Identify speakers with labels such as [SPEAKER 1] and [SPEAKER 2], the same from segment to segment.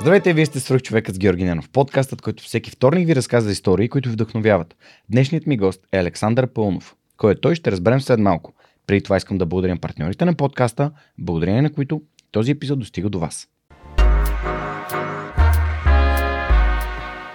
[SPEAKER 1] Здравейте, вие сте свръх човекът с Георги Ненов, подкастът, който всеки вторник ви разказва истории, които вдъхновяват. Днешният ми гост е Александър Пълнов. Кой е той, ще разберем след малко. Преди това искам да благодаря партньорите на подкаста, благодарение на които този епизод достига до вас.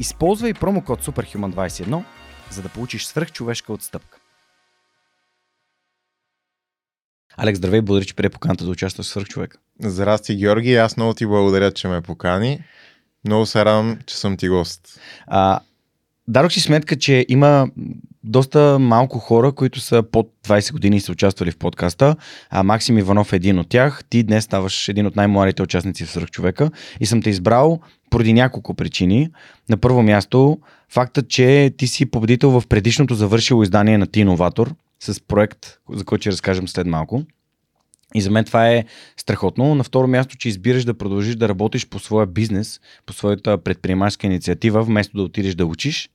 [SPEAKER 1] Използвай промокод SUPERHUMAN21, за да получиш свръхчовешка отстъпка. Алекс, здравей, благодаря, че прие поканата да участваш в свръхчовек.
[SPEAKER 2] Здрасти, Георги. Аз много ти благодаря, че ме покани. Много се радвам, че съм ти гост.
[SPEAKER 1] А, Дарох си сметка, че има доста малко хора, които са под 20 години и са участвали в подкаста. А Максим Иванов е един от тях. Ти днес ставаш един от най-младите участници в Сръх човека и съм те избрал поради няколко причини. На първо място, фактът, че ти си победител в предишното завършило издание на Ти Иноватор с проект, за който ще разкажем след малко. И за мен това е страхотно. На второ място, че избираш да продължиш да работиш по своя бизнес, по своята предприемаческа инициатива, вместо да отидеш да учиш.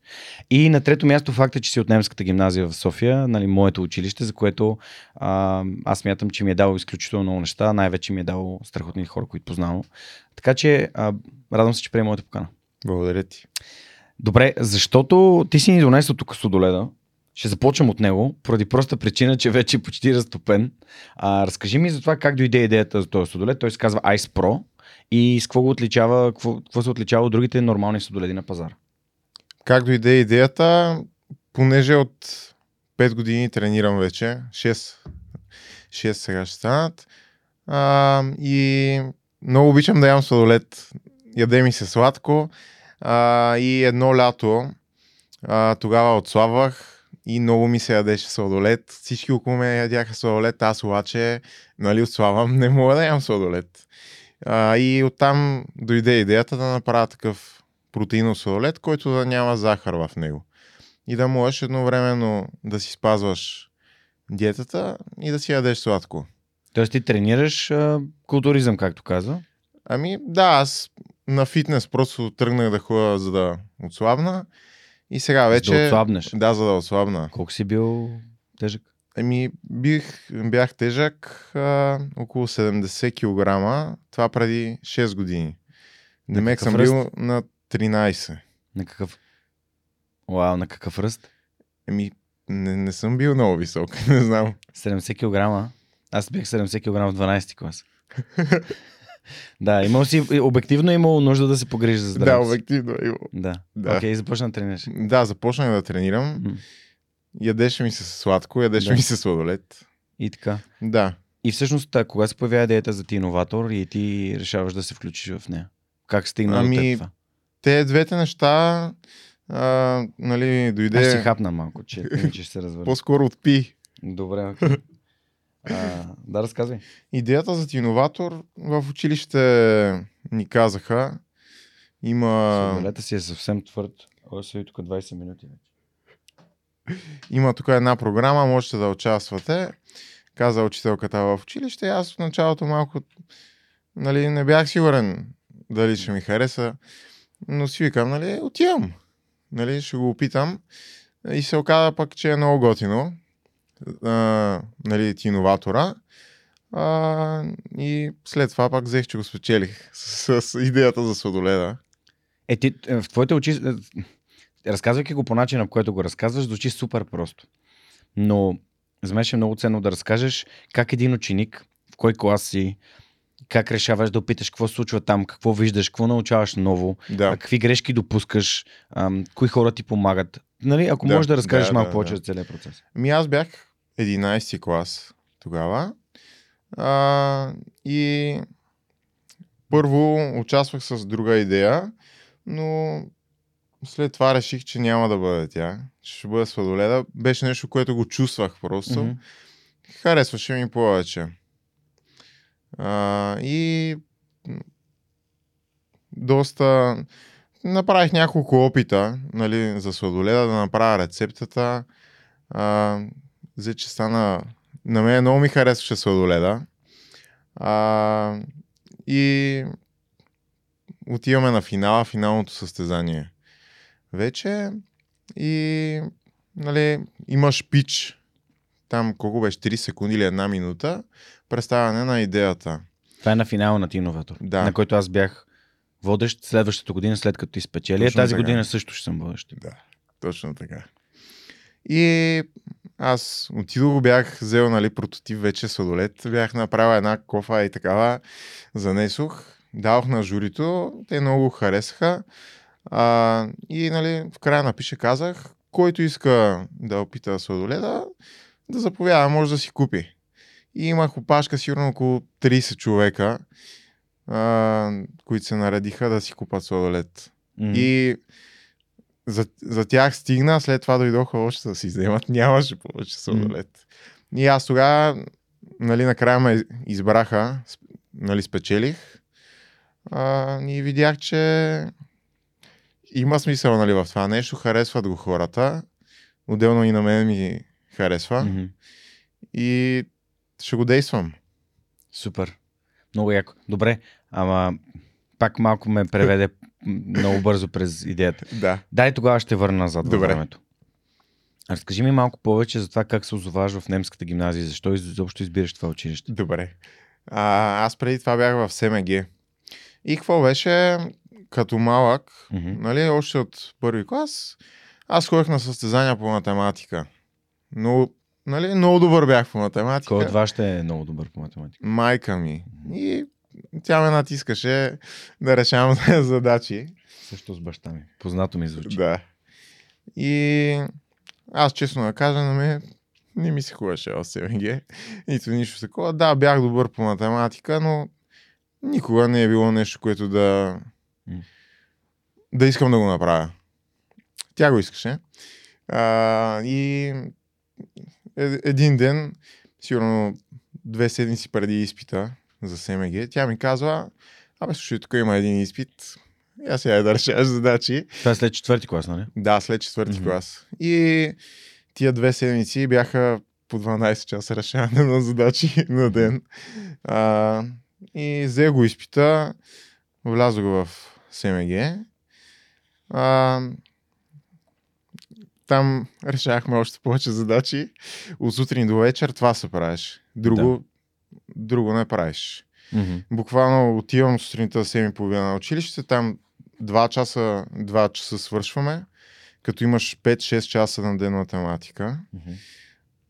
[SPEAKER 1] И на трето място, факта, че си от немската гимназия в София, нали, моето училище, за което а, аз мятам, че ми е дало изключително много неща, най-вече ми е дало страхотни хора, които познавам. Така че а, радвам се, че приема моята покана.
[SPEAKER 2] Благодаря ти.
[SPEAKER 1] Добре, защото ти си ни донесъл тук Судоледа, ще започнем от него, поради проста причина, че вече е почти разтопен. А, разкажи ми за това как дойде идеята за този судолет. Той се казва Ice Pro и с какво го отличава, какво, какво се отличава от другите нормални судоледи на пазара?
[SPEAKER 2] Как дойде идеята? Понеже от 5 години тренирам вече, 6, 6 сега ще станат. А, и много обичам да ям сладолет. Яде ми се сладко. А, и едно лято а, тогава отслабвах и много ми се ядеше сладолет. Всички около ме ядяха сладолет, аз обаче, нали, отславам, не мога да ям сладолет. А, и оттам дойде идеята да направя такъв протеинов сладолет, който да няма захар в него. И да можеш едновременно да си спазваш диетата и да си ядеш сладко.
[SPEAKER 1] Тоест ти тренираш а, културизъм, както казва?
[SPEAKER 2] Ами да, аз на фитнес просто тръгнах да ходя, за да отслабна. И сега вече...
[SPEAKER 1] За да отслабнеш?
[SPEAKER 2] Да, за да отслабна.
[SPEAKER 1] Колко си бил тежък?
[SPEAKER 2] Ами, бих, бях тежък а, около 70 кг. Това преди 6 години. Демек съм ръст? бил на 13.
[SPEAKER 1] На какъв? Вау, на какъв ръст?
[SPEAKER 2] Ами, не, не съм бил много висок, не знам.
[SPEAKER 1] 70 кг? Аз бях 70 кг в 12 клас. да, имал си, обективно е имало нужда да се погрижи за здравето.
[SPEAKER 2] Да, обективно е имало.
[SPEAKER 1] Да. да. Окей, okay, започна да тренираш.
[SPEAKER 2] Да, започнах да тренирам. Mm. Ядеше ми се сладко, ядеше да. ми се сладолет.
[SPEAKER 1] И така.
[SPEAKER 2] Да.
[SPEAKER 1] И всъщност, кога се появява идеята за ти иноватор и ти решаваш да се включиш в нея? Как стигна
[SPEAKER 2] ами,
[SPEAKER 1] до това?
[SPEAKER 2] Те двете неща, а, нали, дойде...
[SPEAKER 1] Аз си хапна малко, че, че ще се развърна.
[SPEAKER 2] По-скоро отпи.
[SPEAKER 1] Добре, okay. А, да, разказвай.
[SPEAKER 2] Идеята за иноватор в училище ни казаха. Има...
[SPEAKER 1] Самолета си е съвсем твърд. Още е тук 20 минути.
[SPEAKER 2] Има тук една програма, можете да участвате. Каза учителката в училище. Аз в началото малко нали, не бях сигурен дали ще ми хареса. Но си викам, нали, отивам. Нали, ще го опитам. И се оказа пък, че е много готино а, нали, иноватора. А, и след това пак взех, че го спечелих с, с идеята за сладоледа.
[SPEAKER 1] Е, ти, е, в твоите очи, е, разказвайки го по начина, по който го разказваш, звучи супер просто. Но за мен ще е много ценно да разкажеш как един ученик, в кой клас си, как решаваш да опиташ какво се случва там, какво виждаш, какво научаваш ново,
[SPEAKER 2] да.
[SPEAKER 1] какви грешки допускаш, ам, кои хора ти помагат. Нали, ако да, можеш да разкажеш да, малко да, повече да. за целият процес.
[SPEAKER 2] Ми аз бях 11 клас тогава. А, и първо участвах с друга идея, но след това реших, че няма да бъде тя. Ще бъде сладоледа. Беше нещо, което го чувствах просто. Mm-hmm. Харесваше ми повече. А, и доста... Направих няколко опита нали, за сладоледа, да направя рецептата. А, взе, че стана... На мен много ми харесваше сладоледа. А, и отиваме на финала, финалното състезание. Вече и нали, имаш пич. Там колко беше 3 секунди или една минута. Представяне на идеята.
[SPEAKER 1] Това е на финала на Тиноватор,
[SPEAKER 2] Да.
[SPEAKER 1] на който аз бях водещ следващата година, след като ти спечели.
[SPEAKER 2] Точно
[SPEAKER 1] тази
[SPEAKER 2] така.
[SPEAKER 1] година също ще съм водещ.
[SPEAKER 2] Да, точно така. И аз отидох, бях взел нали, прототип вече сладолет, бях направил една кофа и такава, занесох, дадох на журито, те много го харесаха. А, и нали, в края на пише казах, който иска да опита сладоледа, да заповяда, може да си купи. И имах опашка сигурно около 30 човека, а, които се наредиха да си купат сладолет.
[SPEAKER 1] М.
[SPEAKER 2] И за, за тях стигна, след това дойдоха още да си вземат, нямаше повече сладолет. И аз тогава, нали, накрая ме избраха, нали, спечелих. А, и видях, че има смисъл нали, в това нещо, харесват го хората. Отделно и на мен ми харесва.
[SPEAKER 1] Мгм.
[SPEAKER 2] И ще го действам.
[SPEAKER 1] Супер. Много яко. Добре, ама пак малко ме преведе много бързо през идеята.
[SPEAKER 2] Да.
[SPEAKER 1] Дай тогава ще върна назад във времето. Разкажи ми малко повече за това как се озоваш в немската гимназия, защо изобщо избираш това училище.
[SPEAKER 2] Добре. А, аз преди това бях в СМГ. И какво беше като малък,
[SPEAKER 1] Мгм.
[SPEAKER 2] нали, още от първи клас, аз ходех на състезания по математика. Но, нали, много добър бях по математика.
[SPEAKER 1] Кой от вас ще е много добър по математика?
[SPEAKER 2] Майка ми. И тя ме натискаше да решавам задачи.
[SPEAKER 1] Също с баща ми. Познато ми звучи.
[SPEAKER 2] Да. И аз честно да кажа, на мен не ми се хубаваше в СМГ. Нито нищо такова. Да, бях добър по математика, но никога не е било нещо, което да да искам да го направя. Тя го искаше. А, и е- един ден, сигурно две седмици преди изпита за СМГ, тя ми казва, абе слушай, тук има един изпит, аз сега да решаваш задачи.
[SPEAKER 1] Това е след четвърти клас, нали?
[SPEAKER 2] Да, след четвърти
[SPEAKER 1] Мгм.
[SPEAKER 2] клас. И тия две седмици бяха по 12 часа решаване на задачи на ден. А, и взе го изпита, влязох в СМГ. А, там решавахме още повече задачи. От сутрин до вечер това се правиш. Друго, друго не правиш.
[SPEAKER 1] Мгм.
[SPEAKER 2] Буквално отивам сутринта в 7.30 на училище, там 2 часа, 2 часа свършваме, като имаш 5-6 часа на ден математика.
[SPEAKER 1] Мгм.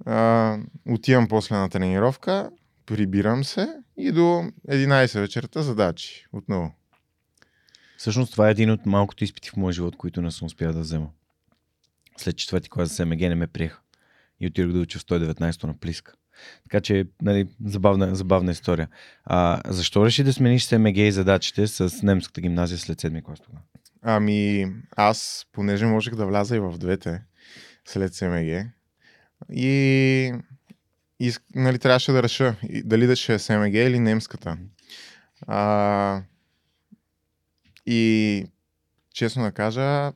[SPEAKER 2] А, отивам после на тренировка, прибирам се и до 11 вечерта задачи отново.
[SPEAKER 1] Всъщност това е един от малкото изпити в моя живот, които не съм успял да взема. След четвърти клас за СМГ не ме приеха. И отидох да уча в 119 на Плиска. Така че, нали, забавна, забавна история. А, защо реши да смениш СМГ и задачите с немската гимназия след седми клас тогава?
[SPEAKER 2] Ами, аз, понеже можех да вляза и в двете след СМГ, и, и нали, трябваше да реша дали да ще е СМГ или немската. А, и честно да кажа,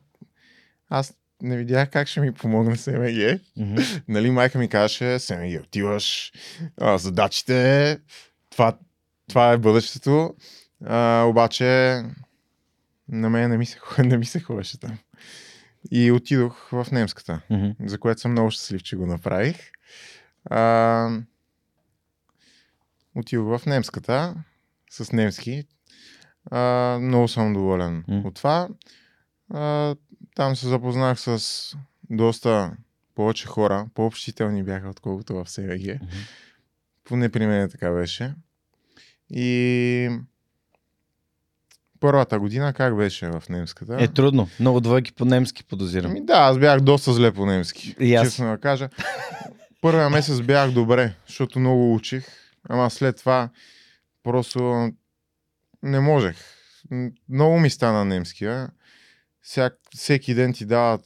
[SPEAKER 2] аз не видях как ще ми помогне СМГ.
[SPEAKER 1] Мгм.
[SPEAKER 2] Нали, майка ми казваше, СМГ, отиваш, а, задачите, това, това е бъдещето. А, обаче на мен не ми се, не ми се хубаваше там. И отидох в немската,
[SPEAKER 1] Мгм.
[SPEAKER 2] за което съм много щастлив, че го направих. А, отидох в немската с немски. А, много съм доволен
[SPEAKER 1] М.
[SPEAKER 2] от това. А, там се запознах с доста повече хора, по-общителни бяха, отколкото в СВГ.
[SPEAKER 1] Мгм.
[SPEAKER 2] Поне при мен така беше. И първата година как беше в немската?
[SPEAKER 1] Е трудно. Много двойки по немски подозирам.
[SPEAKER 2] Ами да, аз бях доста зле по немски.
[SPEAKER 1] И аз.
[SPEAKER 2] Честно да кажа. Първия месец бях добре, защото много учих. Ама след това просто не можех. Много ми стана немския. Всяк, всеки ден ти дават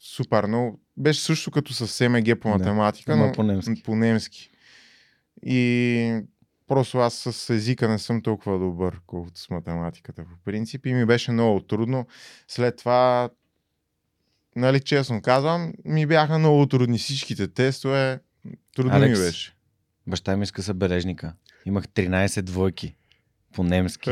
[SPEAKER 2] супер много. Беше също като с СМГ по
[SPEAKER 1] Да,
[SPEAKER 2] математика,
[SPEAKER 1] ама
[SPEAKER 2] но
[SPEAKER 1] по-немски.
[SPEAKER 2] по немски. И просто аз с езика не съм толкова добър, колкото с математиката по принцип и ми беше много трудно. След това, нали, честно казвам, ми бяха много трудни всичките тестове. Трудно
[SPEAKER 1] Алекс,
[SPEAKER 2] ми беше.
[SPEAKER 1] Баща ми иска събележника. Имах 13 двойки по немски.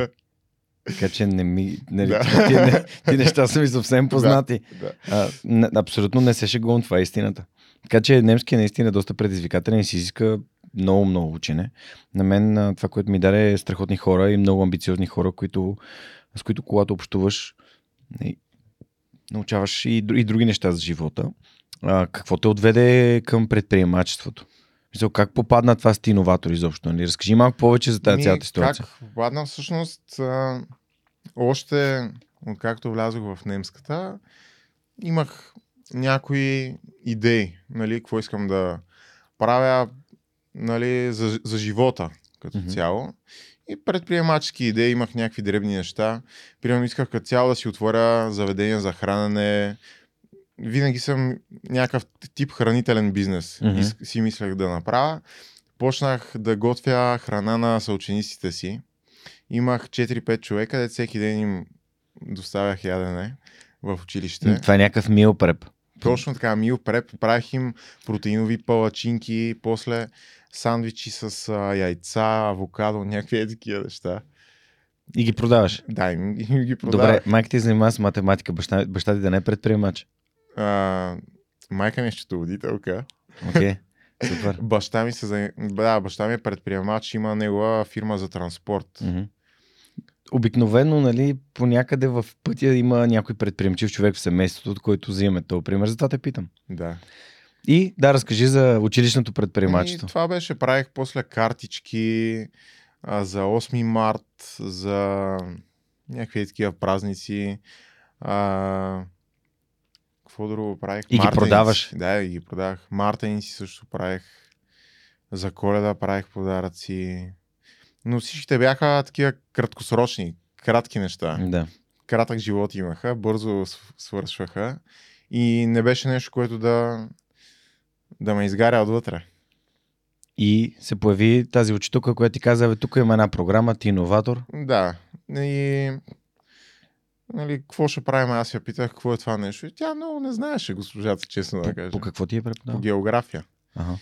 [SPEAKER 1] Така че не ми... Нали,
[SPEAKER 2] Да.
[SPEAKER 1] ти, не, ти неща са ми съвсем познати.
[SPEAKER 2] Да.
[SPEAKER 1] А, не, абсолютно не се шегувам, това е истината. Така че немски е наистина доста предизвикателен и си изиска много, много учене. На мен а, това, което ми даде е страхотни хора и много амбициозни хора, които, с които когато общуваш, и, научаваш и, и други неща за живота. А, какво те отведе към предприемачеството? Мисъл, как попадна това с иноватор изобщо? Нали? Разкажи малко повече за тази
[SPEAKER 2] Ми,
[SPEAKER 1] цялата ситуация.
[SPEAKER 2] Как попадна всъщност, а, още откакто влязох в немската, имах някои идеи, нали, какво искам да правя нали, за, за живота като
[SPEAKER 1] Мгм.
[SPEAKER 2] цяло. И предприемачески идеи, имах някакви дребни неща. Примерно исках като цяло да си отворя заведение за хранене. Винаги съм някакъв тип хранителен бизнес. Mm-hmm. Си мислех да направя. Почнах да готвя храна на съучениците си. Имах 4-5 човека, де всеки ден им доставях ядене в училище.
[SPEAKER 1] Това е някакъв мил преп.
[SPEAKER 2] Точно така, мил преп, правих им протеинови палачинки, после сандвичи с а, яйца, авокадо, някакви такива неща.
[SPEAKER 1] И ги продаваш.
[SPEAKER 2] Да, им, им ги
[SPEAKER 1] Добре,
[SPEAKER 2] продавах.
[SPEAKER 1] майка ти занимава с математика, баща, баща ти да не е предприемач.
[SPEAKER 2] А, майка ми е счетоводителка.
[SPEAKER 1] Окей, супер.
[SPEAKER 2] Баща ми се. Да, баща ми е предприемач, има негова фирма за транспорт.
[SPEAKER 1] Мгм. Обикновено, нали, по някъде в пътя има някой предприемчив човек в семейството, от който взимаме този пример. Затова те питам.
[SPEAKER 2] Да.
[SPEAKER 1] И да, разкажи за училищното
[SPEAKER 2] И
[SPEAKER 1] предприемачество.
[SPEAKER 2] това беше, правих после картички а, за 8 март, за някакви такива празници. А, какво друго правих?
[SPEAKER 1] И ги
[SPEAKER 2] Мартеници.
[SPEAKER 1] продаваш?
[SPEAKER 2] Да, и ги продавах. Мартеници също правих. За коледа правих подаръци. Но всичките бяха такива краткосрочни, кратки неща.
[SPEAKER 1] Да.
[SPEAKER 2] Кратък живот имаха, бързо св- свършваха и не беше нещо, което да, да ме изгаря отвътре.
[SPEAKER 1] И се появи тази учителка, която ти каза, бе, тук има една програма, ти иноватор.
[SPEAKER 2] Да. И нали, какво ще правим? Аз я питах какво е това нещо. И тя много не знаеше, госпожата, честно да
[SPEAKER 1] По,
[SPEAKER 2] кажа.
[SPEAKER 1] по какво ти е
[SPEAKER 2] По
[SPEAKER 1] преподавал?
[SPEAKER 2] география.
[SPEAKER 1] Ага.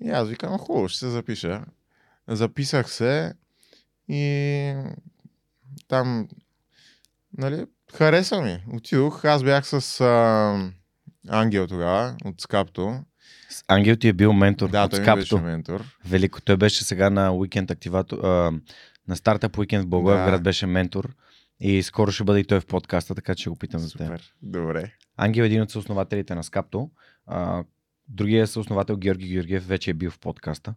[SPEAKER 2] И аз викам, хубаво, ще се запиша. Записах се и там, нали, хареса ми. Отидох, аз бях с а, Ангел тогава, от Скапто.
[SPEAKER 1] Ангел ти е бил ментор
[SPEAKER 2] Да,
[SPEAKER 1] от
[SPEAKER 2] той
[SPEAKER 1] Скапто.
[SPEAKER 2] беше ментор.
[SPEAKER 1] Велико. Той беше сега на уикенд активатор. А, на стартъп уикенд в Благоевград
[SPEAKER 2] Да.
[SPEAKER 1] беше ментор. И скоро ще бъде и той в подкаста, така че го питам за теб.
[SPEAKER 2] Супер, добре.
[SPEAKER 1] Ангел е един от съоснователите на Скапто. А, другия съосновател Георги Георгиев вече е бил в подкаста.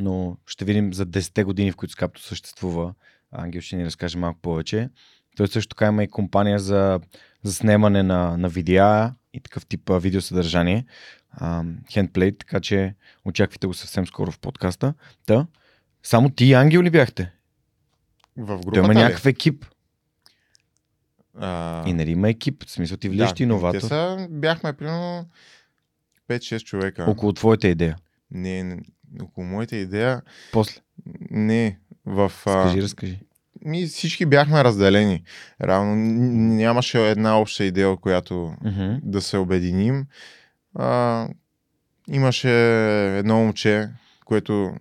[SPEAKER 1] Но ще видим за 10 години, в които Скапто съществува. Ангел ще ни разкаже малко повече. Той също така има и компания за, за снимане на, на видеа и такъв тип видеосъдържание. А, Handplate, така че очаквайте го съвсем скоро в подкаста. Та, само ти и Ангел ли бяхте?
[SPEAKER 2] В
[SPEAKER 1] Той
[SPEAKER 2] групата
[SPEAKER 1] има
[SPEAKER 2] ли?
[SPEAKER 1] някакъв екип.
[SPEAKER 2] А,
[SPEAKER 1] И нали има екип. В смисъл ти влизаш
[SPEAKER 2] да,
[SPEAKER 1] иноватор.
[SPEAKER 2] Те са, бяхме примерно 5-6 човека.
[SPEAKER 1] Около твоята идея.
[SPEAKER 2] Не, не, около моята идея,
[SPEAKER 1] После.
[SPEAKER 2] не. В,
[SPEAKER 1] Скажи, разкажи.
[SPEAKER 2] Ми всички бяхме разделени. Реално нямаше една обща идея, от която
[SPEAKER 1] Мгм.
[SPEAKER 2] да се обединим. А, имаше едно момче, което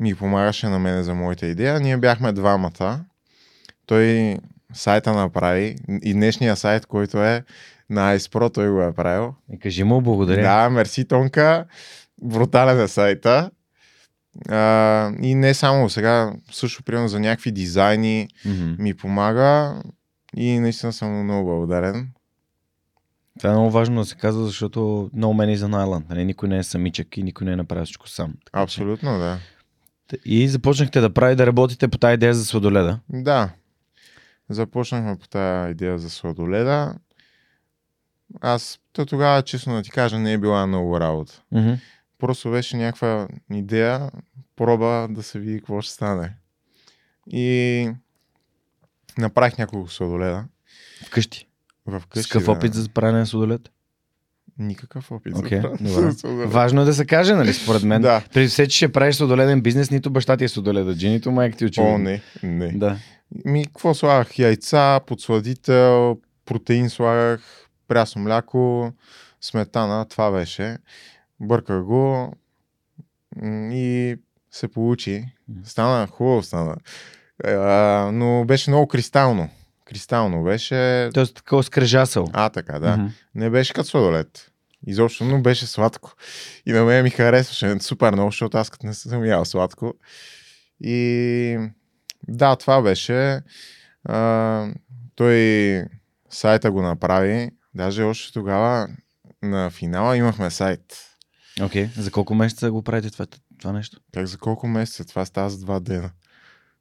[SPEAKER 2] ми помагаше на мене за моята идея. Ние бяхме двамата. Той сайта направи и днешния сайт, който е на iSpro, той го е правил.
[SPEAKER 1] И кажи му благодаря.
[SPEAKER 2] Да, мерси Тонка. Брутален е сайта. А, и не само сега, също примерно за някакви дизайни
[SPEAKER 1] Мгм.
[SPEAKER 2] ми помага и наистина съм много благодарен.
[SPEAKER 1] Това е много важно да се казва, защото no man is an island. Нали? Никой не е самичък и никой не е направил всичко сам. Така че-
[SPEAKER 2] Абсолютно, да.
[SPEAKER 1] И започнахте да прави да работите по тази идея за сладоледа.
[SPEAKER 2] Да. Започнахме по тази идея за сладоледа. Аз то тогава, честно да ти кажа, не е била много работа.
[SPEAKER 1] Мгм.
[SPEAKER 2] Просто беше някаква идея, проба да се види какво ще стане. И направих няколко сладоледа
[SPEAKER 1] Вкъщи.
[SPEAKER 2] в
[SPEAKER 1] С какъв
[SPEAKER 2] да.
[SPEAKER 1] опит за правене на сладолед?
[SPEAKER 2] Никакъв опит.
[SPEAKER 1] Окей,
[SPEAKER 2] за
[SPEAKER 1] добре.
[SPEAKER 2] сладолед.
[SPEAKER 1] Важно е да се каже, нали, според мен.
[SPEAKER 2] Да.
[SPEAKER 1] Преди все, че ще правиш сладоледен бизнес, нито баща ти е сладоледаджи, нито майка ти очевидно.
[SPEAKER 2] О, не, не.
[SPEAKER 1] Да.
[SPEAKER 2] Ми, какво слагах? Яйца, подсладител, протеин слагах, прясно мляко, сметана, това беше. Бърках го и се получи. Стана хубаво, стана. А, но беше много кристално. Кристално беше.
[SPEAKER 1] Тоест такова скрежасъл.
[SPEAKER 2] А, така, да.
[SPEAKER 1] Мгм.
[SPEAKER 2] Не беше като сладолет. Изобщо, но беше сладко. И на мен ми харесваше супер много, защото аз като не съм ял сладко. И да, това беше. А, той сайта го направи. Даже още тогава на финала имахме сайт.
[SPEAKER 1] Окей. За колко месеца го правите това, това нещо?
[SPEAKER 2] Как за колко месеца? Това става за два дена.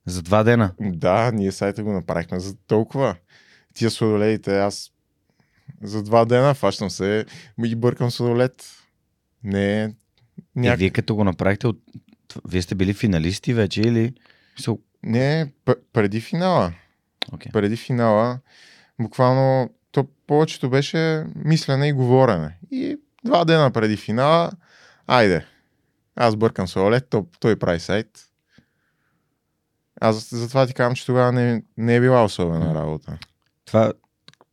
[SPEAKER 1] За два дена.
[SPEAKER 2] Да, ние сайта го направихме за толкова. Тия сладоледите, аз за два дена фащам се и бъркам сладолед. Не е
[SPEAKER 1] И
[SPEAKER 2] някак...
[SPEAKER 1] вие като го направихте, от... вие сте били финалисти вече или...
[SPEAKER 2] Не, п- преди финала.
[SPEAKER 1] Окей.
[SPEAKER 2] Преди финала, буквално, то повечето беше мислене и говорене. И два дена преди финала, айде, аз бъркам сладолед, то, той прави сайт. Аз затова ти казвам, че тогава не, не е била особена работа.
[SPEAKER 1] Това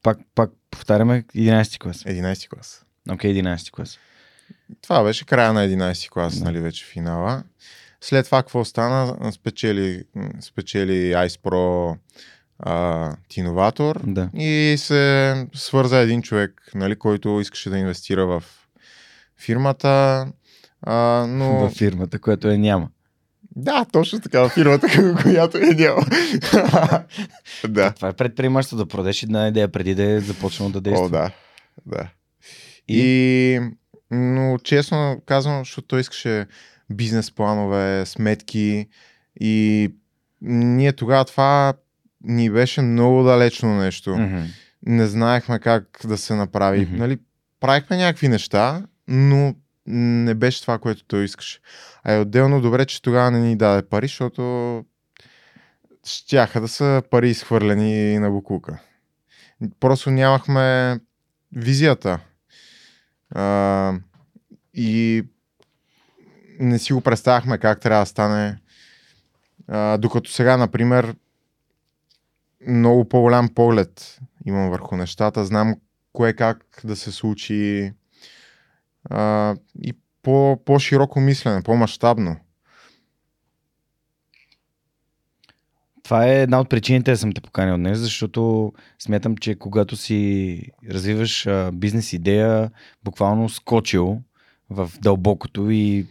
[SPEAKER 1] пак, пак повтаряме 11 клас.
[SPEAKER 2] 11 клас.
[SPEAKER 1] Окей, 11 клас.
[SPEAKER 2] Това беше края на 11 клас,
[SPEAKER 1] Да.
[SPEAKER 2] нали, вече финала. След това какво стана? Спечели, спечели Ice Pro а, Тиноватор
[SPEAKER 1] Да.
[SPEAKER 2] и се свърза един човек, нали, който искаше да инвестира в фирмата. А, но...
[SPEAKER 1] Във фирмата, която е няма.
[SPEAKER 2] Да, точно така, в фирмата, която е няма. да.
[SPEAKER 1] Това е предприемачество да продеш една идея преди да е започнало да действа.
[SPEAKER 2] О, да. да.
[SPEAKER 1] И?
[SPEAKER 2] И... Но честно казвам, защото той искаше бизнес планове, сметки и ние тогава това ни беше много далечно нещо.
[SPEAKER 1] Мгм.
[SPEAKER 2] Не знаехме как да се направи.
[SPEAKER 1] Мгм.
[SPEAKER 2] Нали, правихме някакви неща, но не беше това, което той искаше. А е отделно добре, че тогава не ни даде пари, защото щяха да са пари изхвърлени на Букука. Просто нямахме визията. А, и не си го представяхме как трябва да стане. А, докато сега, например, много по-голям поглед имам върху нещата. Знам кое как да се случи а, и по, по-широко мислене, по-масштабно.
[SPEAKER 1] Това е една от причините да съм те поканил днес, защото смятам, че когато си развиваш бизнес идея, буквално скочил в дълбокото и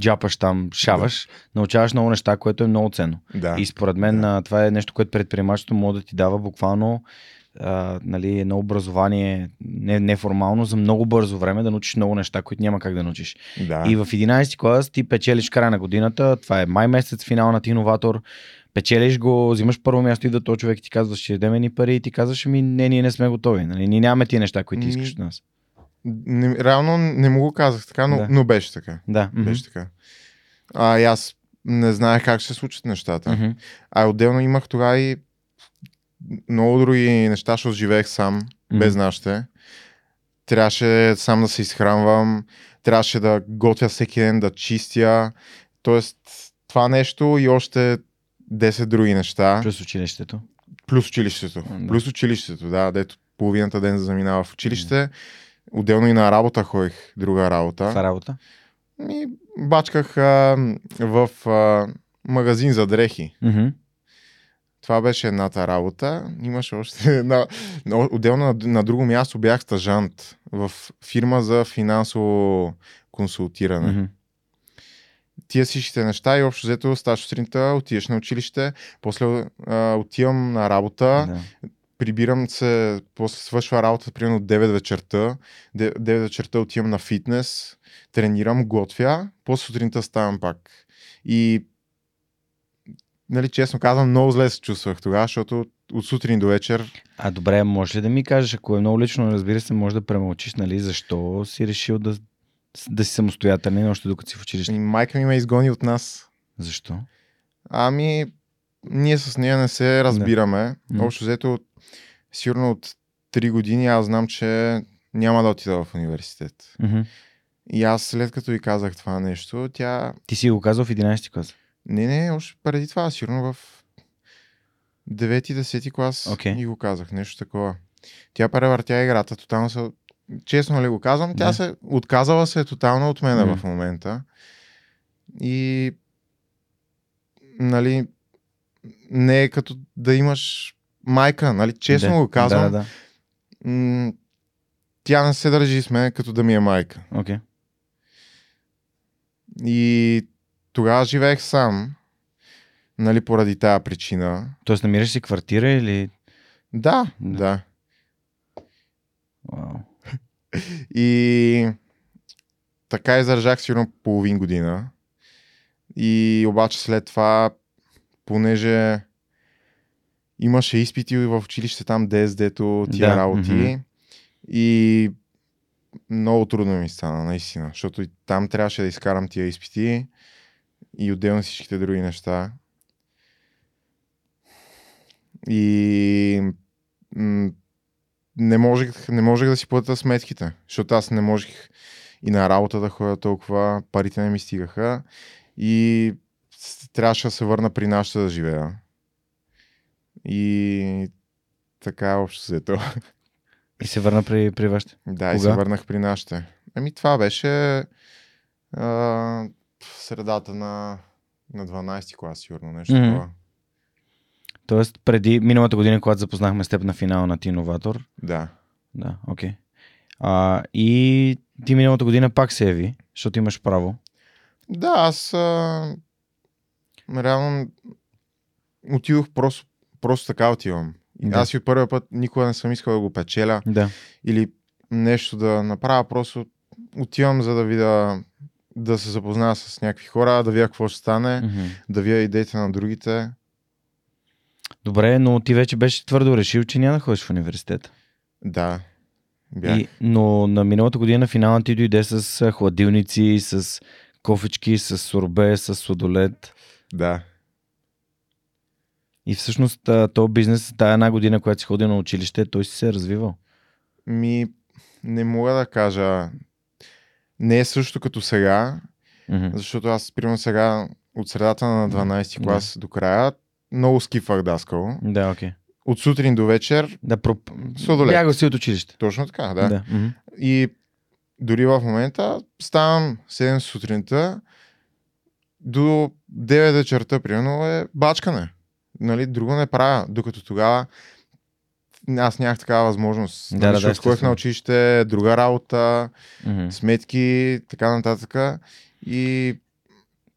[SPEAKER 1] джапаш там, шаваш, научаваш много неща, което е много ценно.
[SPEAKER 2] Да.
[SPEAKER 1] И според мен
[SPEAKER 2] Да.
[SPEAKER 1] това е нещо, което предприемачеството може да ти дава буквално а, нали, едно образование не, неформално за много бързо време да научиш много неща, които няма как да научиш.
[SPEAKER 2] да.
[SPEAKER 1] И в 11 клас ти печелиш края на годината, това е май месец, финал на ти иноватор, печелиш го, взимаш първо място, идва този човек и ти казва, ще дадем ни пари и ти казваш, ми не, ние не сме готови, нали? ние нямаме тия неща, които ти
[SPEAKER 2] Ми,
[SPEAKER 1] искаш от нас.
[SPEAKER 2] Не, реално не му го казах така, но,
[SPEAKER 1] Да.
[SPEAKER 2] но беше така.
[SPEAKER 1] Да.
[SPEAKER 2] Беше така. А и аз не знаех как ще се случат нещата.
[SPEAKER 1] Мгм.
[SPEAKER 2] А отделно имах тогава и много други неща, защото живеех сам,
[SPEAKER 1] Мгм.
[SPEAKER 2] без нашите. Трябваше сам да се изхранвам, трябваше да готвя всеки ден, да чистя. Тоест, това нещо и още 10 други неща.
[SPEAKER 1] Плюс училището.
[SPEAKER 2] Плюс училището.
[SPEAKER 1] Да.
[SPEAKER 2] Плюс училището, да, дето половината ден заминава в училище. Отделно и на работа ходих, друга работа.
[SPEAKER 1] Е работа.
[SPEAKER 2] Ми, бачках а, в а, магазин за дрехи.
[SPEAKER 1] Мгм.
[SPEAKER 2] Това беше едната работа. Имаше още една. но Отделно на, на друго място бях стажант в фирма за финансово консултиране.
[SPEAKER 1] Мгм.
[SPEAKER 2] Тия всичките неща и общо взето ставаш сутринта, отиваш на училище, после а, отивам на работа,
[SPEAKER 1] Да.
[SPEAKER 2] прибирам се, после свършва работа, примерно от 9 вечерта, Де- 9 вечерта отивам на фитнес, тренирам, готвя, после сутринта ставам пак. И нали, честно казвам, много зле се чувствах тогава, защото от сутрин до вечер
[SPEAKER 1] А добре, може ли да ми кажеш, ако е много лично, разбира се, може да премълчиш, нали, защо си решил да, да си самостоятелен, още докато си в училище?
[SPEAKER 2] и майка ми ме изгони от нас.
[SPEAKER 1] Защо?
[SPEAKER 2] Ами, ние с нея не се разбираме.
[SPEAKER 1] Мгм.
[SPEAKER 2] Общо взето, сигурно от 3 години аз знам, че няма да отида в университет.
[SPEAKER 1] Мгм.
[SPEAKER 2] И аз след като ви казах това нещо, тя...
[SPEAKER 1] Ти си го казал в 11 клас.
[SPEAKER 2] Не, не, още преди това, сигурно в 9-10 клас
[SPEAKER 1] Окей.
[SPEAKER 2] и го казах, нещо такова. Тя превъртя играта, тотално се... Честно ли го казвам, тя
[SPEAKER 1] Да.
[SPEAKER 2] се отказала се тотално от мен
[SPEAKER 1] М.
[SPEAKER 2] в момента. И нали, не е като да имаш майка, нали? Честно
[SPEAKER 1] да.
[SPEAKER 2] го казвам.
[SPEAKER 1] Да, да,
[SPEAKER 2] м- тя не се държи с мен като да ми е майка.
[SPEAKER 1] Окей.
[SPEAKER 2] И тогава живеех сам, нали, поради тази причина.
[SPEAKER 1] Тоест намираш си квартира или...
[SPEAKER 2] Да,
[SPEAKER 1] Да.
[SPEAKER 2] да. И така издържах сигурно половин година. И обаче след това, понеже имаше изпити в училище там ДСД-то, тия
[SPEAKER 1] Да,
[SPEAKER 2] работи.
[SPEAKER 1] мгм.
[SPEAKER 2] И много трудно ми стана, наистина. Защото и там трябваше да изкарам тия изпити и отделно всичките други неща. И м- не можех, не можех да си платя сметките, защото аз не можех и на работа да ходя толкова, парите не ми стигаха и трябваше да се върна при нашата да живея. И така общо взето.
[SPEAKER 1] И се върна при, при вашите.
[SPEAKER 2] Да, и
[SPEAKER 1] Кога?
[SPEAKER 2] се върнах при нашите. Ами това беше а, средата на, на 12 клас, сигурно нещо
[SPEAKER 1] Мгм.
[SPEAKER 2] такова.
[SPEAKER 1] Тоест, преди миналата година, когато запознахме с теб на финала на Ти Новатор.
[SPEAKER 2] Да.
[SPEAKER 1] Да, окей. А, и ти миналата година пак се яви, защото имаш право.
[SPEAKER 2] Да, аз а, реално отидох просто, просто така отивам.
[SPEAKER 1] Да.
[SPEAKER 2] Аз и първия път никога не съм искал да го печеля
[SPEAKER 1] Да.
[SPEAKER 2] или нещо да направя, просто отивам за да видя да се запозная с някакви хора, да видя какво ще стане,
[SPEAKER 1] Мгм.
[SPEAKER 2] да видя идеите на другите.
[SPEAKER 1] Добре, но ти вече беше твърдо решил, че няма да ходиш в университет.
[SPEAKER 2] Да, бях.
[SPEAKER 1] И, но на миналата година финала ти дойде с хладилници, с кофички, с сорбе, с сладолет.
[SPEAKER 2] Да.
[SPEAKER 1] И всъщност този бизнес, тая една година, която си ходил на училище, той си се е развивал.
[SPEAKER 2] Ми, не мога да кажа. Не е също като сега,
[SPEAKER 1] Мгм.
[SPEAKER 2] защото аз, примерно сега, от средата на 12
[SPEAKER 1] Да.
[SPEAKER 2] клас до края, много скифах даскал.
[SPEAKER 1] Да, окей.
[SPEAKER 2] От сутрин до вечер,
[SPEAKER 1] Да, проп...
[SPEAKER 2] Сладолет.
[SPEAKER 1] Бягал си от училище.
[SPEAKER 2] точно така, да.
[SPEAKER 1] да. мгм.
[SPEAKER 2] И дори в момента ставам 7 сутринта, до 9 вечерта, примерно, е бачкане. Нали, друго не правя, докато тогава аз нямах такава възможност.
[SPEAKER 1] Да,
[SPEAKER 2] нали,
[SPEAKER 1] да, да,
[SPEAKER 2] защото
[SPEAKER 1] естествено.
[SPEAKER 2] на училище, друга работа,
[SPEAKER 1] Мгм.
[SPEAKER 2] сметки, така нататък. И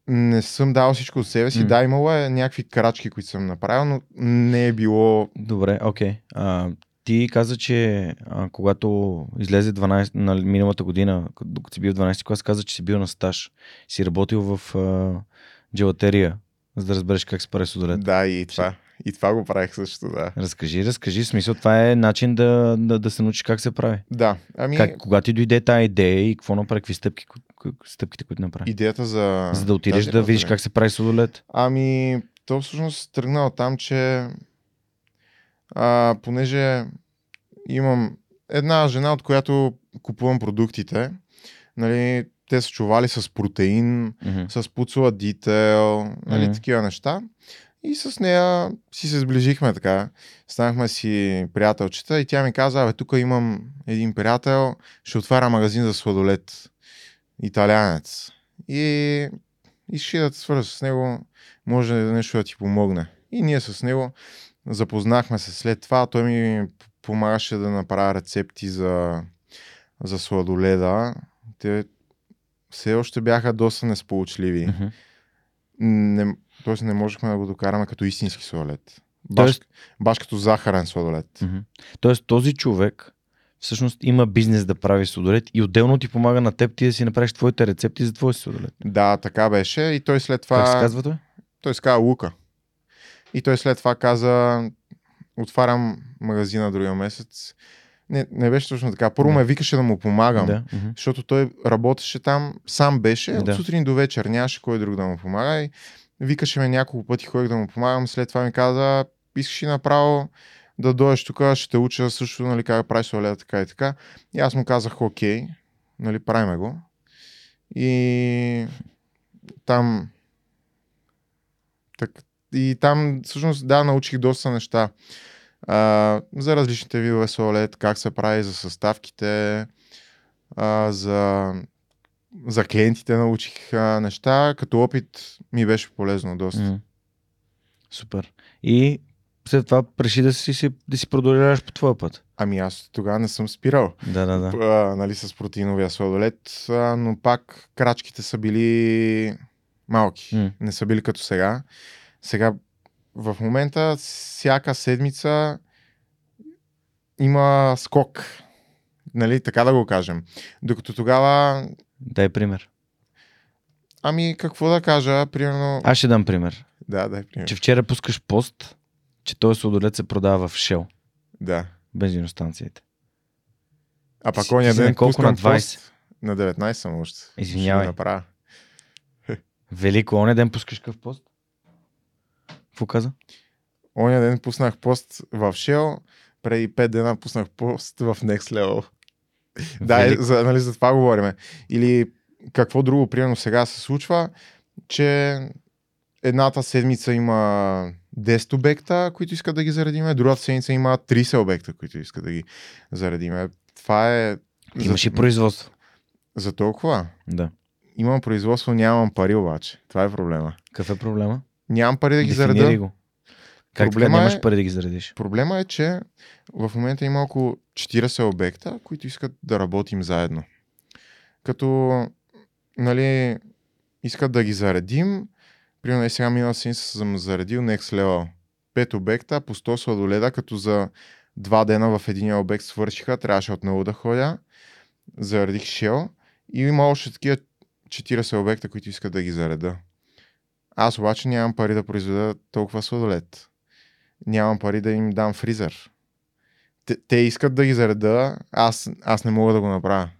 [SPEAKER 2] не съм дал всичко от себе си.
[SPEAKER 1] М.
[SPEAKER 2] Да, имало е някакви крачки, които съм направил, но не е било...
[SPEAKER 1] Добре, окей. А, ти каза, че а, когато излезе 12, на миналата година, докато си бил в 12 клас, каза, че си бил на стаж. Си работил в а, джелатерия, за да разбереш как се прави.
[SPEAKER 2] Да, и това. И това го правих също, да.
[SPEAKER 1] Разкажи, разкажи. В смисъл, това е начин да, да, да се научиш как се прави.
[SPEAKER 2] Да, ами
[SPEAKER 1] Как, кога ти дойде тази идея и какво направи, какви стъпки, стъпките, които направи?
[SPEAKER 2] идеята за...
[SPEAKER 1] За да отидеш
[SPEAKER 2] тази
[SPEAKER 1] да видиш как се прави судолет.
[SPEAKER 2] Ами, то всъщност тръгна от там, че а, понеже имам една жена, от която купувам продуктите, нали, те са чували с протеин,
[SPEAKER 1] Мгм.
[SPEAKER 2] с пуцуладител, нали,
[SPEAKER 1] Мгм.
[SPEAKER 2] такива неща. И с нея си се сближихме така. Станахме си приятелчета и тя ми каза, абе, тук имам един приятел, ще отваря магазин за сладолет. Италянец. И искаш ли да те свържа с него, може нещо да ти помогне. И ние с него запознахме се след това. Той ми помагаше да направя рецепти за, за сладоледа. Те все още бяха доста несполучливи.
[SPEAKER 1] Мгм.
[SPEAKER 2] Не, тоест не можехме да го докараме като истински сладолет. Баш,
[SPEAKER 1] Тоест-
[SPEAKER 2] баш като захарен сладолет.
[SPEAKER 1] Мгм. Тоест този човек всъщност има бизнес да прави судолет и отделно ти помага на теб ти да си направиш твоите рецепти за твой судолет.
[SPEAKER 2] Да, така беше. И той след това...
[SPEAKER 1] Как се казва той?
[SPEAKER 2] Той се казва Лука. И той след това каза, отварям магазина другия месец. Не, не беше точно така. Първо
[SPEAKER 1] Да.
[SPEAKER 2] ме викаше да му помагам.
[SPEAKER 1] Да.
[SPEAKER 2] Защото той работеше там, сам беше,
[SPEAKER 1] Да.
[SPEAKER 2] от сутрин до вечер, нямаше кой друг да му помага. И викаше ме няколко пъти, ходих да му помагам. След това ми каза, искаш ли направо да дойдеш тук, ще те уча също, нали, как правиш сладоледа, така и така. И аз му казах, окей, нали, правиме го. И там так, и там всъщност да, научих доста неща. А, за различните видове солет, как се прави, за съставките, а, за, за клиентите научих а, неща. Като опит ми беше полезно доста.
[SPEAKER 1] М. Супер. И след това реши да си, да си продължаваш по твоя път.
[SPEAKER 2] Ами аз тогава не съм спирал.
[SPEAKER 1] Да, да, да.
[SPEAKER 2] а, нали, с протеиновия сладолет, а, но пак крачките са били малки.
[SPEAKER 1] М.
[SPEAKER 2] Не са били като сега. Сега, в момента, всяка седмица има скок. Нали, така да го кажем. Докато тогава,
[SPEAKER 1] Дай пример.
[SPEAKER 2] ами какво да кажа, примерно...
[SPEAKER 1] Аз ще дам пример.
[SPEAKER 2] Да, дай пример.
[SPEAKER 1] Че вчера пускаш пост, че този сладолет се продава в Shell,
[SPEAKER 2] Да.
[SPEAKER 1] бензиностанциите.
[SPEAKER 2] А пак оня ден
[SPEAKER 1] колко? На 20?
[SPEAKER 2] пост. На 19 съм още.
[SPEAKER 1] Извинявай.
[SPEAKER 2] Ще направя.
[SPEAKER 1] Велико, оня ден пускаш какъв пост? Какво каза?
[SPEAKER 2] Оня ден пуснах пост в Shell, преди 5 дена пуснах пост в Next Level. Да, за, нали, за това говориме. Или какво друго, примерно сега се случва, че едната седмица има 10 обекта, които искат да ги заредиме, другата седмица има 30 обекта, които искат да ги заредиме. Това е...
[SPEAKER 1] Имаш и
[SPEAKER 2] за,
[SPEAKER 1] производство.
[SPEAKER 2] за толкова.
[SPEAKER 1] Да.
[SPEAKER 2] Имам производство, нямам пари обаче. Това е проблема.
[SPEAKER 1] Какъв е проблема?
[SPEAKER 2] Нямам пари да ги
[SPEAKER 1] Дефинирай
[SPEAKER 2] зареда.
[SPEAKER 1] го. Как така
[SPEAKER 2] Проблема
[SPEAKER 1] нямаш
[SPEAKER 2] е-
[SPEAKER 1] пари да ги заредиш?
[SPEAKER 2] Проблема е, че в момента има около 40 обекта, които искат да работим заедно. Като, нали, искат да ги заредим. Примерно и сега минала седмица съм заредил Next Level. 5 обекта по 100 сладоледа, като за два дена в един обект свършиха, трябваше отново да ходя. Заредих Shell и има още такива 40 обекта, които искат да ги зареда. Аз обаче нямам пари да произведа толкова сладолед. Нямам пари да им дам фризер. Те, те искат да ги зареда, аз, аз не мога да го направя.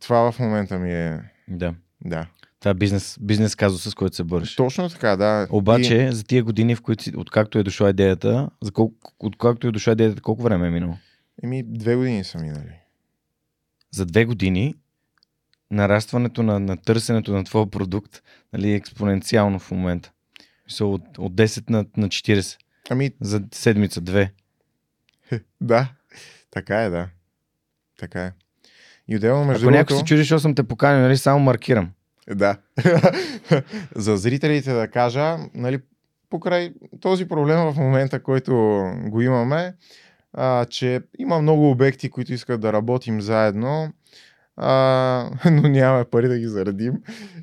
[SPEAKER 2] Това в момента ми е...
[SPEAKER 1] Да.
[SPEAKER 2] Да.
[SPEAKER 1] Това е бизнес, бизнес казус, с който се бориш.
[SPEAKER 2] Точно така, да.
[SPEAKER 1] Обаче,
[SPEAKER 2] И,
[SPEAKER 1] за тия години, в които си, откакто е дошла идеята, за колко, откакто е дошла идеята, колко време е минало?
[SPEAKER 2] еми, две години са минали.
[SPEAKER 1] За две години нарастването на, на търсенето на твоя продукт нали, е експоненциално в момента. Мисъл, от, от 10 на, на 40
[SPEAKER 2] Ами,
[SPEAKER 1] за седмица, две.
[SPEAKER 2] да. Така е, да. Така е. И отделно между
[SPEAKER 1] Ако някой
[SPEAKER 2] другото...
[SPEAKER 1] се чуди, защо съм те поканил, нали, само маркирам.
[SPEAKER 2] Да. За зрителите да кажа, нали, покрай този проблем в момента, който го имаме, а, че има много обекти, които искат да работим заедно, а, но нямаме пари да ги заредим.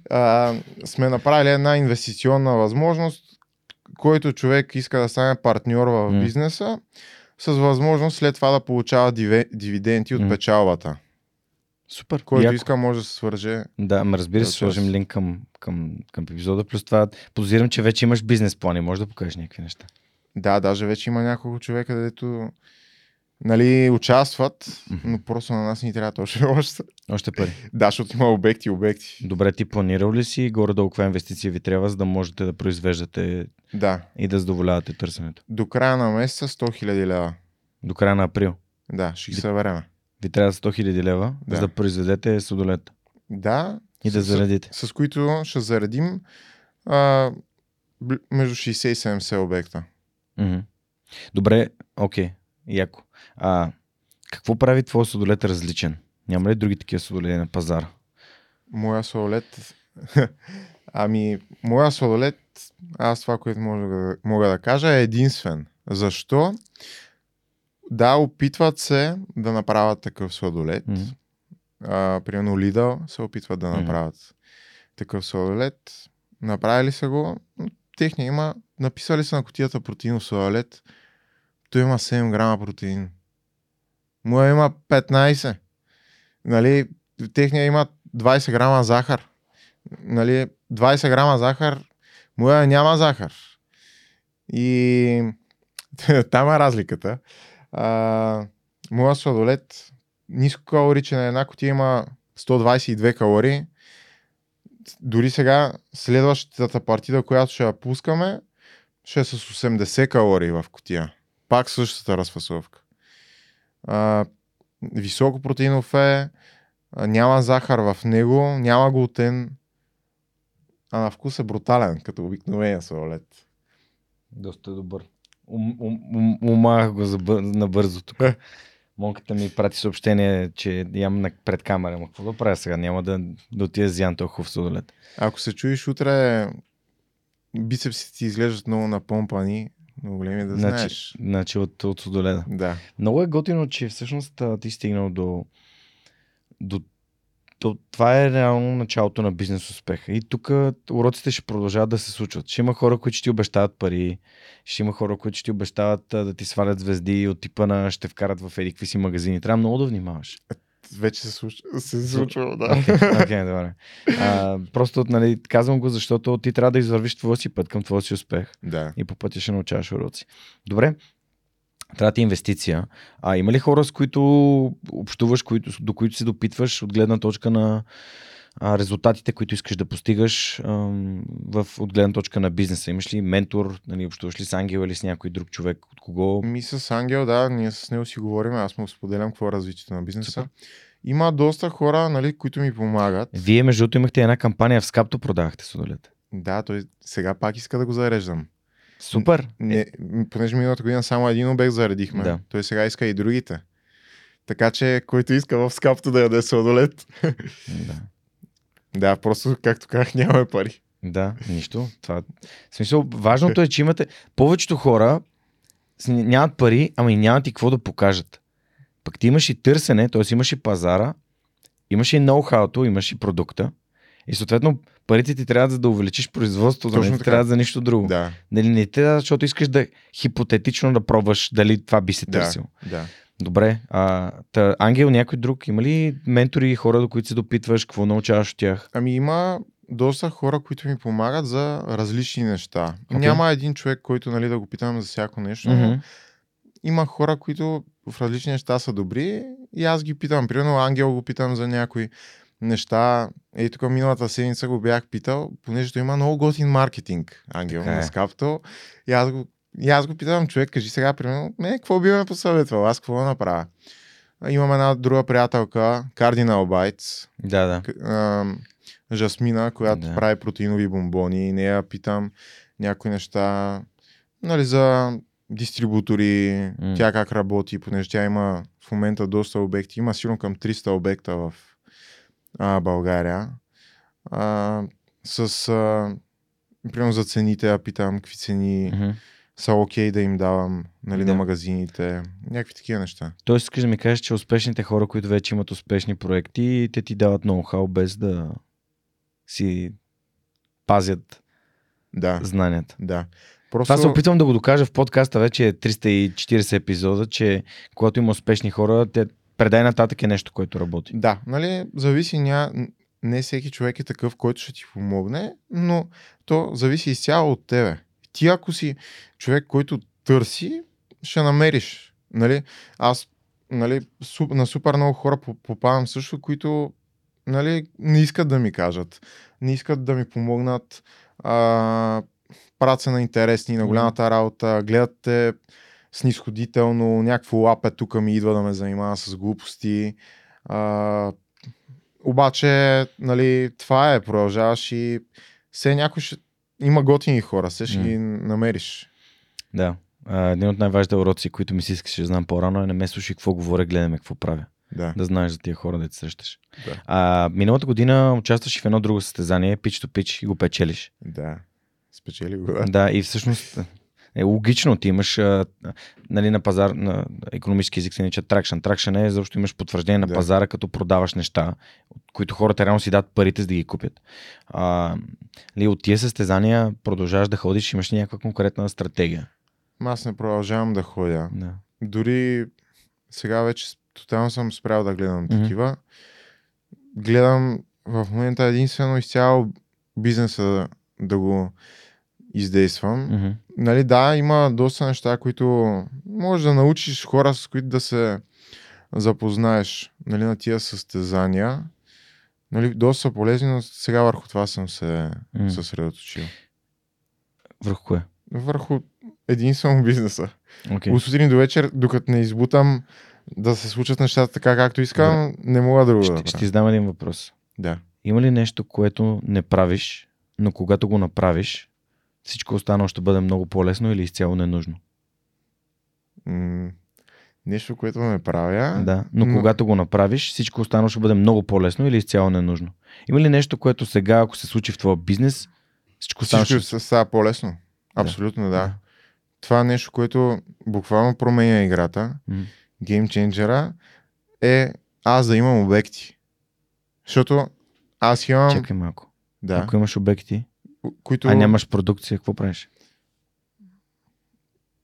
[SPEAKER 2] А, сме направили една инвестиционна възможност, който човек иска да стане партньор в бизнеса, с възможност след това да получава диве- дивиденти от печалбата.
[SPEAKER 1] Супер.
[SPEAKER 2] Който
[SPEAKER 1] Яко.
[SPEAKER 2] иска може да се свърже
[SPEAKER 1] Да, ама разбира се, сложим линк към, към, към епизода. Плюс това, подозирам, че вече имаш бизнес плани. Може да покажеш някакви неща.
[SPEAKER 2] Да, даже вече има няколко човека, дето нали, участват, но просто на нас ни трябва още още.
[SPEAKER 1] Още пари.
[SPEAKER 2] Да, защото има обекти, обекти.
[SPEAKER 1] Добре, ти планирал ли си горе-долу каква инвестиция ви трябва, за да можете да произвеждате
[SPEAKER 2] Да.
[SPEAKER 1] и да задоволявате търсенето?
[SPEAKER 2] До края на месеца 100 000 лева.
[SPEAKER 1] До края на април.
[SPEAKER 2] Да, ще ги събереме.
[SPEAKER 1] Ви трябва 100 000 лева,
[SPEAKER 2] Да.
[SPEAKER 1] за да произведете судолет
[SPEAKER 2] Да.
[SPEAKER 1] и да
[SPEAKER 2] с-
[SPEAKER 1] заредите.
[SPEAKER 2] С, с които ще заредим а, между 60 и 70 обекта.
[SPEAKER 1] Добре, окей, яко. А, какво прави твой судолет различен? Няма ли други такива судолети на пазара?
[SPEAKER 2] Моя сладолет... ами, моя сладолет, аз това, което мога да, мога да кажа, е единствен. Защо? Да, опитват се да направят такъв сладолет.
[SPEAKER 1] Мгм.
[SPEAKER 2] А, примерно Lidl се опитват да направят такъв сладолет. Направили са го. Техния има, написали са на котията протеинов сладолет. Той има 7 грама протеин. Моя има 15. Нали, техния има 20 грама захар. Нали, 20 грама захар, моя няма захар. И там е разликата. А, моя сладолет ниско калоричен е една котия има 122 калории. Дори сега следващата партида, която ще я пускаме, ще е с 80 калории в котия. Пак същата разфасовка. А, високо протеинов е, няма захар в него, няма глутен, а на вкус е брутален, като обикновения сладолет.
[SPEAKER 1] Доста добър. Ум, ум, ум, умах го за бър... набързо тук. Монката ми прати съобщение, че ям на пред камера. Ма какво да правя сега? Няма да, да отида с Ян толкова в сладолет.
[SPEAKER 2] Ако се чуеш утре, бицепсите ти изглеждат много напомпани, много големи да
[SPEAKER 1] Значи,
[SPEAKER 2] знаеш.
[SPEAKER 1] значи от, от сладоледа.
[SPEAKER 2] Да.
[SPEAKER 1] Много е готино, че всъщност ти стигнал до, до, до... Това е реално началото на бизнес успеха. И тук уроците ще продължават да се случват. Ще има хора, които ще ти обещават пари, ще има хора, които ще ти обещават да ти свалят звезди от типа на ще вкарат в едикви си магазини. Трябва много да внимаваш.
[SPEAKER 2] Вече се, случва, се случва, да.
[SPEAKER 1] Окей, okay, okay, добре. А, просто нали, казвам го, защото ти трябва да извървиш твоя си път към твоя си успех
[SPEAKER 2] да.
[SPEAKER 1] и по пътя ще научаваш уроци. Добре, трябва ти инвестиция. А има ли хора, с които общуваш, които, до които се допитваш от гледна точка на а, резултатите, които искаш да постигаш в, от гледна точка на бизнеса? Имаш ли ментор, нали, общуваш ли с Ангел или с някой друг човек? От кого?
[SPEAKER 2] Ми с Ангел, да, ние с него си говорим, аз му споделям какво е развитието на бизнеса.
[SPEAKER 1] Супер.
[SPEAKER 2] Има доста хора, нали, които ми помагат.
[SPEAKER 1] Вие, между другото, имахте една кампания в Скапто, продавахте судолет.
[SPEAKER 2] Да, той сега пак иска да го зареждам.
[SPEAKER 1] Супер!
[SPEAKER 2] Не, м, понеже миналата година само един обект заредихме,
[SPEAKER 1] Да.
[SPEAKER 2] той сега иска и другите. Така че, който иска в скапто да яде сладолет,
[SPEAKER 1] Да.
[SPEAKER 2] Да, просто, както казах, нямаме пари.
[SPEAKER 1] Да, нищо. Това... В смисъл, важното е, че имате... Повечето хора нямат пари, ама и нямат и какво да покажат. Пък ти имаш и търсене, т.е. имаш и пазара, имаш и ноу-хауто, имаш и продукта. И съответно парите ти трябва за да увеличиш производството,
[SPEAKER 2] Точно
[SPEAKER 1] не ти трябва за нищо друго.
[SPEAKER 2] Да,
[SPEAKER 1] Нали, не те трябва, защото искаш да хипотетично да пробваш дали това би се
[SPEAKER 2] да,
[SPEAKER 1] търсил.
[SPEAKER 2] да.
[SPEAKER 1] Добре. А, та, Ангел, някой друг, има ли ментори и хора, до които се допитваш, какво научаваш от тях?
[SPEAKER 2] Ами има доста хора, които ми помагат за различни неща.
[SPEAKER 1] Окей.
[SPEAKER 2] Няма един човек, който нали, да го питам за всяко нещо, но
[SPEAKER 1] Мгм.
[SPEAKER 2] има хора, които в различни неща са добри и аз ги питам. Примерно Ангел го питам за някои неща. Ей, тук миналата седмица го бях питал, понеже има много готин маркетинг, Ангел,
[SPEAKER 1] Така е.
[SPEAKER 2] на Скапто. И аз го, и аз го питам, човек, кажи сега, примерно, не, какво би ме посъветвал, аз какво направя? Имам една друга приятелка, Cardinal Bites,
[SPEAKER 1] Да, да.
[SPEAKER 2] к- Жасмина, която
[SPEAKER 1] Да.
[SPEAKER 2] прави протеинови бомбони. И нея питам някои неща нали, за дистрибутори,
[SPEAKER 1] М.
[SPEAKER 2] тя как работи, понеже тя има в момента доста обекти. Има сигурно към 300 обекта в а, България. А, с, а, примерно за цените, я питам какви цени
[SPEAKER 1] Мгм.
[SPEAKER 2] Са окей да им давам нали,
[SPEAKER 1] Да.
[SPEAKER 2] на магазините. Някакви такива неща.
[SPEAKER 1] Тоест искаш да ми кажеш, че успешните хора, които вече имат успешни проекти, те ти дават ноу-хау без да си пазят
[SPEAKER 2] Да,
[SPEAKER 1] знанията.
[SPEAKER 2] да. Просто...
[SPEAKER 1] Това се опитвам да го докажа в подкаста, вече е 340 епизода, че когато има успешни хора, те предай нататък е нещо, което работи.
[SPEAKER 2] Да, нали, зависи, ня... не всеки човек е такъв, който ще ти помогне, но то зависи изцяло от тебе. Ти ако си човек, който търси, ще намериш. Нали? Аз нали, на супер много хора по- попадам също, които нали, не искат да ми кажат, не искат да ми помогнат, а, правят се на интересни, на голямата работа, гледат те снисходително, някакво лапе тук ми идва да ме занимава с глупости. А, обаче, нали, това е, продължаваш и все някой ще... Има готини хора, все ще
[SPEAKER 1] М.
[SPEAKER 2] ги намериш.
[SPEAKER 1] Да. А, един от най-важните уроци, които ми се искаше да знам по-рано е не ме слушай какво говоря, гледаме какво правя.
[SPEAKER 2] Да.
[SPEAKER 1] Да знаеш за тия хора, да те срещаш.
[SPEAKER 2] Да.
[SPEAKER 1] А, миналата година участваш в едно друго състезание, Pitch to Pitch и го печелиш.
[SPEAKER 2] Да. Спечели го. Да.
[SPEAKER 1] Да, и всъщност е логично. Ти имаш а, нали, на пазар, на економически език се нарича тракшн. Тракшн е защото имаш потвърждение на
[SPEAKER 2] Да.
[SPEAKER 1] пазара, като продаваш неща, от които хората реално си дадат парите, за да ги купят. А, ли, от тия състезания продължаваш да ходиш, имаш ли някаква конкретна стратегия.
[SPEAKER 2] Аз не продължавам да ходя.
[SPEAKER 1] Да.
[SPEAKER 2] Дори сега вече тотално съм спрял да гледам
[SPEAKER 1] Мгм.
[SPEAKER 2] такива. Гледам в момента единствено изцяло бизнеса да, да го издействам.
[SPEAKER 1] Мгм.
[SPEAKER 2] Нали, да, има доста неща, които можеш да научиш хора, с които да се запознаеш нали, на тия състезания. Нали, доста са полезни, но сега върху това съм се
[SPEAKER 1] М.
[SPEAKER 2] съсредоточил.
[SPEAKER 1] Върху кое?
[SPEAKER 2] Върху единствено бизнеса.
[SPEAKER 1] Okay.
[SPEAKER 2] От сутрин до вечер, докато не избутам да се случат нещата така, както искам, не мога друго
[SPEAKER 1] Ще, ще ти задам един въпрос.
[SPEAKER 2] Да.
[SPEAKER 1] Има ли нещо, което не правиш, но когато го направиш, всичко останало ще бъде много по-лесно или изцяло ненужно?
[SPEAKER 2] М- нещо, което не правя.
[SPEAKER 1] Да, но,
[SPEAKER 2] но-
[SPEAKER 1] когато го направиш, всичко останало ще бъде много по-лесно или изцяло ненужно. Има ли нещо, което сега, ако се случи в твоя бизнес, всичко останало
[SPEAKER 2] Всичко
[SPEAKER 1] ще...
[SPEAKER 2] става по-лесно. Абсолютно, да. да. Това е нещо, което буквално променя играта.
[SPEAKER 1] М.
[SPEAKER 2] Геймченджера е аз да имам обекти. Защото аз имам...
[SPEAKER 1] Чакай малко.
[SPEAKER 2] Да.
[SPEAKER 1] Ако имаш обекти,
[SPEAKER 2] Които...
[SPEAKER 1] а нямаш продукция, какво правиш?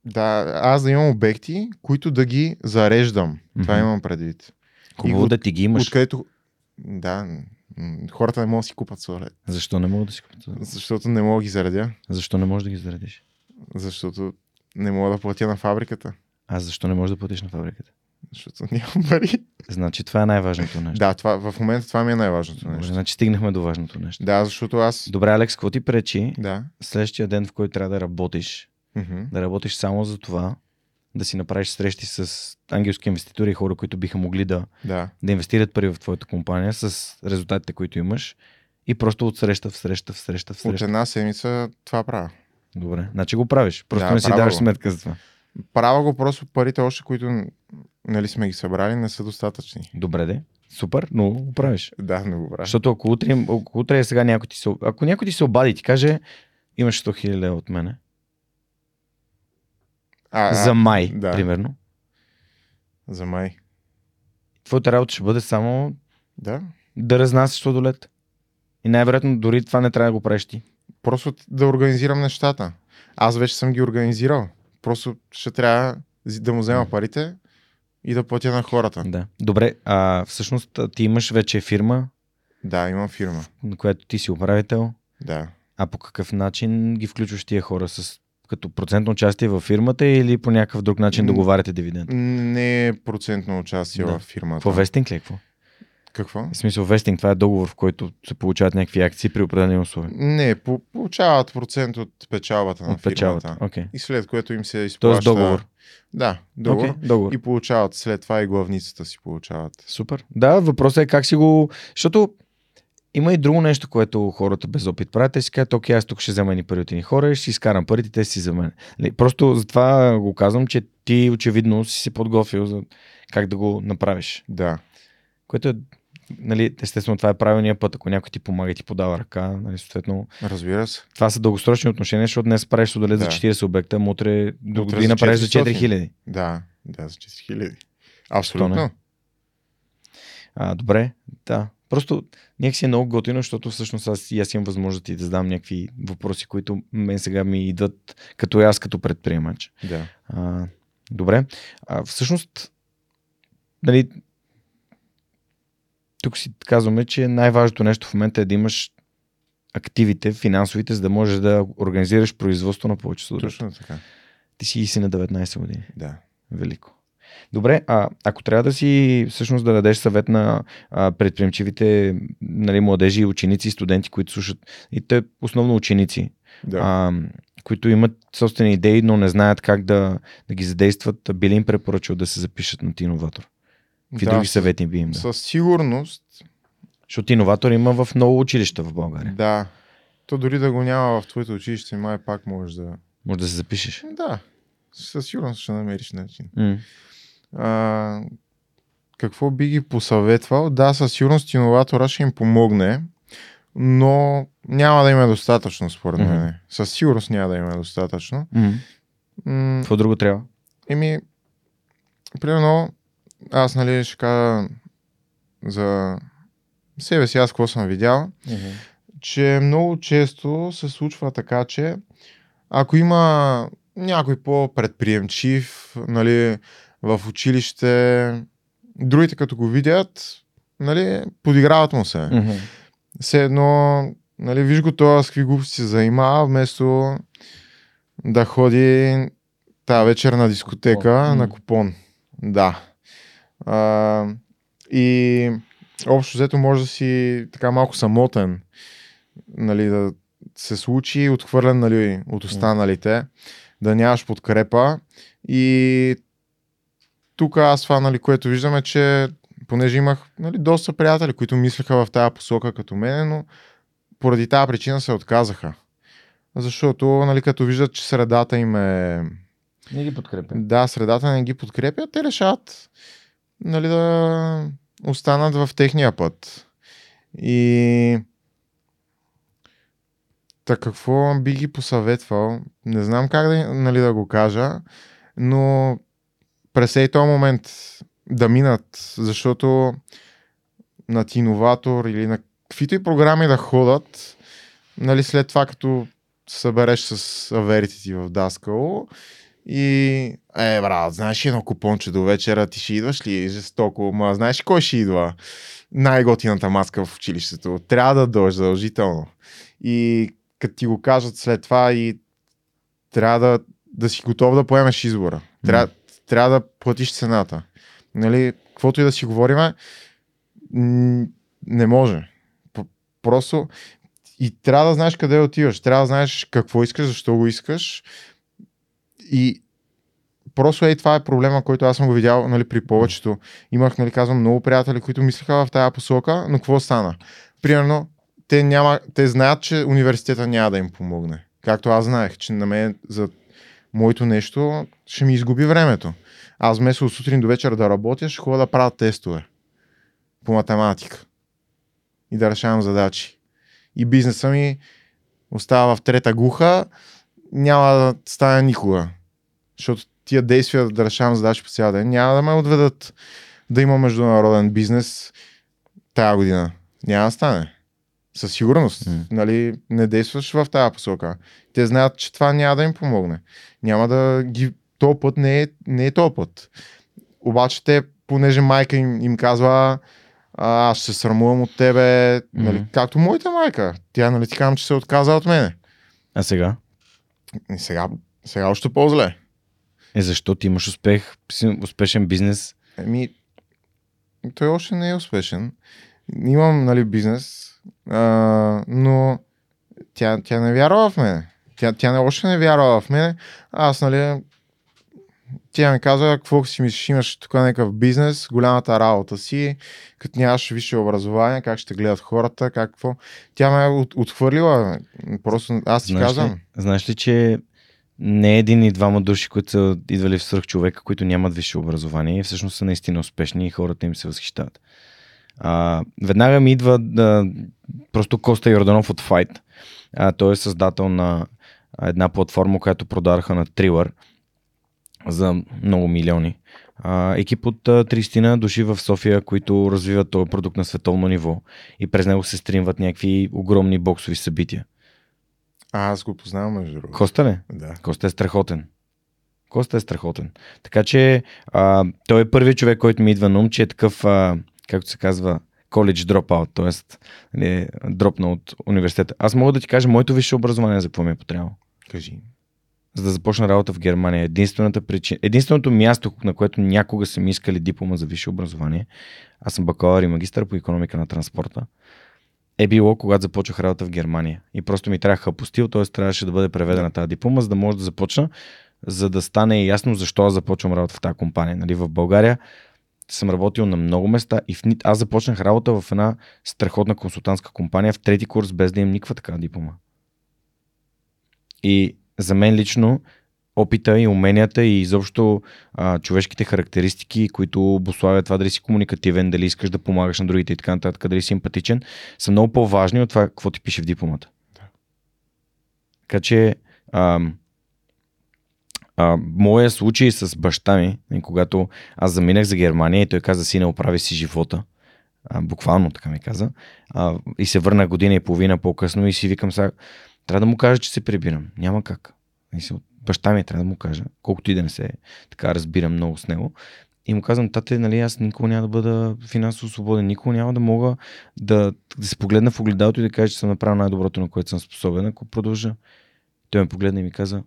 [SPEAKER 2] Да, аз да имам обекти, които да ги зареждам. Това
[SPEAKER 1] Мгм.
[SPEAKER 2] имам предвид.
[SPEAKER 1] Хубаво
[SPEAKER 2] от-
[SPEAKER 1] да ти ги имаш.
[SPEAKER 2] Откъдето... Да, хората не могат да си купат сладолет.
[SPEAKER 1] Защо не мога да си купя?
[SPEAKER 2] Защото не мога да ги заредя.
[SPEAKER 1] Защо не можеш да ги заредиш?
[SPEAKER 2] Защото не мога да платя на фабриката.
[SPEAKER 1] А защо не можеш да платиш на фабриката?
[SPEAKER 2] Защото нямам пари.
[SPEAKER 1] Значи това е най-важното нещо.
[SPEAKER 2] Да, това, в момента това ми е най-важното нещо.
[SPEAKER 1] значи стигнахме до важното нещо.
[SPEAKER 2] Да, защото аз...
[SPEAKER 1] Добре, Алекс, какво ти пречи
[SPEAKER 2] Да.
[SPEAKER 1] следващия ден, в който трябва да работиш,
[SPEAKER 2] Мгм.
[SPEAKER 1] да работиш само за това, да си направиш срещи с ангелски инвеститори и хора, които биха могли да,
[SPEAKER 2] Да.
[SPEAKER 1] да инвестират пари в твоята компания с резултатите, които имаш и просто от среща в среща в среща в
[SPEAKER 2] От
[SPEAKER 1] среща.
[SPEAKER 2] една седмица това правя.
[SPEAKER 1] Добре, значи го правиш. Просто
[SPEAKER 2] Да,
[SPEAKER 1] не си даваш
[SPEAKER 2] го.
[SPEAKER 1] сметка за това.
[SPEAKER 2] Правя го просто парите още, които нали, сме ги събрали, не са достатъчни.
[SPEAKER 1] Добре, де. Супер, но го правиш.
[SPEAKER 2] Да, не го правя.
[SPEAKER 1] Защото ако утре, ако утре сега някой ти се, ако някой ти се обади и ти каже, имаш 100 000 лева от мене,
[SPEAKER 2] А,
[SPEAKER 1] за май,
[SPEAKER 2] да.
[SPEAKER 1] примерно,
[SPEAKER 2] За май.
[SPEAKER 1] твоята работа ще бъде само
[SPEAKER 2] Да.
[SPEAKER 1] да разнасяш сладолет. И най-вероятно дори това не трябва да го правиш ти.
[SPEAKER 2] Просто да организирам нещата. Аз вече съм ги организирал. Просто ще трябва да му взема парите и да платя на хората.
[SPEAKER 1] Да. Добре, а всъщност ти имаш вече фирма,
[SPEAKER 2] Да, имам фирма.
[SPEAKER 1] на която ти си управител,
[SPEAKER 2] Да.
[SPEAKER 1] а по какъв начин ги включваш тия хора с като процентно участие във фирмата или по някакъв друг начин договаряте дивиденд?
[SPEAKER 2] Не е процентно участие
[SPEAKER 1] Да.
[SPEAKER 2] в фирмата.
[SPEAKER 1] Какво вестинг ли? Какво?
[SPEAKER 2] Какво?
[SPEAKER 1] В смисъл вестинг, това е договор, в който се получават някакви акции при определени условия.
[SPEAKER 2] Не, по- получават процент от печалбата на
[SPEAKER 1] От печалбата.
[SPEAKER 2] фирмата.
[SPEAKER 1] Окей.
[SPEAKER 2] И след което им се изплаща...
[SPEAKER 1] Тоест договор.
[SPEAKER 2] Да, договор.
[SPEAKER 1] Окей, договор.
[SPEAKER 2] И получават след това и главницата си получават.
[SPEAKER 1] Супер. Да, въпросът е как си го... Защото има и друго нещо, което хората без опит правят. Те си казват, окей, аз тук ще взема ни пари от едни хора и ще си изкарам парите, те си за мен. Просто затова го казвам, че ти очевидно си се подготвил за как да го направиш.
[SPEAKER 2] Да.
[SPEAKER 1] Което е, нали, естествено, това е правилният път. Ако някой ти помага и ти подава ръка, нали, съответно,
[SPEAKER 2] Разбира се.
[SPEAKER 1] това са дългосрочни отношения, защото днес правиш за
[SPEAKER 2] Да.
[SPEAKER 1] 40 обекта, а утре до година
[SPEAKER 2] за
[SPEAKER 1] правиш за
[SPEAKER 2] 400.
[SPEAKER 1] 4000.
[SPEAKER 2] Да, да, за 4000. Абсолютно.
[SPEAKER 1] А, добре, да. Просто някакси е много готино, защото всъщност аз, и аз имам възможност да ти да задам някакви въпроси, които мен сега ми идват като и аз като предприемач.
[SPEAKER 2] Да.
[SPEAKER 1] А, добре. А, всъщност, нали, тук си казваме, че най-важното нещо в момента е да имаш активите, финансовите, за да можеш да организираш производство на повече сладолед.
[SPEAKER 2] Точно така.
[SPEAKER 1] Ти си и си на 19 години.
[SPEAKER 2] Да.
[SPEAKER 1] Велико. Добре, а ако трябва да си всъщност да дадеш съвет на а, предприемчивите нали, младежи, ученици студенти, които слушат, и те основно ученици,
[SPEAKER 2] Да.
[SPEAKER 1] а, които имат собствени идеи, но не знаят как да, да ги задействат, би ли им препоръчал да се запишат на Тиноватор? Какви
[SPEAKER 2] Да,
[SPEAKER 1] други съвети би им дал?
[SPEAKER 2] Със сигурност,
[SPEAKER 1] Защото Иноватор има в много училища в България.
[SPEAKER 2] да. То дори да го няма в твоето училище, май пак можеш да...
[SPEAKER 1] Може да се запишеш.
[SPEAKER 2] Да. Със сигурност ще намериш начин.
[SPEAKER 1] М.
[SPEAKER 2] А, какво би ги посъветвал? Да, със сигурност иноватора ще им помогне, но няма да има достатъчно, според
[SPEAKER 1] Мгм.
[SPEAKER 2] мен. Със сигурност няма да има достатъчно.
[SPEAKER 1] М- Какво друго трябва?
[SPEAKER 2] Еми, примерно, аз нали ще кажа за себе си, аз какво съм видял, че много често се случва така, че ако има някой по-предприемчив, нали, в училище, другите като го видят, нали, подиграват му се.
[SPEAKER 1] Мгм.
[SPEAKER 2] Все едно, нали, виж го това с какви глупости се занимава, вместо да ходи тази вечер на дискотека
[SPEAKER 1] Купон.
[SPEAKER 2] на купон. Да. А, и общо взето може да си така малко самотен, нали, да се случи отхвърлен нали, от останалите. да нямаш подкрепа и тук аз това, нали, което виждаме, че понеже имах нали, доста приятели, които мислеха в тази посока като мен, но поради тази причина се отказаха. Защото, нали, като виждат, че средата им е...
[SPEAKER 1] Не ги подкрепя.
[SPEAKER 2] Да, средата не ги подкрепя, те решават нали, да останат в техния път. И Та какво би ги посъветвал? Не знам как да, нали, да го кажа, но през този момент да минат, защото на иноватор или на каквито и програми да ходят, нали, след това като събереш с аверите ти в Даскало и е, брат, знаеш едно купонче до вечера, ти ще идваш ли жестоко, ма знаеш кой ще идва? Най-готината маска в училището. Трябва да дойдеш задължително. И като ти го кажат след това и трябва да, да си готов да поемеш избора. Трябва, mm. трябва да платиш цената. Нали, каквото и да си говориме, не може. Просто и трябва да знаеш къде отиваш. Трябва да знаеш какво искаш, защо го искаш. И просто ей, това е проблема, който аз съм го видял нали, при повечето. Имах, нали, казвам, много приятели, които мислеха в тази посока, но какво стана? Примерно, те, няма, те знаят, че университета няма да им помогне. Както аз знаех, че на мен за моето нещо ще ми изгуби времето. Аз вместо от сутрин до вечер да работя, ще ходя да правя тестове по математика и да решавам задачи. И бизнеса ми остава в трета глуха, няма да стане никога. Защото тия действия да решавам задачи по цял ден няма да ме отведат да има международен бизнес тази година. Няма да стане. Със сигурност. Mm. Нали, не действаш в тази посока. Те знаят, че това няма да им помогне. Няма да ги... То път не е, не е то път. Обаче те, понеже майка им, им казва а, аз ще се срамувам от тебе, mm-hmm. нали, както моята майка. Тя, нали, ти казвам, че се отказа от мене.
[SPEAKER 1] А сега?
[SPEAKER 2] И сега, сега още по-зле.
[SPEAKER 1] Е, защо ти имаш успех, успешен бизнес?
[SPEAKER 2] Еми, той още не е успешен. Имам, нали, бизнес, а, но тя, тя не вярва в мен. Тя, тя не, още не вярва в мен. Аз, нали, тя ми казва, какво си мислиш, имаш тук някакъв бизнес, голямата работа си, като нямаш висше образование, как ще гледат хората, какво. Тя ме е от, отхвърлила. Просто аз ти
[SPEAKER 1] знаеш
[SPEAKER 2] казвам.
[SPEAKER 1] Ли, знаеш ли, че не е един и двама души, които са идвали в свърх човека, които нямат висше образование и всъщност са наистина успешни и хората им се възхищават. А, веднага ми идва да, просто Коста Йорданов от Fight. А, той е създател на една платформа, която продараха на Трилър за много милиони. А, екип от 30 души в София, които развиват този продукт на световно ниво и през него се стримват някакви огромни боксови събития.
[SPEAKER 2] А, аз го познавам между другото.
[SPEAKER 1] Коста ли?
[SPEAKER 2] Да.
[SPEAKER 1] Коста е страхотен. Коста е страхотен. Така че а, той е първият човек, който ми идва на ум, че е такъв, а, както се казва, college dropout, т.е. Нали, дропна от университета. Аз мога да ти кажа моето висше образование за какво ми е потребно.
[SPEAKER 2] Кажи.
[SPEAKER 1] За да започна работа в Германия. Единствената причина, единственото място, на което някога са ми искали диплома за висше образование, аз съм бакалавър и магистър по економика на транспорта, е било, когато започнах работа в Германия. И просто ми трябваха апостил, т.е. трябваше да бъде преведена тази диплома, за да може да започна, за да стане ясно защо аз започвам работа в тази компания. Нали, в България съм работил на много места и в, аз започнах работа в една страхотна консултантска компания в трети курс, без да имам никаква такава диплома. И за мен лично опита и уменията и изобщо а, човешките характеристики, които обославят това дали си комуникативен, дали искаш да помагаш на другите и така нататък, дали си емпатичен, са много по-важни от това, какво ти пише в дипломата. Да. Така че а, а, моя случай с баща ми, когато аз заминах за Германия и той каза, сине, оправи си живота, а, буквално така ми каза, а, и се върна година и половина по-късно и си викам сега, трябва да му кажа, че се прибирам. Няма как. И се, баща ми трябва да му кажа, колкото и да не се така разбирам много с него. И му казвам, тате, нали, аз никога няма да бъда финансово свободен, никога няма да мога да, да се погледна в огледалото и да кажа, че съм направил най-доброто, на което съм способен, ако продължа. Той ме погледна и ми каза,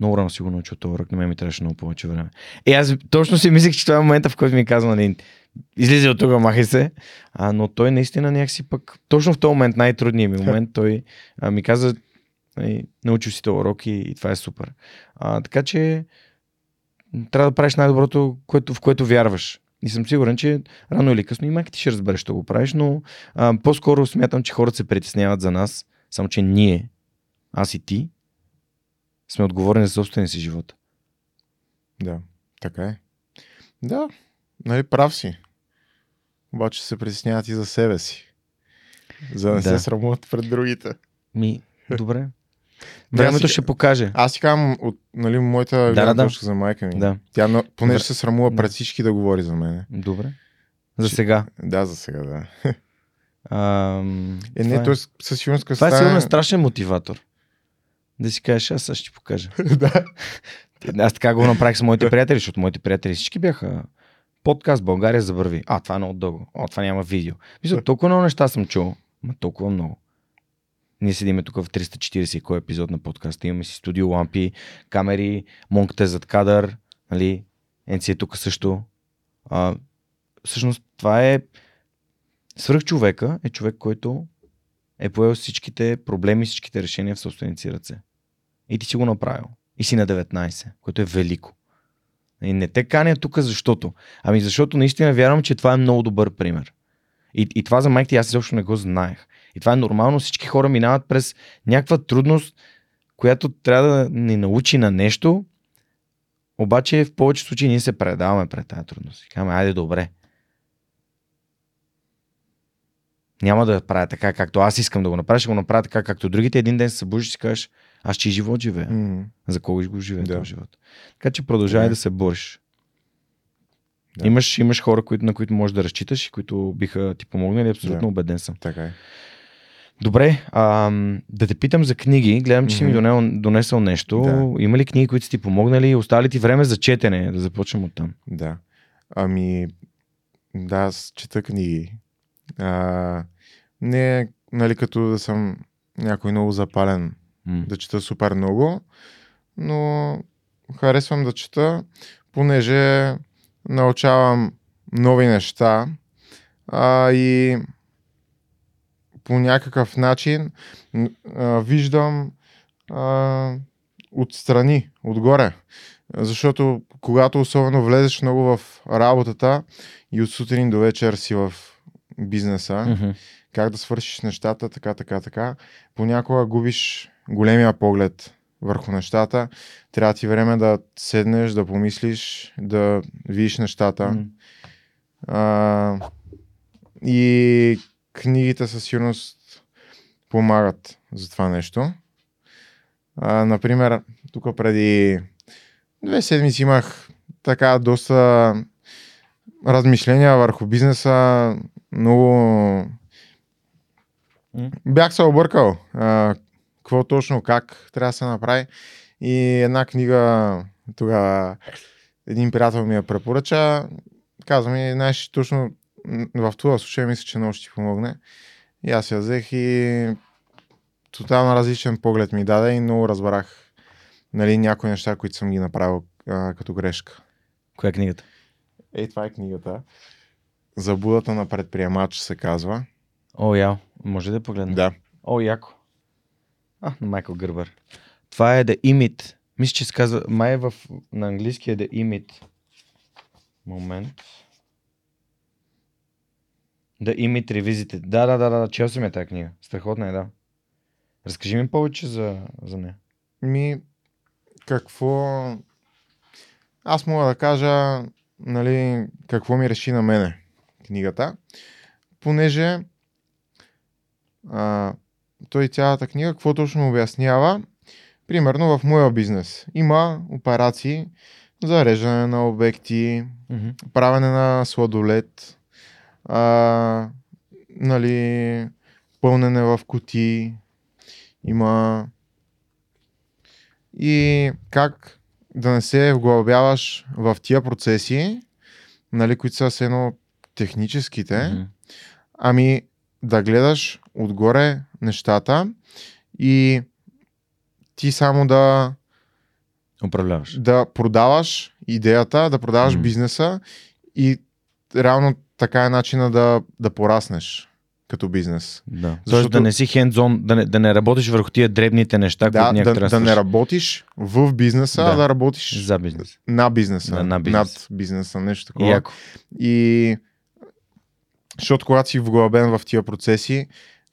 [SPEAKER 1] много рано си го научил този урок, на мен ми трябваше много повече време. И аз точно си мислех, че това е момента, в който ми казва, нали, излиза от тук, махай се. А, но той наистина някакси пък, точно в този момент, най-трудният ми момент, той а, ми каза, Нали, научил си този урок и, и това е супер. А, така че трябва да правиш най-доброто, което, в което вярваш. И съм сигурен, че рано или късно и майка ти ще разбереш, що го правиш, но а, по-скоро смятам, че хората се притесняват за нас, само че ние, аз и ти, сме отговорни за собствения си живот.
[SPEAKER 2] Да, така е. Да, нали, прав си. Обаче се притесняват и за себе си. За да не
[SPEAKER 1] Да.
[SPEAKER 2] се срамуват пред другите.
[SPEAKER 1] Ми, добре.
[SPEAKER 2] Да,
[SPEAKER 1] Времето
[SPEAKER 2] си-
[SPEAKER 1] ще покаже.
[SPEAKER 2] Аз си казвам от нали, моята
[SPEAKER 1] Да,
[SPEAKER 2] гледна
[SPEAKER 1] да, да.
[SPEAKER 2] точка за майка ми.
[SPEAKER 1] Да.
[SPEAKER 2] Тя, понеже
[SPEAKER 1] Вр-
[SPEAKER 2] се срамува
[SPEAKER 1] Да.
[SPEAKER 2] пред всички да говори за мене.
[SPEAKER 1] Добре. За сега.
[SPEAKER 2] Да, за сега, да.
[SPEAKER 1] Ам,
[SPEAKER 2] Е,
[SPEAKER 1] това
[SPEAKER 2] не, т.е. със сигурност
[SPEAKER 1] Това е
[SPEAKER 2] стане-
[SPEAKER 1] сигурно страшен мотиватор. Да си кажеш, аз ще ти покажа.
[SPEAKER 2] да.
[SPEAKER 1] Аз така го направих с моите приятели, защото моите приятели всички бяха подкаст България забърви. А, това е много дълго. О, това няма видео. Мисля, толкова много неща съм чул. Ма толкова много. Ние седиме тук в 340 и кой епизод на подкаста. Имаме си студио лампи, камери, монката е зад кадър, нали? Енци е тук също. А, всъщност това е свръх човека е човек, който е поел всичките проблеми, всичките решения в собствените ръце. И ти си го направил. И си на 19, което е велико. И не те каня тук защото. Ами защото наистина вярвам, че това е много добър пример. И, и това за майка ти аз изобщо не го знаех. И това е нормално. Всички хора минават през някаква трудност, която трябва да ни научи на нещо, обаче в повечето случаи ние се предаваме пред тази трудност. И казваме, айде добре. Няма да правя така, както аз искам да го направя, ще го направя така, както другите. Един ден се събудиш и си кажеш, аз че живот живея.
[SPEAKER 2] М,
[SPEAKER 1] За кого го живее
[SPEAKER 2] Да.
[SPEAKER 1] този живот. Така че продължавай
[SPEAKER 2] Да.
[SPEAKER 1] да се бориш.
[SPEAKER 2] Да.
[SPEAKER 1] Имаш, имаш хора, които, на които можеш да разчиташ и които биха ти помогнали, абсолютно
[SPEAKER 2] Да.
[SPEAKER 1] убеден съм.
[SPEAKER 2] Така е.
[SPEAKER 1] Добре, ам, да те питам за книги. Гледам, че си ми донел, донесъл нещо.
[SPEAKER 2] Да.
[SPEAKER 1] Има ли книги, които са ти помогнали? Остава ли ти време за четене? Да започнем от там.
[SPEAKER 2] Да. Ами, да, аз чета книги. А, не, нали, като да съм някой много запален
[SPEAKER 1] М.
[SPEAKER 2] да чета супер много, но харесвам да чета, понеже научавам нови неща а, и по някакъв начин а, виждам а, отстрани, отгоре. Защото когато особено влезеш много в работата и от сутрин до вечер си в бизнеса,
[SPEAKER 1] Мгм.
[SPEAKER 2] как да свършиш нещата, така, така, така. Понякога губиш големия поглед върху нещата. Трябва ти време да седнеш, да помислиш, да видиш нещата.
[SPEAKER 1] М.
[SPEAKER 2] А, и книгите със сигурност помагат за това нещо. А, например, тук преди две седмици имах така доста размишления върху бизнеса. Много бях се объркал. А, какво точно, как трябва да се направи. И една книга тогава един приятел ми я препоръча. Каза ми, знаеш, точно в това случай мисля, че много ще ти помогне. И аз я взех и тотално различен поглед ми даде и много разбрах нали, някои неща, които съм ги направил а, като грешка.
[SPEAKER 1] Коя е книгата?
[SPEAKER 2] Ей, това е книгата. Забудата на предприемач се казва.
[SPEAKER 1] О, яо. Може да я погледна?
[SPEAKER 2] Да.
[SPEAKER 1] О, яко. А, на Майкъл Гърбър. Това е The Imit. Мисля, че се казва, май е в, на английски е The Imit. Момент. The Imit Revisited. Да, да, да, да, чел съм я тази книга. Страхотна е, да. Разкажи ми повече за, за нея.
[SPEAKER 2] Ми, какво... Аз мога да кажа, нали, какво ми реши на мене книгата, понеже а, той цялата книга, какво точно обяснява, примерно в моя бизнес има операции за реждане на обекти,
[SPEAKER 1] Mm-hmm.
[SPEAKER 2] правене на сладолет, а, нали, пълнене в кутии, има и как да не се вглъбяваш в тия процеси, нали, които са все едно техническите,
[SPEAKER 1] Mm-hmm.
[SPEAKER 2] ами да гледаш отгоре нещата и ти само да,
[SPEAKER 1] Управляваш.
[SPEAKER 2] да продаваш идеята, да продаваш
[SPEAKER 1] Мгм.
[SPEAKER 2] бизнеса и реално така е начина да, да пораснеш. като бизнес.
[SPEAKER 1] Да. Защото...
[SPEAKER 2] Защото-
[SPEAKER 1] да не си хендзон, да не, да не работиш върху тия дребните неща,
[SPEAKER 2] Да,
[SPEAKER 1] които някак
[SPEAKER 2] да, да не работиш в бизнеса,
[SPEAKER 1] Да.
[SPEAKER 2] а да работиш
[SPEAKER 1] За бизнес.
[SPEAKER 2] на бизнеса.
[SPEAKER 1] На- на бизнес.
[SPEAKER 2] Над бизнеса, нещо такова.
[SPEAKER 1] Яко.
[SPEAKER 2] И защото когато си вглъбен в тия процеси,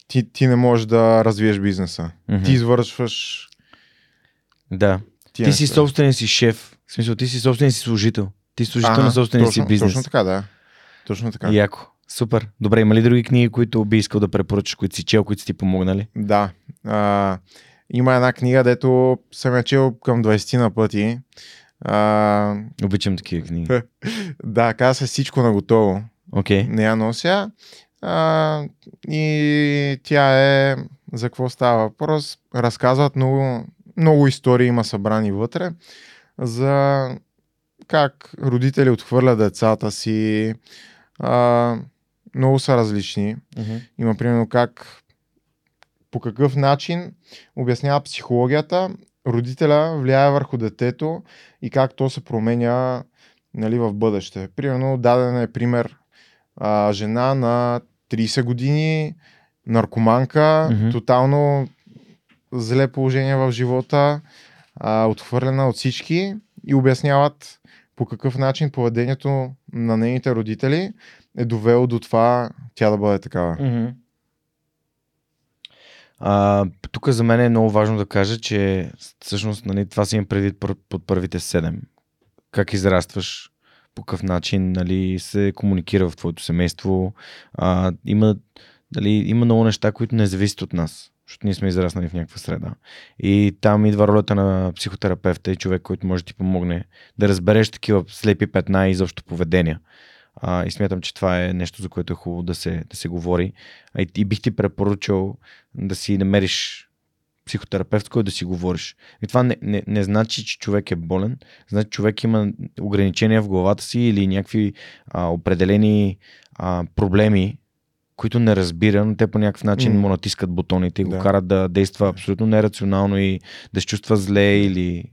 [SPEAKER 2] ти, ти не можеш да развиеш бизнеса.
[SPEAKER 1] Мгм.
[SPEAKER 2] Ти извършваш
[SPEAKER 1] Да. Ти си
[SPEAKER 2] неща.
[SPEAKER 1] собствен си шеф. В смисъл, ти си собствен си служител. Ти си служител
[SPEAKER 2] Ага,
[SPEAKER 1] на собствения си бизнес.
[SPEAKER 2] Точно така, да. Точно така.
[SPEAKER 1] Яко. Супер. Добре, има ли други книги, които би искал да препоръчаш, които си чел, които си ти помогнали?
[SPEAKER 2] Да. А, има една книга, дето съм я чел към 20 на пъти. А,
[SPEAKER 1] Обичам такива книги.
[SPEAKER 2] да, казва се всичко на готово.
[SPEAKER 1] Окей.
[SPEAKER 2] Не я нося. А, и тя е... За какво става въпрос? Разказват много, много истории има събрани вътре за как родители отхвърлят децата си. А, много са различни.
[SPEAKER 1] Мгм.
[SPEAKER 2] Има примерно как по какъв начин обяснява психологията, родителя влияе върху детето и как то се променя нали, в бъдеще. Примерно даден е пример а, жена на 30 години, наркоманка,
[SPEAKER 1] Мгм.
[SPEAKER 2] тотално зле положение в живота, а, отхвърлена от всички и обясняват по какъв начин поведението на нейните родители е довело до това тя да бъде такава.
[SPEAKER 1] А, тук за мен е много важно да кажа, че всъщност нали, това си имам предвид под първите седем. Как израстваш, по какъв начин нали, се комуникира в твоето семейство. А, има, нали, има много неща, които не зависят от нас, защото ние сме израснали в някаква среда. И там идва ролята на психотерапевта и човек, който може да ти помогне да разбереш такива слепи петна и изобщо поведения. А, и смятам, че това е нещо, за което е хубаво да се, да се говори. А и, и бих ти препоръчал да си намериш психотерапевт, който да си говориш. И това не, не, не значи, че човек е болен. Значи, човек има ограничения в главата си или някакви а, определени а, проблеми, които не разбира, но те по някакъв начин
[SPEAKER 2] М.
[SPEAKER 1] му натискат бутоните и го
[SPEAKER 2] Да.
[SPEAKER 1] карат да действа абсолютно нерационално и да се чувства зле или...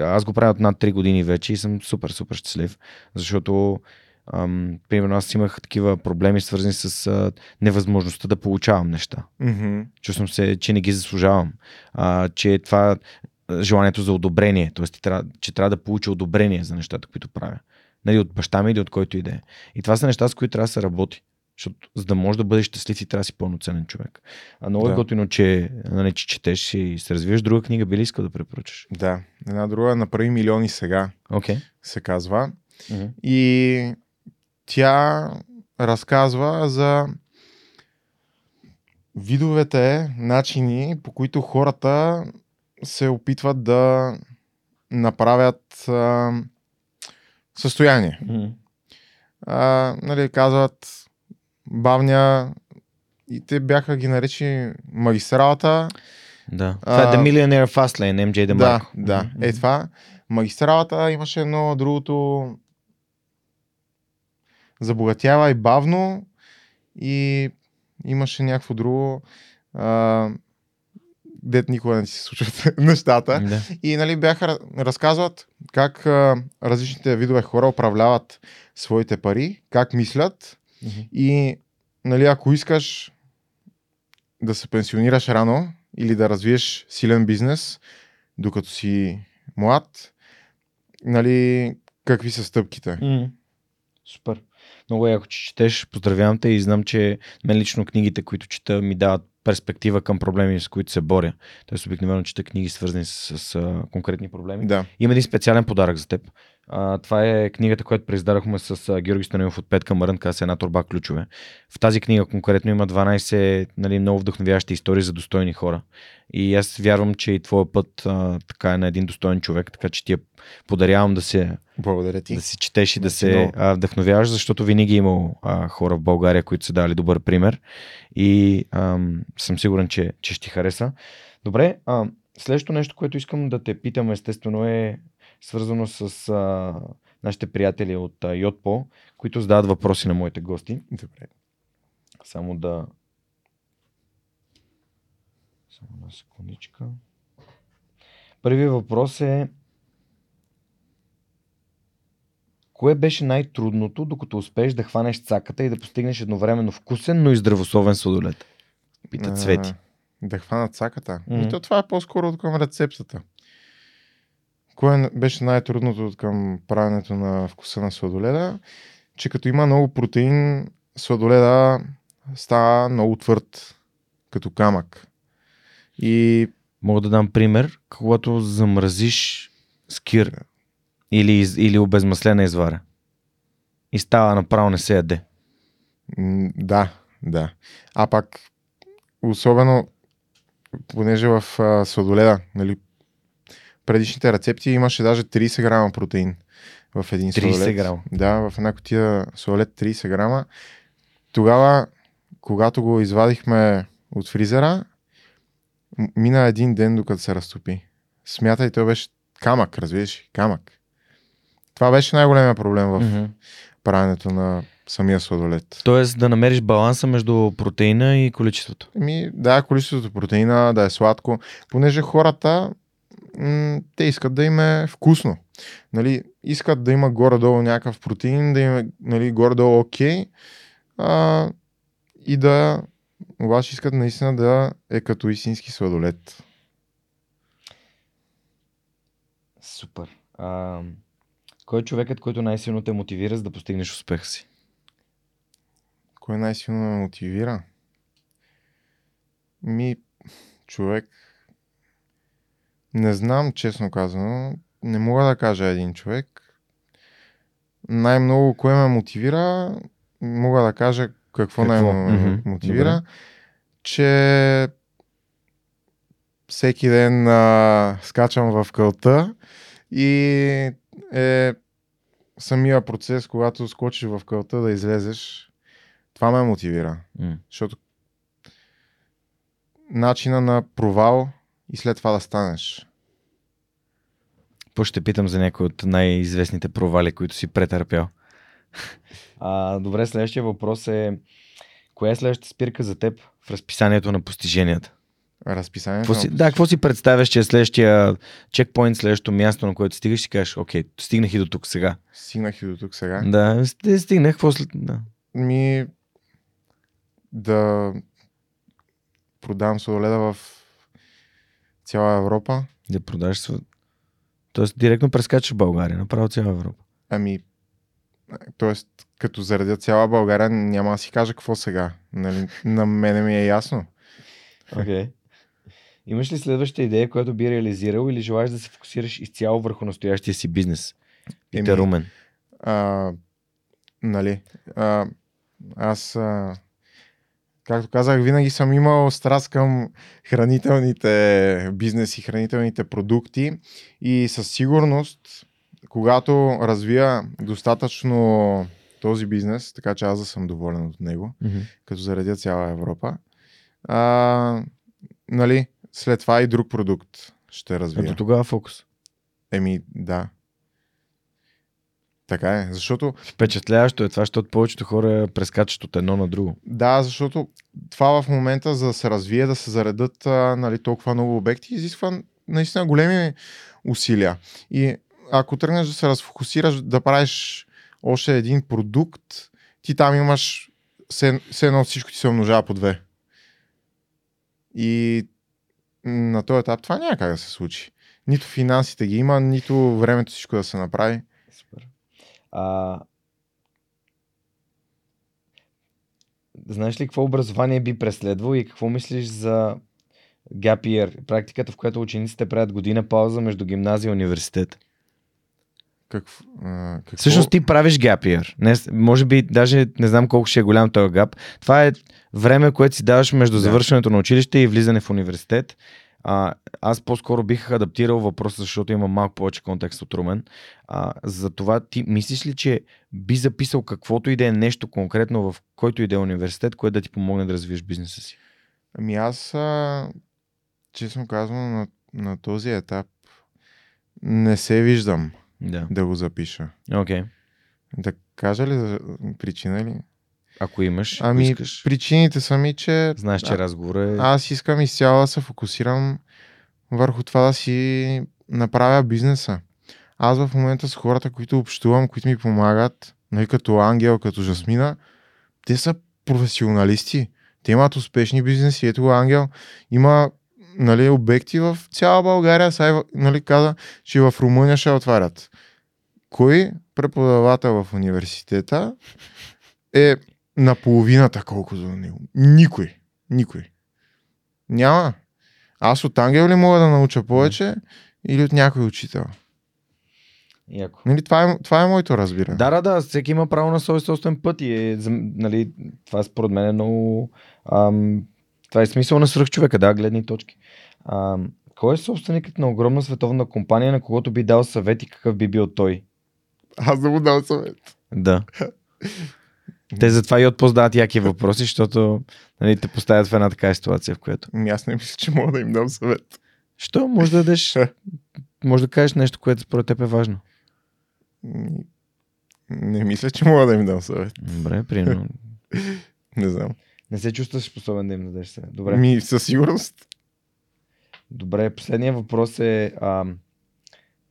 [SPEAKER 1] Аз го правя от над 3 години вече и съм супер, супер щастлив, защото ам, примерно аз имах такива проблеми свързани с а, невъзможността да получавам неща.
[SPEAKER 2] Мгм.
[SPEAKER 1] Чувствам се, че не ги заслужавам. А, че това желанието за одобрение, т.е. Че трябва да получа одобрение за нещата, които правя. Нали, от баща ми или от който и да е. И това са неща, с които трябва да се работи. Защото за да можеш да бъдеш щастлив, ти трябва да си пълноценен човек. А много е
[SPEAKER 2] Да.
[SPEAKER 1] готино, че, нали, че четеш и се развиваш. Друга книга би ли искал да препоръчаш?
[SPEAKER 2] Да. Една друга направи милиони сега.
[SPEAKER 1] Okay.
[SPEAKER 2] се казва. И тя разказва за видовете начини, по които хората се опитват да направят а, състояние. А, нали, казват бавня и те бяха ги наречи магистралата.
[SPEAKER 1] Да. Това е The Millionaire Fastlane, MJ
[SPEAKER 2] Да,
[SPEAKER 1] DeMarco.
[SPEAKER 2] да.
[SPEAKER 1] Мгм.
[SPEAKER 2] Е това. Магистралата имаше едно другото забогатява и бавно и имаше някакво друго а, дет никога не се случват нещата.
[SPEAKER 1] Да.
[SPEAKER 2] И нали, бяха ра- разказват как а, различните видове хора управляват своите пари, как мислят И нали, ако искаш да се пенсионираш рано или да развиеш силен бизнес, докато си млад, нали, какви са стъпките?
[SPEAKER 1] М. Супер. Много яко, че четеш. Поздравявам те и знам, че мен лично книгите, които чета, ми дават перспектива към проблеми, с които се боря. Тоест обикновено чета книги, свързани с, с а, конкретни проблеми.
[SPEAKER 2] Да.
[SPEAKER 1] Има един специален подарък за теб. А, това е книгата, която произдарахме с а, Георги Станилов от Петка Мърън, каза се една турба ключове. В тази книга конкретно има 12 нали, много вдъхновяващи истории за достойни хора. И аз вярвам, че и твоя път а, така е на един достоен човек, така че ти я подарявам да се
[SPEAKER 2] Благодаря ти.
[SPEAKER 1] да си четеш и да
[SPEAKER 2] Мерси
[SPEAKER 1] се
[SPEAKER 2] много.
[SPEAKER 1] а, вдъхновяваш, защото винаги е имал а, хора в България, които са дали добър пример и ам, съм сигурен, че, че ще ти хареса. Добре, а, следващото нещо, което искам да те питам, естествено е свързано с а, нашите приятели от а, Йотпо, които задават въпроси на моите гости.
[SPEAKER 2] Добре.
[SPEAKER 1] Само да... Само една секундичка. Първият въпрос е Кое беше най-трудното, докато успееш да хванеш цаката и да постигнеш едновременно вкусен, но и здравословен сладолет? Пита Цвети.
[SPEAKER 2] Да хванат цаката. Mm-hmm. то това е по-скоро от към рецептата. Кое беше най-трудното от към правенето на вкуса на сладоледа? Че като има много протеин, сладоледа става много твърд, като камък. И
[SPEAKER 1] Мога да дам пример, когато замразиш скир или, или обезмаслена извара и става направо не се яде.
[SPEAKER 2] м, да, да. А пак, особено, понеже в а, сладоледа, нали, предишните рецепти имаше даже 30 грама протеин в един
[SPEAKER 1] 30
[SPEAKER 2] сладолед.
[SPEAKER 1] грама.
[SPEAKER 2] Да, в една котия сладолед 30 грама. Тогава, когато го извадихме от фризера, мина един ден докато се разтопи. Смятай, той беше камък, разбираш, камък. Това беше най-големия проблем в
[SPEAKER 1] Мгм.
[SPEAKER 2] правенето на самия сладолед.
[SPEAKER 1] Тоест да намериш баланса между протеина и количеството.
[SPEAKER 2] Ми, да, количеството протеина, да е сладко, понеже хората м- те искат да им е вкусно. Нали, искат да има горе-долу някакъв протеин, да им е нали, горе-долу окей, а, и да обаче искат наистина да е като истински сладолет.
[SPEAKER 1] Супер. А, кой е човекът, който най-силно те мотивира за да постигнеш успеха си?
[SPEAKER 2] Кой най-силно ме мотивира? Ми, човек, не знам, честно казано. Не мога да кажа един човек. Най-много кое ме мотивира, мога да кажа какво,
[SPEAKER 1] Какво?
[SPEAKER 2] най-много ме
[SPEAKER 1] Мгм,
[SPEAKER 2] мотивира,
[SPEAKER 1] добре.
[SPEAKER 2] че всеки ден а, скачам в кълта и е самия процес, когато скочиш в кълта да излезеш, това ме мотивира.
[SPEAKER 1] М.
[SPEAKER 2] Защото начина на провал и след това да станеш.
[SPEAKER 1] Какво ще питам за някои от най-известните провали, които си претърпял? А, добре, следващия въпрос е коя е следващата спирка за теб в разписанието на постиженията?
[SPEAKER 2] Разписанието.
[SPEAKER 1] Какво
[SPEAKER 2] на
[SPEAKER 1] си, да, какво си представяш, че е следващия чекпоинт, следващото място, на което стигаш, си кажеш, окей, стигнах и до тук сега.
[SPEAKER 2] Стигнах и до тук сега.
[SPEAKER 1] Да, сти- стигнах, какво след... Да.
[SPEAKER 2] Ми да продавам сладоледа в цяла Европа.
[SPEAKER 1] Да продаш. Тоест, директно прескачаш България, направо цяла Европа.
[SPEAKER 2] Ами, т.е. като заредя цяла България, няма да си кажа какво сега. Нали, на мене ми е ясно.
[SPEAKER 1] Okay. Имаш ли следваща идея, която би реализирал или желаеш да се фокусираш изцяло върху настоящия си бизнес? Пита Румен.
[SPEAKER 2] А, нали, а, аз, а, както казах, винаги съм имал страст към хранителните бизнеси, хранителните продукти и със сигурност, когато развия достатъчно този бизнес, така че аз да съм доволен от него,
[SPEAKER 1] Мгм.
[SPEAKER 2] като заредя цяла Европа, а, нали, след това и друг продукт ще развия.
[SPEAKER 1] Ето тогава фокус.
[SPEAKER 2] Еми, да. Така е, защото
[SPEAKER 1] Впечатляващо е това, защото повечето хора прескачат от едно на друго.
[SPEAKER 2] Да, защото това в момента, за да се развие, да се заредат а, нали, толкова много обекти, изисква наистина големи усилия. И ако тръгнеш да се разфокусираш, да правиш още един продукт, ти там имаш все, все едно всичко ти се умножава по две. И на този етап това няма как да се случи. Нито финансите ги има, нито времето всичко да се направи.
[SPEAKER 1] Супер. А... Знаеш ли какво образование би преследвал и какво мислиш за gap year, практиката, в която учениците правят година пауза между гимназия и университет?
[SPEAKER 2] Какво, а, какво...
[SPEAKER 1] Всъщност ти правиш gap year. Не, може би, даже не знам колко ще е голям този гап. Това е време, което си даваш между завършването на училище и влизане в университет. А, аз по-скоро бих адаптирал въпроса, защото има малко повече контекст от Румен. А, за това ти мислиш ли, че би записал каквото и да е нещо конкретно в който и да е университет, което да ти помогне да развиеш бизнеса си?
[SPEAKER 2] Ами аз, а, честно казвам, на, на този етап не се виждам
[SPEAKER 1] Да.
[SPEAKER 2] да го запиша.
[SPEAKER 1] Окей. Okay.
[SPEAKER 2] Да кажа ли за причина ли?
[SPEAKER 1] Ако имаш, ако
[SPEAKER 2] Ами,
[SPEAKER 1] искаш.
[SPEAKER 2] причините са ми, че
[SPEAKER 1] Знаеш, че
[SPEAKER 2] а,
[SPEAKER 1] разговор е...
[SPEAKER 2] аз искам изцяло да се фокусирам върху това да си направя бизнеса. аз в момента с хората, които общувам, които ми помагат, нали, като Ангел, като Жасмина, те са професионалисти. Те имат успешни бизнеси. Ето Ангел има нали, обекти в цяла България. Сега нали, каза, че в Румъния ще отварят. Кой преподавател в университета е наполовината колкото за него? Никой. Никой. Няма. Аз от Ангел ли мога да науча повече или от някой учител?
[SPEAKER 1] Яко.
[SPEAKER 2] Нали, това, е, това е моето разбиране.
[SPEAKER 1] Да, да, да, всеки има право на свой собствен път и е, нали, това според мен е много... Ам, това е смисъл на свръхчовека, да, гледни точки. Ам, кой е собственикът на огромна световна компания, на когото би дал съвет и какъв би бил той?
[SPEAKER 2] Аз да му дам съвет.
[SPEAKER 1] Да. Те затова и отпоздават яки въпроси, защото нали, те поставят в една така ситуация, в която.
[SPEAKER 2] Ами аз не мисля, че мога да им дам съвет.
[SPEAKER 1] Що? Може да дадеш... Може да кажеш нещо, което според теб е важно.
[SPEAKER 2] М, Не мисля, че мога да им дам съвет.
[SPEAKER 1] Добре, примерно.
[SPEAKER 2] Не знам.
[SPEAKER 1] Не се чувстваш способен да им дадеш сега. Добре.
[SPEAKER 2] Ми, със сигурност.
[SPEAKER 1] Добре, последният въпрос е ам,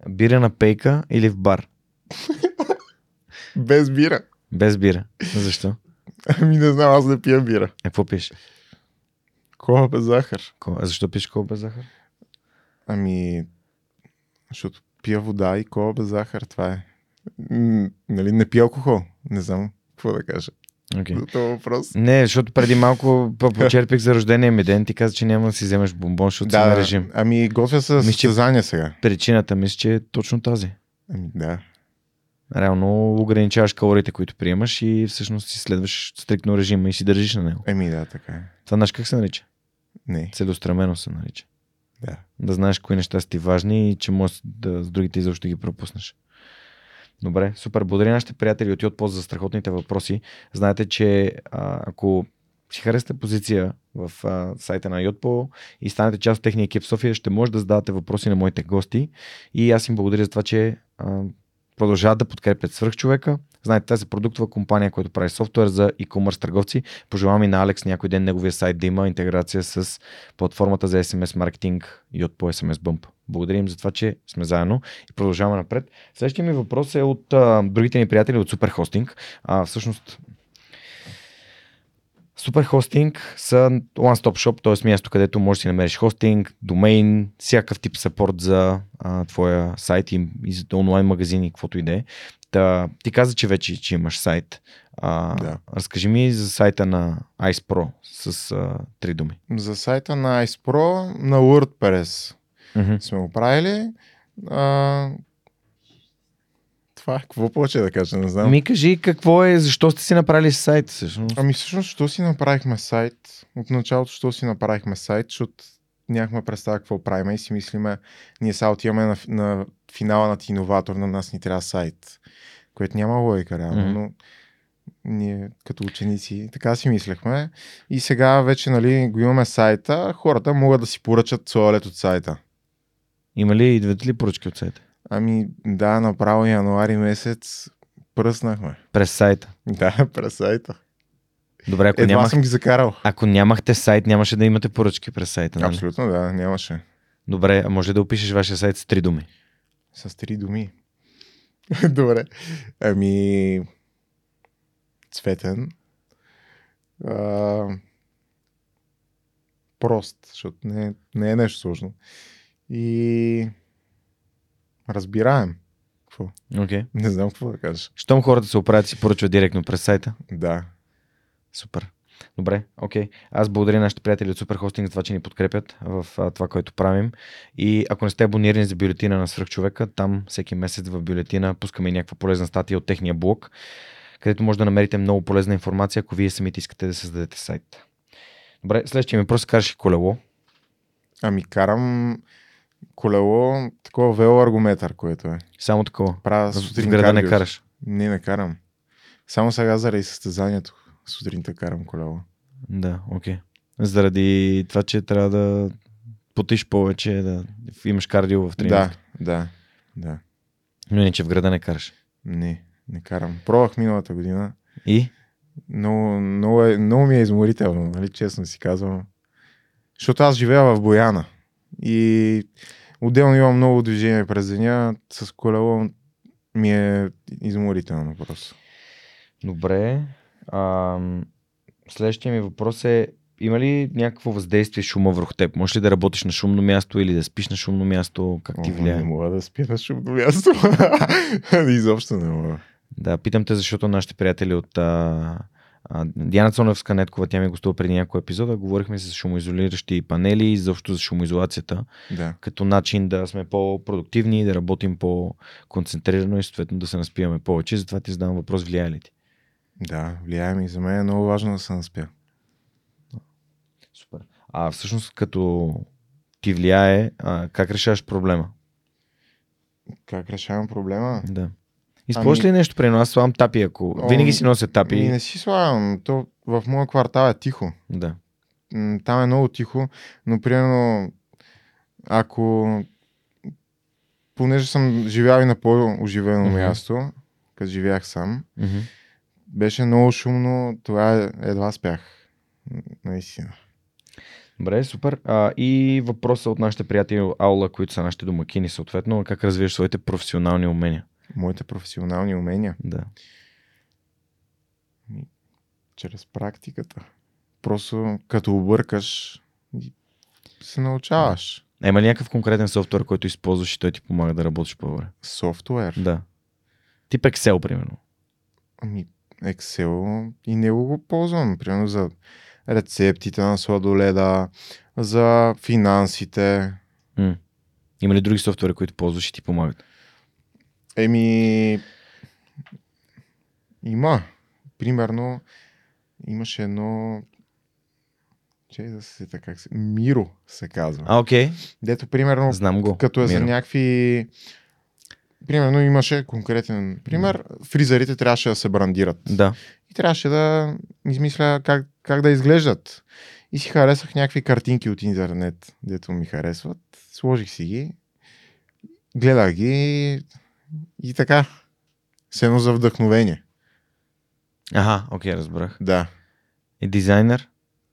[SPEAKER 1] бира на пейка или в бар?
[SPEAKER 2] Без бира.
[SPEAKER 1] Без бира. Защо?
[SPEAKER 2] Ами не знам, аз не пия бира.
[SPEAKER 1] А какво пише?
[SPEAKER 2] Кола без захар.
[SPEAKER 1] Ко- А защо пише кола без захар?
[SPEAKER 2] Ами, защото пия вода и кола без захар, това е. М, нали, не пия алкохол. Не знам какво да кажа.
[SPEAKER 1] Okay.
[SPEAKER 2] За този въпрос.
[SPEAKER 1] Не, защото преди малко по- почерпих за рождения ми ден. Ти каза, че няма да си вземеш бомбон, защото си на режим.
[SPEAKER 2] ами готвя се състезание сега.
[SPEAKER 1] Причината мисля, че е точно тази.
[SPEAKER 2] Ами да.
[SPEAKER 1] Реално ограничаваш калориите, които приемаш и всъщност си следваш стриктно режима и си държиш на него.
[SPEAKER 2] Еми да, така е.
[SPEAKER 1] Това знаеш как се нарича?
[SPEAKER 2] Не.
[SPEAKER 1] Целеустремено се нарича.
[SPEAKER 2] Да.
[SPEAKER 1] Да знаеш кои неща са ти важни и че можеш да с другите изобщо ги пропуснеш. Добре, супер. Благодаря на нашите приятели от Йотпост за страхотните въпроси. Знаете, че а, ако си харесате позиция в а, сайта на Йотпо и станете част от техния екип в София, ще може да задавате въпроси на моите гости. И аз им благодаря за това, че а, продължават да подкрепят свръхчовека. Знаете, тази продуктова компания, която прави софтуер за e-commerce търговци. Пожелавам и на Алекс някой ден неговия сайт да има интеграция с платформата за SMS маркетинг и от по SMS Bump. Благодарим за това, че сме заедно и продължаваме напред. Следващия ми въпрос е от а, другите ни приятели от Superhosting. А, всъщност, Superhosting са one-stop shop, т.е. място, където можеш да си намериш хостинг, домейн, всякакъв тип сапорт за а, твоя сайт и, и за онлайн магазини, каквото и да е. Та, ти каза, че вече че имаш сайт. А,
[SPEAKER 2] Да.
[SPEAKER 1] Разкажи ми за сайта на Ice Pro с а, три думи.
[SPEAKER 2] За сайта на iSpro на WordPress
[SPEAKER 1] Мгм.
[SPEAKER 2] сме го правили. А, това какво повече да кажа, не знам.
[SPEAKER 1] Ми кажи какво е, защо сте си направили сайт всъщност?
[SPEAKER 2] Ами всъщност, що си направихме сайт? От началото, що си направихме сайт, защото нямахме представа какво правим и си мислиме, ние сега отиваме на, на финала на иноватор, на нас ни трябва сайт, което няма логика реално,
[SPEAKER 1] Мгм.
[SPEAKER 2] но ние като ученици така си мислехме и сега вече нали, го имаме сайта, хората могат да си поръчат туалет от сайта.
[SPEAKER 1] Има ли, идват ли поръчки от сайта?
[SPEAKER 2] Ами да, направо януари месец пръснахме.
[SPEAKER 1] През сайта.
[SPEAKER 2] Да, през сайта.
[SPEAKER 1] Добре, ако,
[SPEAKER 2] Едва
[SPEAKER 1] нямах,
[SPEAKER 2] съм ги закарал.
[SPEAKER 1] ако нямахте сайт, нямаше да имате поръчки през сайта. Нали?
[SPEAKER 2] Абсолютно да, нямаше.
[SPEAKER 1] Добре, а може да опишеш вашия сайт с три думи.
[SPEAKER 2] С три думи. Добре. Ами... Цветен. А... Прост, защото не, не е нещо сложно. И... Разбираем. Какво?
[SPEAKER 1] Okay.
[SPEAKER 2] Не знам какво да кажа.
[SPEAKER 1] Щом хората се оправят, си поръчват директно през сайта.
[SPEAKER 2] Да.
[SPEAKER 1] Супер. Добре, окей. Аз благодаря на нашите приятели от Superhosting за това, че ни подкрепят в а, това, което правим. И ако не сте абонирани за бюлетина на Свръхчовека, там всеки месец в бюлетина пускаме някаква полезна статия от техния блог, където може да намерите много полезна информация, ако вие самите искате да създадете сайт. Добре, следващия ми въпрос караш колело?
[SPEAKER 2] Ами карам колело, такова велоаргометър, което е.
[SPEAKER 1] Само такова.
[SPEAKER 2] Правя сутрин
[SPEAKER 1] града не караш.
[SPEAKER 2] Не, не карам. Само сега заради състезанието сутринта карам колело.
[SPEAKER 1] Да, окей. Заради това, че трябва да потиш повече, да имаш кардио в тренировка.
[SPEAKER 2] Да, да, да.
[SPEAKER 1] Но иначе в града не караш.
[SPEAKER 2] Не, не карам. Пробвах миналата година.
[SPEAKER 1] И?
[SPEAKER 2] Много, много, е, много ми е изморително, нали, честно си казвам. Защото аз живея в Бояна. И Отделно имам много движение през деня. С колело ми е изморително просто.
[SPEAKER 1] Добре. А, следващия ми въпрос е, има ли някакво въздействие шума върху теб? Можеш ли да работиш на шумно място или да спиш на шумно място? Как ти влияе?
[SPEAKER 2] Не мога да спя на шумно място. Изобщо не мога.
[SPEAKER 1] Да, питам те, защото нашите приятели от а, Диана Цоневска Неткова, тя ми гостува преди няколко епизода, говорихме за шумоизолиращи панели и заобщо за шумоизолацията,
[SPEAKER 2] Да.
[SPEAKER 1] като начин да сме по-продуктивни, да работим по-концентрирано и съответно да се наспиваме повече. Затова ти задавам въпрос, влияе ли ти?
[SPEAKER 2] Да, влияе ми. За мен е много важно да се наспя.
[SPEAKER 1] Супер. А всъщност като ти влияе, а, как решаваш проблема?
[SPEAKER 2] Как решавам проблема?
[SPEAKER 1] Да. Използваш
[SPEAKER 2] Ами-
[SPEAKER 1] ли нещо при нас? Слагам тапи, ако...
[SPEAKER 2] О,
[SPEAKER 1] Винаги си нося тапи.
[SPEAKER 2] Ми не си слагам. То в моя квартал е тихо.
[SPEAKER 1] Да.
[SPEAKER 2] Там е много тихо, но примерно ако понеже съм живял и на по-оживено
[SPEAKER 1] Мгм.
[SPEAKER 2] място, като живях сам,
[SPEAKER 1] Мгм.
[SPEAKER 2] беше много шумно, това едва спях. Наистина.
[SPEAKER 1] Добре, супер. А, и въпроса от нашите приятели Аула, които са нашите домакини, съответно, как развиваш своите професионални умения?
[SPEAKER 2] Моите професионални умения
[SPEAKER 1] Да.
[SPEAKER 2] чрез практиката. Просто като объркаш се научаваш.
[SPEAKER 1] А има ли някакъв конкретен софтуер, който използваш и той ти помага да работиш по-добре?
[SPEAKER 2] Софтуер.
[SPEAKER 1] Да. Тип Excel, примерно.
[SPEAKER 2] Ами, Excel и него го ползвам. Примерно за рецептите на сладоледа, за финансите.
[SPEAKER 1] М. Има ли други софтуери, които ползваш и ти помагат?
[SPEAKER 2] Еми, има. Примерно, имаше едно... Че да се сета как се... Миро се казва.
[SPEAKER 1] А, окей.
[SPEAKER 2] Дето, примерно,
[SPEAKER 1] Знам го.
[SPEAKER 2] като е за
[SPEAKER 1] Миро.
[SPEAKER 2] някакви... Примерно имаше конкретен пример. Фризерите трябваше да се брандират.
[SPEAKER 1] Да.
[SPEAKER 2] И трябваше да измисля как, как да изглеждат. И си харесах някакви картинки от интернет, дето ми харесват. Сложих си ги, гледах ги и така. С едно за вдъхновение.
[SPEAKER 1] Ага, окей, разбрах.
[SPEAKER 2] Да.
[SPEAKER 1] И дизайнер?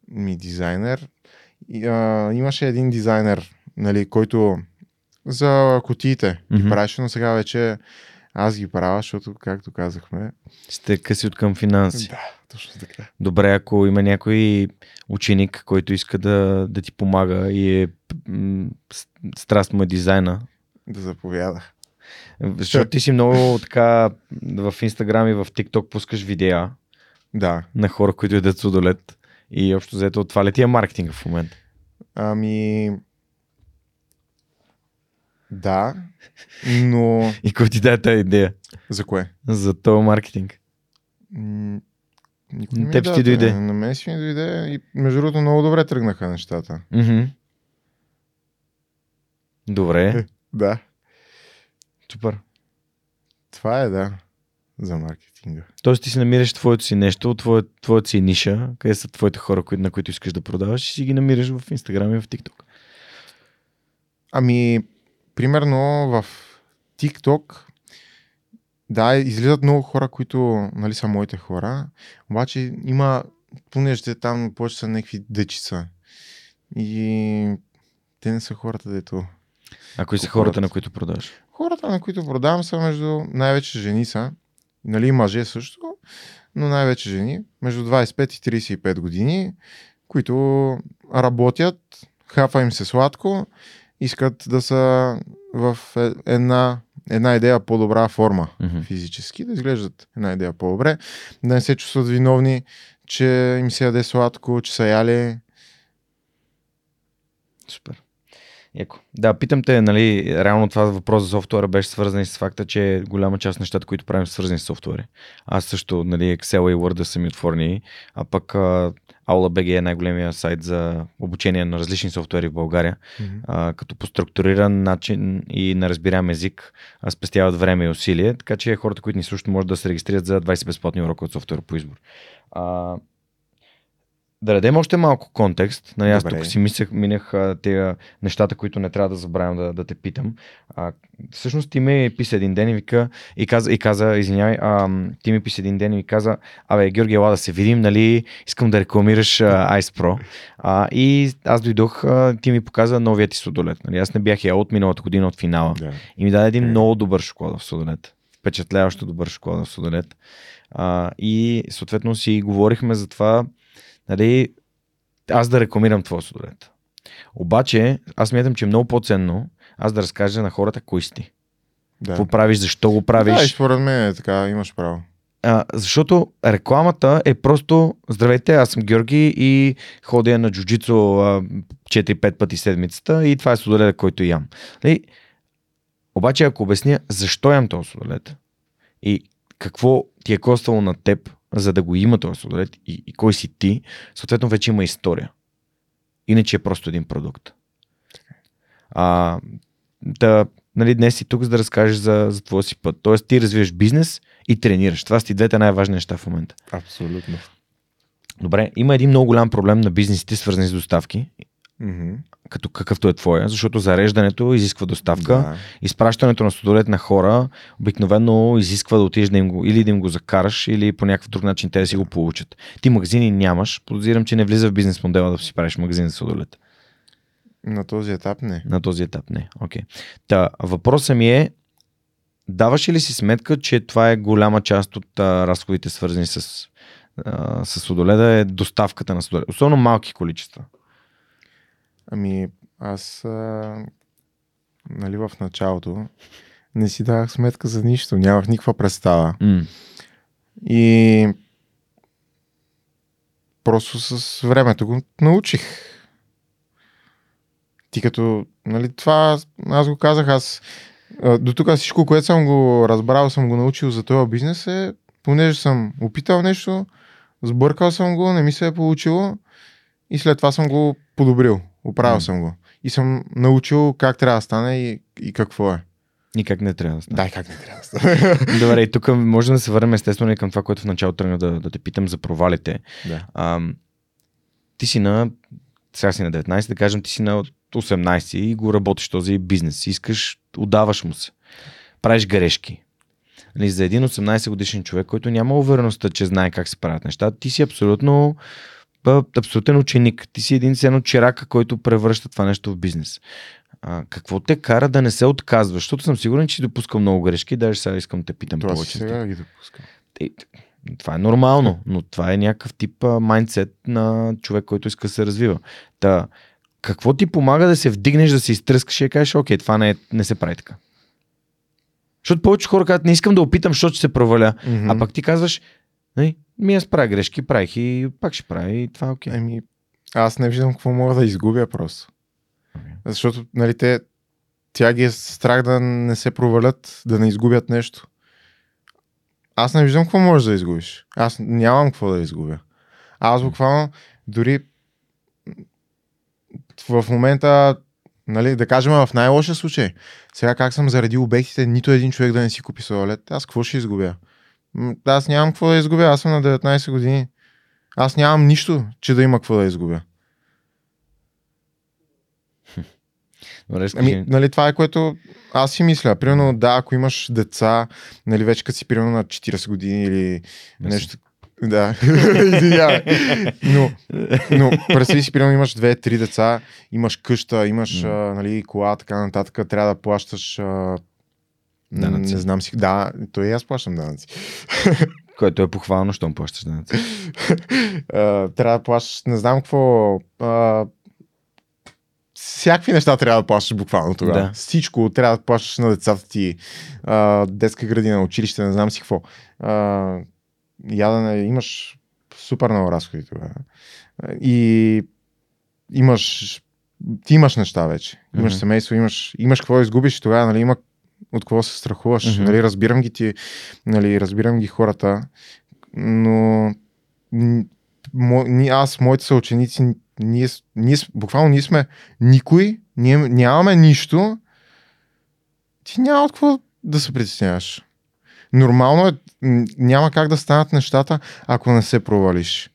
[SPEAKER 2] Ми дизайнер. И, а, имаше един дизайнер, нали, който за кутиите ги
[SPEAKER 1] Мгм.
[SPEAKER 2] правеше, но сега вече аз ги правя, защото, както казахме,
[SPEAKER 1] Сте къси от към финанси.
[SPEAKER 2] да, точно така.
[SPEAKER 1] Добре, ако има някой ученик, който иска да, да ти помага и е м, страст му е дизайна,
[SPEAKER 2] Да заповяда.
[SPEAKER 1] Защото ти си много така в Инстаграм и в ТикТок пускаш видеа
[SPEAKER 2] Да.
[SPEAKER 1] на хора, които едат судолет и общо взето това ли ти е маркетинга в момента?
[SPEAKER 2] Ами. Да, но.
[SPEAKER 1] И кой ти даде тази идея
[SPEAKER 2] За кое?
[SPEAKER 1] за този маркетинг?
[SPEAKER 2] М, Никой не
[SPEAKER 1] Теб ще ти дойде.
[SPEAKER 2] На мен си ми дойде и между другото много добре тръгнаха нещата.
[SPEAKER 1] Мгм. Добре,
[SPEAKER 2] Да.
[SPEAKER 1] Супер.
[SPEAKER 2] Това е да. За маркетинга.
[SPEAKER 1] Тоест ти си намираш твоето си нещо, твое, твоята си ниша, къде са твоите хора, на които искаш да продаваш и си ги намираш в Инстаграм и в ТикТок.
[SPEAKER 2] Ами, примерно в TikTok, да, излизат много хора, които нали, са моите хора, обаче има, понеже те там повече са някакви дечица. И те не са хората, дето
[SPEAKER 1] А кои са хората, на които продаваш?
[SPEAKER 2] Хората, на които продавам, са между най-вече жени са, нали, и мъже също, но най-вече жени, между 25 и 35 години, които работят, хапа им се сладко, искат да са в е- една, една идея по-добра форма
[SPEAKER 1] Мгм.
[SPEAKER 2] физически, да изглеждат една идея по-добре, да не се чувстват виновни, че им се яде сладко, че са яли.
[SPEAKER 1] Супер. Яко. Да, питам те, нали, реално това въпрос за софтуера беше свързан и с факта, че голяма част от нещата, които правим, са свързани с софтуери. Аз също, нали, Excel и Word са ми отворени, а пък AulaBG е най-големия сайт за обучение на различни софтуери в България, а, като по структуриран начин и на разбираем език а, спестяват време и усилие, така че хората, които ни слушат, може да се регистрират за 20 безплатни урока от софтуера по избор. А, да дадем още малко контекст. Нали, аз
[SPEAKER 2] Добре.
[SPEAKER 1] тук си мислех, минах а, тези нещата, които не трябва да забравям да, да те питам. А, всъщност ти ми писа един ден и вика, и каза, и каза извинявай, а, ти ми писа един ден и ми каза, абе, Георги, ела да се видим, нали, искам да рекламираш а, Ice Pro. А, и аз дойдох, а, ти ми показа новият ти сладолет. Нали, аз не бях ял от миналата година от финала.
[SPEAKER 2] Да.
[SPEAKER 1] И ми даде един
[SPEAKER 2] Окей.
[SPEAKER 1] много добър шоколадов сладолет. Впечатляващо добър шоколадов сладолет. А, и съответно си говорихме за това, нали, аз да рекламирам твоя сладолет. Обаче, аз смятам, че е много по-ценно аз да разкажа на хората кой си.
[SPEAKER 2] Да.
[SPEAKER 1] Какво правиш, защо го правиш.
[SPEAKER 2] Да, и според мен е така, имаш право.
[SPEAKER 1] А, защото рекламата е просто Здравейте, аз съм Георги и ходя на джуджицу а, 4-5 пъти седмицата и това е сладолет, който ям. Нали? Обаче ако обясня защо ям този сладолет и какво ти е коствало на теб, за да го има този сладолет и, и кой си ти, съответно вече има история. Иначе е просто един продукт. А, да, нали, днес си тук, за да разкажеш за, за твоя си път. Тоест ти развиваш бизнес и тренираш. Това са ти двете най-важни неща в момента.
[SPEAKER 2] Абсолютно.
[SPEAKER 1] Добре, има един много голям проблем на бизнесите, свързани с доставки,
[SPEAKER 2] Мгм.
[SPEAKER 1] Като какъвто е твоя, защото зареждането изисква доставка.
[SPEAKER 2] Да.
[SPEAKER 1] Изпращането на стодолет на хора обикновено изисква да отидеш да им го, или да им го закараш, или по някакъв друг начин те да си го получат. Ти магазини нямаш, подозирам, че не влиза в бизнес модела да си правиш магазин за стодолет.
[SPEAKER 2] На този етап не.
[SPEAKER 1] На този етап не. Окей. Та, въпросът ми е, даваш ли си сметка, че това е голяма част от а, разходите свързани с, а, с сладоледа е доставката на сладолед. Особено малки количества.
[SPEAKER 2] Ами, аз а, нали в началото не си давах сметка за нищо, нямах никаква представа.
[SPEAKER 1] М.
[SPEAKER 2] И просто с времето го научих. Ти като, нали, това аз го казах, аз до тук всичко, което съм го разбрал, съм го научил за този бизнес е, понеже съм опитал нещо, сбъркал съм го, не ми се е получило и след това съм го подобрил, оправил
[SPEAKER 1] М.
[SPEAKER 2] съм го. И съм научил как трябва да стане и, и какво е.
[SPEAKER 1] Никак не трябва да стане.
[SPEAKER 2] Да, и как не трябва да стане.
[SPEAKER 1] Добре, и тук може да се върнем естествено и към това, което в началото тръгна да, да те питам за провалите.
[SPEAKER 2] да.
[SPEAKER 1] Ам, ти си на, сега си на 19, да кажем, ти си на 18 и го работиш този бизнес. Искаш, отдаваш му се. Правиш грешки. Нали, за един 18 годишен човек, който няма увереността, че знае как се правят нещата, ти си абсолютно а, абсолютен ученик. Ти си един сено чирака, който превръща това нещо в бизнес. А, какво те кара да не се отказваш? Защото съм сигурен, че си допускал много грешки. Даже сега искам да те питам
[SPEAKER 2] Това
[SPEAKER 1] повече.
[SPEAKER 2] сега ги допускам.
[SPEAKER 1] и, това е нормално, но това е някакъв тип майндсет на човек, който иска да се развива. Та, какво ти помага да се вдигнеш, да се изтръскаш и да кажеш, окей, това не, е, не се прави така. Защото повече хора казват, не искам да опитам, защото ще се проваля.
[SPEAKER 2] Мгм.
[SPEAKER 1] А пък ти казваш, нали, ми аз правя грешки, правих и пак ще правя и това е окей.
[SPEAKER 2] Еми, аз не виждам какво мога да изгубя просто. Защото, нали, те, тя ги е страх да не се провалят, да не изгубят нещо. Аз не виждам какво можеш да изгубиш. Аз нямам какво да изгубя. Аз буквално, дори в момента, нали, да кажем в най-лошия случай, сега как съм заради обектите, нито един човек да не си купи солет, аз какво ще изгубя? Аз нямам какво да изгубя, аз съм на 19 години. Аз нямам нищо, че да има какво да изгубя.
[SPEAKER 1] Добре,
[SPEAKER 2] Ами, нали, това е което аз си мисля. Примерно, да, ако имаш деца, нали, вече като си примерно на 40 години или
[SPEAKER 1] Не
[SPEAKER 2] нещо. Да, извинявай. Но, но представи си, примерно имаш две-три деца, имаш къща, имаш
[SPEAKER 1] М.
[SPEAKER 2] а, нали, кола, така нататък, трябва да плащаш а,
[SPEAKER 1] Данъци.
[SPEAKER 2] Не знам си. Да, то и аз плащам данъци.
[SPEAKER 1] което е похвално, щом плащаш данъци.
[SPEAKER 2] Трябва да плащаш, не знам какво. Всякакви неща трябва да плащаш буквално тогава.
[SPEAKER 1] Да.
[SPEAKER 2] Всичко трябва да плащаш на децата ти. А, детска градина, училище, не знам си какво. Ядене, имаш супер много разходи тогава. И имаш ти имаш неща вече. Имаш семейство, имаш, имаш какво да изгубиш тогава, нали, има от какво се страхуваш.
[SPEAKER 1] Мгм.
[SPEAKER 2] Нали, разбирам ги ти, нали, разбирам ги хората, но мо, ни, аз, моите съученици, ние, ние, буквално ние сме никой, ние нямаме нищо, ти няма от какво да се притесняваш. Нормално е, няма как да станат нещата, ако не се провалиш.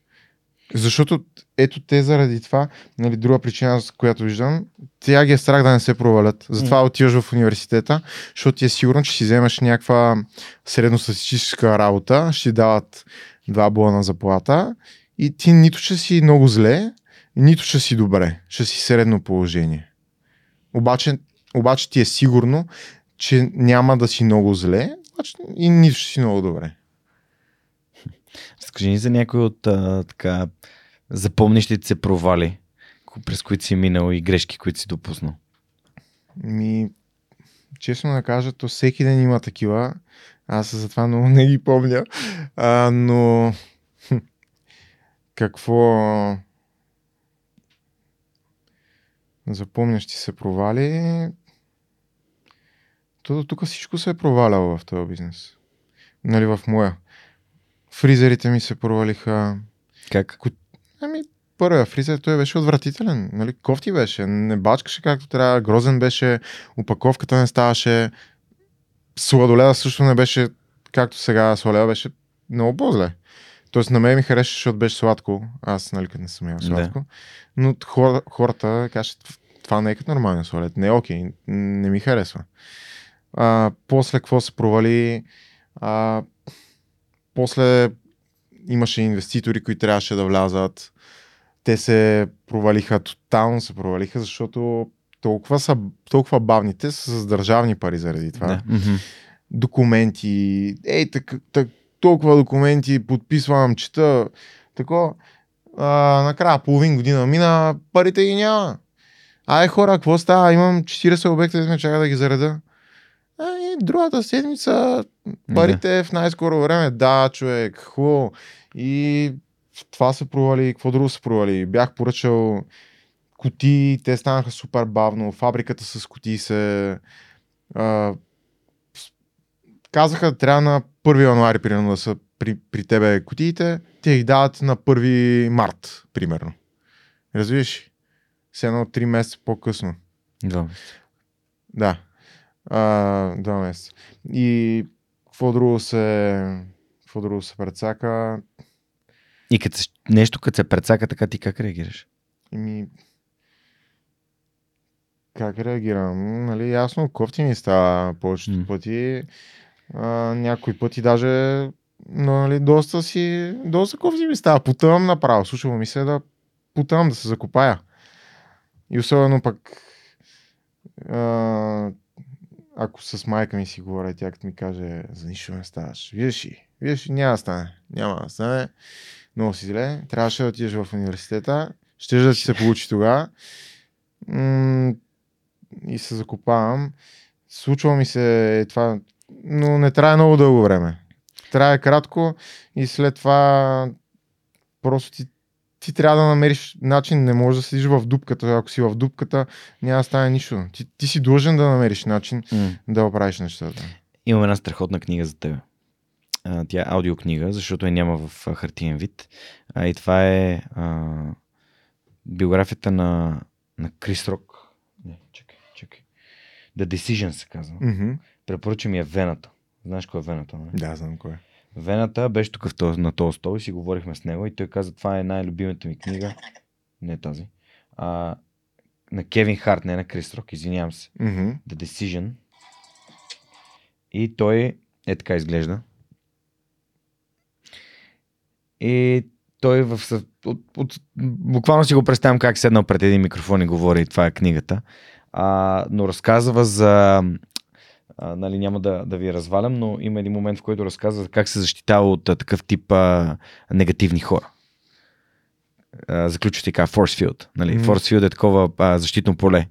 [SPEAKER 2] Защото ето те заради това, нали, друга причина, с която виждам, тя ги е страх да не се провалят. Затова mm. отиваш в университета, защото ти е сигурно, че си вземеш някаква средностатистическа работа, ще ти дават два бона заплата и ти нито ще си много зле, нито ще си добре, ще си средно положение. Обаче, обаче ти е сигурно, че няма да си много зле и нито ще си много добре.
[SPEAKER 1] Скажи ни за някой от а, така запомнищите се провали, през които си минал и грешки, които си допуснал.
[SPEAKER 2] Ми, честно да кажа, то всеки ден има такива. Аз затова много не ги помня. А, но какво запомнящи се провали? То тук всичко се е проваляло в този бизнес. Нали, в моя. Фризерите ми се провалиха.
[SPEAKER 1] Как?
[SPEAKER 2] Ами, първия фризер, той беше отвратителен. Нали? Кофти беше, не бачкаше както трябва, грозен беше, упаковката не ставаше, сладоледа също не беше както сега, сладоледа беше много по-зле. Тоест на мен ми харесваше, защото беше сладко. Аз, нали, не съм ял сладко. Да. Но хора, хората кажат, това не е като нормален сладолед. Не е окей, не ми харесва. А, после какво се провали? А, после имаше инвеститори, които трябваше да влязат. Те се провалиха, тотално се провалиха, защото толкова, са, толкова бавни. Те са с държавни пари заради това.
[SPEAKER 1] Да.
[SPEAKER 2] Документи, ей, так, так, толкова документи, подписвам, чета. Тако, а, накрая половин година мина, парите ги няма. Ай хора, какво става? Имам 40 обекта, да чака да ги зареда. Другата седмица парите да. в най-скоро време. Да, човек, хубаво. И това се провали, какво друго се провали. Бях поръчал кутии, те станаха супер бавно, фабриката с кутии се... А, казаха, трябва на 1 януари, примерно, да са при, при тебе кутиите, те ги дават на 1 март, примерно. Разбираш? С едно 3 месеца по-късно.
[SPEAKER 1] Да.
[SPEAKER 2] Да. А, два месеца. И какво друго се, какво друго се прецака?
[SPEAKER 1] И като нещо, като се прецака, така ти как реагираш?
[SPEAKER 2] Ими, как реагирам? Нали, ясно, кофти ми става повечето mm. пъти. А, някои пъти даже но, нали, доста си, доста кофти ми става. Потъвам направо. Слушало ми се да потъвам, да се закопая. И особено пък а, ако с майка ми си говоря, тя като ми каже, за нищо не ставаш. Виж ли, виж ли, няма да стане. Няма да стане. Много си зле. Трябваше да отидеш в университета. Ще да ти се получи тогава. И се закопавам. Случва ми се това, но не трябва много дълго време. Трябва кратко и след това просто ти ти трябва да намериш начин, не можеш да седиш в дупката. Ако си в дупката, няма да стане нищо. Ти, ти си длъжен да намериш начин mm. да оправиш нещата.
[SPEAKER 1] Имам една страхотна книга за теб. Тя е аудиокнига, защото я няма в хартиен вид. А, и това е а, биографията на, на Крис Рок. Не, чакай, чакай. The Decision се казва.
[SPEAKER 2] Mm-hmm.
[SPEAKER 1] Препоръчам я Вената. Знаеш кой е Вената? Не?
[SPEAKER 2] Да, знам кой е.
[SPEAKER 1] Вената беше тук на този стол и си говорихме с него и той каза, това е най-любимата ми книга. Не тази. А, на Кевин Харт, не на Крис Рок, извинявам се.
[SPEAKER 2] Mm-hmm.
[SPEAKER 1] The Decision. И той е така изглежда. И той в, от, от, буквално си го представям как седнал пред един микрофон и говори, това е книгата. А, но разказва за а, нали, няма да, да ви развалям, но има един момент, в който разказва как се защитава от а, такъв тип а, негативни хора. заключва така, force field. Нали? Mm-hmm. Force field е такова а, защитно поле.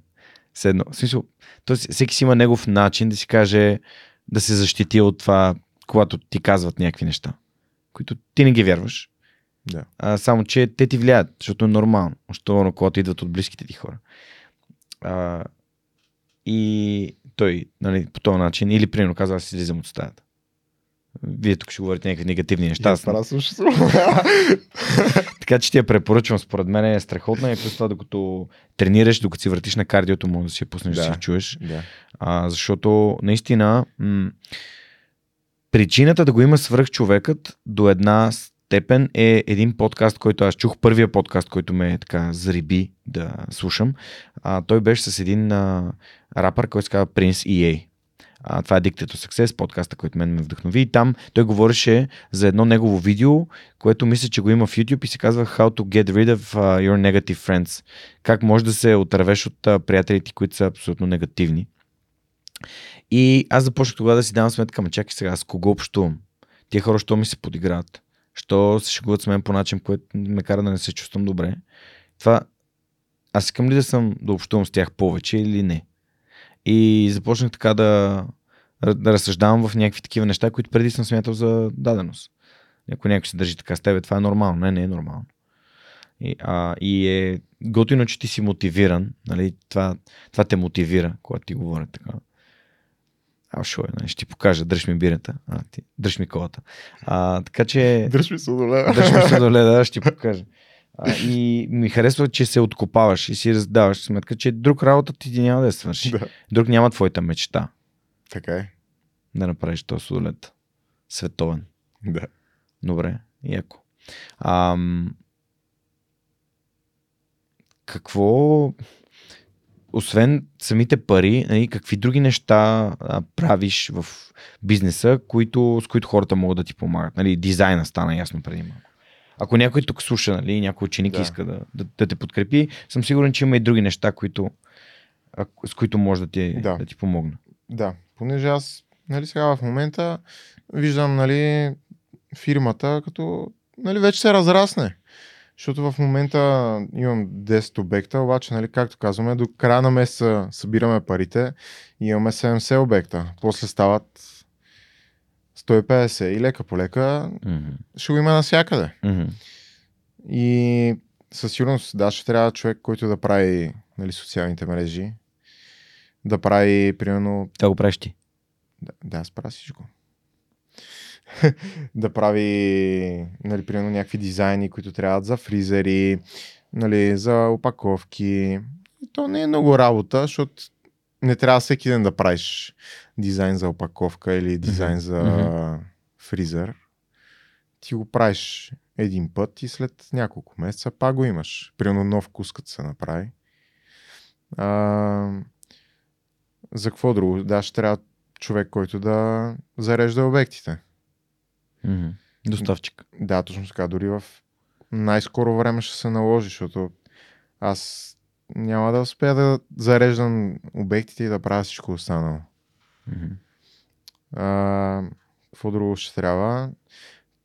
[SPEAKER 1] Седно. В смисъл, тоест, всеки си има негов начин да си каже, да се защити от това, когато ти казват някакви неща, които ти не ги вярваш.
[SPEAKER 2] Да.
[SPEAKER 1] А, само, че те ти влияят, защото е нормално, защото когато идват от близките ти хора. А, и той нали, по този начин, или примерно казва, аз излизам от стаята. Вие тук ще говорите някакви негативни неща. така че ти я препоръчвам, според мен е страхотна и плюс това, докато тренираш, докато си въртиш на кардиото, може да си я пуснеш да, да си чуеш.
[SPEAKER 2] Да.
[SPEAKER 1] А, защото наистина м- причината да го има свръх човекът до една степен е един подкаст, който аз чух, първия подкаст, който ме така зариби да слушам. А, той беше с един а, рапър, който се казва Prince EA. А, това е Addicted Success, подкаста, който мен ме вдъхнови. И там той говореше за едно негово видео, което мисля, че го има в YouTube и се казва How to get rid of your negative friends. Как може да се отървеш от uh, приятелите, които са абсолютно негативни. И аз започнах тогава да си давам сметка, ма чакай сега, с кого общувам? Тия хора, що ми се подиграват? Що се шегуват с мен по начин, който ме кара да не се чувствам добре? Това, аз искам ли да съм да общувам с тях повече или не? И започнах така да, да разсъждавам в някакви такива неща, които преди съм смятал за даденост. Ако някой се държи така с тебе, това е нормално. Не, не е нормално. И, а, и е готино, че ти си мотивиран. Нали? Това, това те мотивира, когато ти говоря така. А, шо е, нали? ще ти покажа, дръж ми бирата, а, ти, дръж ми колата. А, така че...
[SPEAKER 2] Дръж ми судоледа.
[SPEAKER 1] Дръж ми судоледа, ще ти покажа. А, и ми харесва, че се откопаваш и си раздаваш сметка, че друг работа ти няма да я свърши.
[SPEAKER 2] Да.
[SPEAKER 1] Друг няма твоята мечта
[SPEAKER 2] Така е.
[SPEAKER 1] да направиш този судолет. Световен.
[SPEAKER 2] Да.
[SPEAKER 1] Добре, яко. Ам... Какво, освен самите пари, нали, какви други неща а, правиш в бизнеса, които, с които хората могат да ти помагат? Нали, дизайна стана ясно преди малко. Ако някой тук слуша, нали, някой ученик
[SPEAKER 2] Да.
[SPEAKER 1] иска да, да, да те подкрепи, съм сигурен, че има и други неща, които, а, с които може да ти,
[SPEAKER 2] Да.
[SPEAKER 1] да ти помогна.
[SPEAKER 2] Да, понеже аз, нали, сега в момента виждам, нали, фирмата като, нали, вече се разрасне. Защото в момента имам 10 обекта, обаче, нали, както казваме, до края на месеца събираме парите и имаме 70 обекта. После стават 150 и лека по лека
[SPEAKER 1] Мгм.
[SPEAKER 2] ще го има навсякъде.
[SPEAKER 1] Мгм.
[SPEAKER 2] И със сигурност, да, ще трябва човек, който да прави нали, социалните мрежи, да прави, примерно,
[SPEAKER 1] Това го правиш ти.
[SPEAKER 2] да, да аз правя всичко. да прави, нали, примерно, някакви дизайни, които трябват за фризери, нали, за опаковки. И То не е много работа, защото не трябва всеки ден да правиш дизайн за опаковка или дизайн за
[SPEAKER 1] Мгм.
[SPEAKER 2] фризер. Ти го правиш един път и след няколко месеца пак го имаш. Примерно нов вкус, като се направи. А, за какво друго? Да, ще трябва човек, който да зарежда обектите.
[SPEAKER 1] Мгм. Доставчик.
[SPEAKER 2] Да, точно така. Дори в най-скоро време ще се наложи, защото аз няма да успея да зареждам обектите и да правя всичко останало.
[SPEAKER 1] Мгм.
[SPEAKER 2] А, какво друго ще трябва?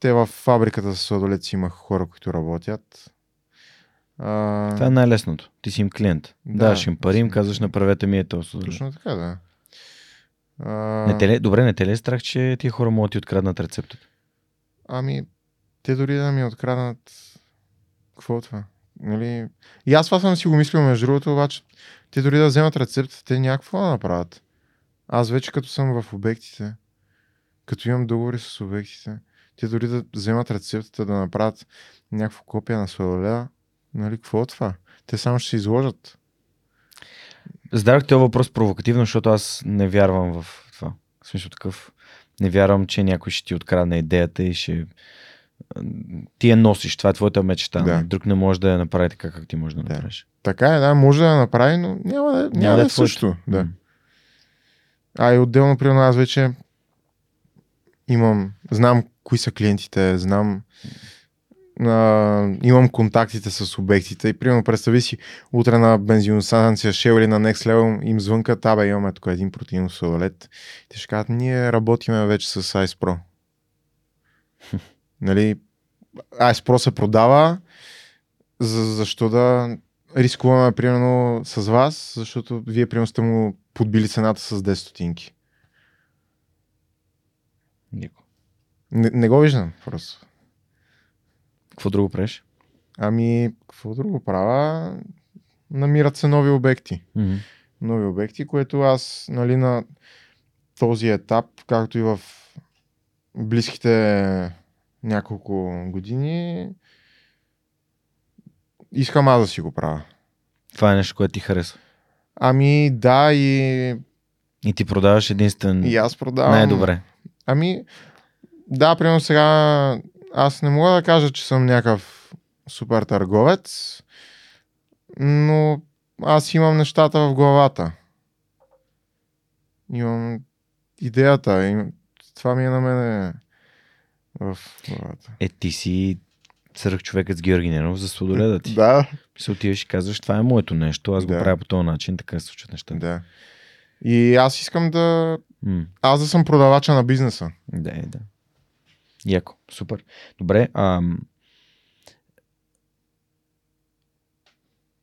[SPEAKER 2] Те в фабриката с сладолеци имах хора, които работят. А,
[SPEAKER 1] Това е най-лесното. Ти си им клиент.
[SPEAKER 2] Да,
[SPEAKER 1] Даваш им пари, им казваш направете ми е този судолет.
[SPEAKER 2] точно така, да. А,
[SPEAKER 1] Не те добре, не те ли е страх, че тия хора могат да ти откраднат рецептата?
[SPEAKER 2] Ами, те дори да ми откраднат... Какво е това? Нали? И аз това съм си го мислил между другото, обаче те дори да вземат рецептата, те някакво да направят. Аз вече като съм в обектите, като имам договори с обектите, те дори да вземат рецептата да направят някакво копия на сладоледа, нали, какво е това? Те само ще се изложат.
[SPEAKER 1] Зададох този въпрос провокативно, защото аз не вярвам в това. В смисъл такъв. Не вярвам, че някой ще ти открадне идеята и ще... Ти я носиш, това е твоята мечта.
[SPEAKER 2] Да.
[SPEAKER 1] Друг не може да я направи така, как ти можеш да
[SPEAKER 2] Да.
[SPEAKER 1] направиш.
[SPEAKER 2] Така е, да, може да я направи, но няма да, няма да е
[SPEAKER 1] твоето.
[SPEAKER 2] също. Да. А и отделно, примерно, аз вече имам, знам кои са клиентите, знам, а, имам контактите с обектите и примерно представи си утре на бензиностанция Shell или на Next Level им звънкат, абе имаме тук един протеинов сладолет. Те ще кажат, ние работиме вече с Ice Pro. нали, Ice Pro се продава, за, защо да рискуваме примерно с вас, защото вие примерно сте му подбили цената с 10 стотинки.
[SPEAKER 1] Яко.
[SPEAKER 2] Не, не го виждам просто.
[SPEAKER 1] Какво друго правиш?
[SPEAKER 2] Ами, какво друго правя? Намират се нови обекти.
[SPEAKER 1] Мгм.
[SPEAKER 2] Нови обекти, което аз, нали, на този етап, както и в близките няколко години, искам аз да си го правя.
[SPEAKER 1] Това е нещо, което ти харесва.
[SPEAKER 2] Ами, да, и,
[SPEAKER 1] И ти продаваш единствен
[SPEAKER 2] и аз продавам.
[SPEAKER 1] най-добре.
[SPEAKER 2] Ами, да, примерно сега аз не мога да кажа, че съм някакъв супер търговец, но аз имам нещата в главата. Имам идеята. Им... Това ми е на мене в главата.
[SPEAKER 1] Е, ти си свръх човекът с Георги Ненов за сладоледа ти.
[SPEAKER 2] Да,
[SPEAKER 1] Се отиваш и казваш, това е моето нещо, аз го
[SPEAKER 2] Да.
[SPEAKER 1] правя по този начин, така се случват нещата.
[SPEAKER 2] да. И аз искам да...
[SPEAKER 1] М.
[SPEAKER 2] Аз да съм продавача на бизнеса.
[SPEAKER 1] Да, е, да. Яко, супер. Добре, ам...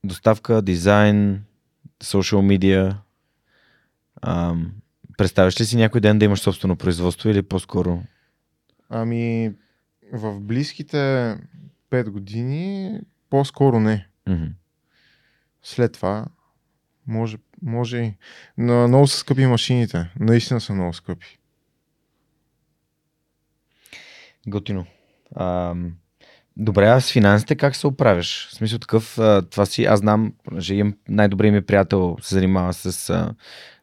[SPEAKER 1] доставка, дизайн, social media. Ам... Представяш ли си някой ден да имаш собствено производство или по-скоро?
[SPEAKER 2] Ами, в близките 5 години по-скоро не.
[SPEAKER 1] Мгм.
[SPEAKER 2] След това може, може. Но много са скъпи машините. Наистина са много скъпи.
[SPEAKER 1] Готино. Ам... Добре, а с финансите как се оправяш? В смисъл такъв, а, това си, аз знам, понеже имам най-добрият ми приятел се занимава с а,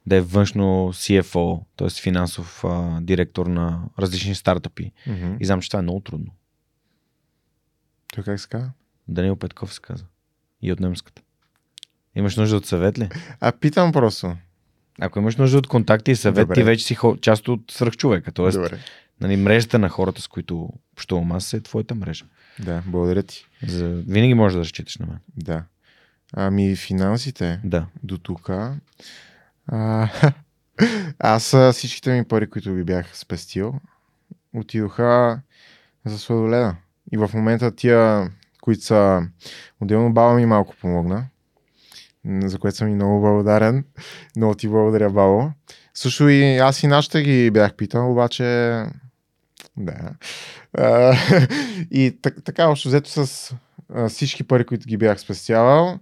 [SPEAKER 1] да е външно CFO, т.е. финансов а, директор на различни стартъпи.
[SPEAKER 2] Mm-hmm.
[SPEAKER 1] И знам, че това е много трудно.
[SPEAKER 2] Той как се казва?
[SPEAKER 1] Даниил Петков се каза. И от немската. Имаш нужда от съвет ли?
[SPEAKER 2] А питам просто.
[SPEAKER 1] Ако имаш нужда от контакти и съвет,
[SPEAKER 2] Добре.
[SPEAKER 1] ти вече си част от свръхчовека. Тоест,
[SPEAKER 2] Добре.
[SPEAKER 1] Нали, мрежата на хората, с които общувам аз, е твоята мрежа.
[SPEAKER 2] Да, благодаря ти.
[SPEAKER 1] За... Винаги можеш да разчиташ на мен.
[SPEAKER 2] Да. Ами финансите
[SPEAKER 1] Да.
[SPEAKER 2] до тук. А, аз всичките ми пари, които ви бях спестил, отидоха за сладоледа. И в момента тия, които са... Отделно баба ми малко помогна, за което съм и много благодарен. Много ти благодаря, бабо. Също и аз и нашите ги бях питал, обаче... Да. А, и так, така, общо взето с а, всички пари, които ги бях спестявал,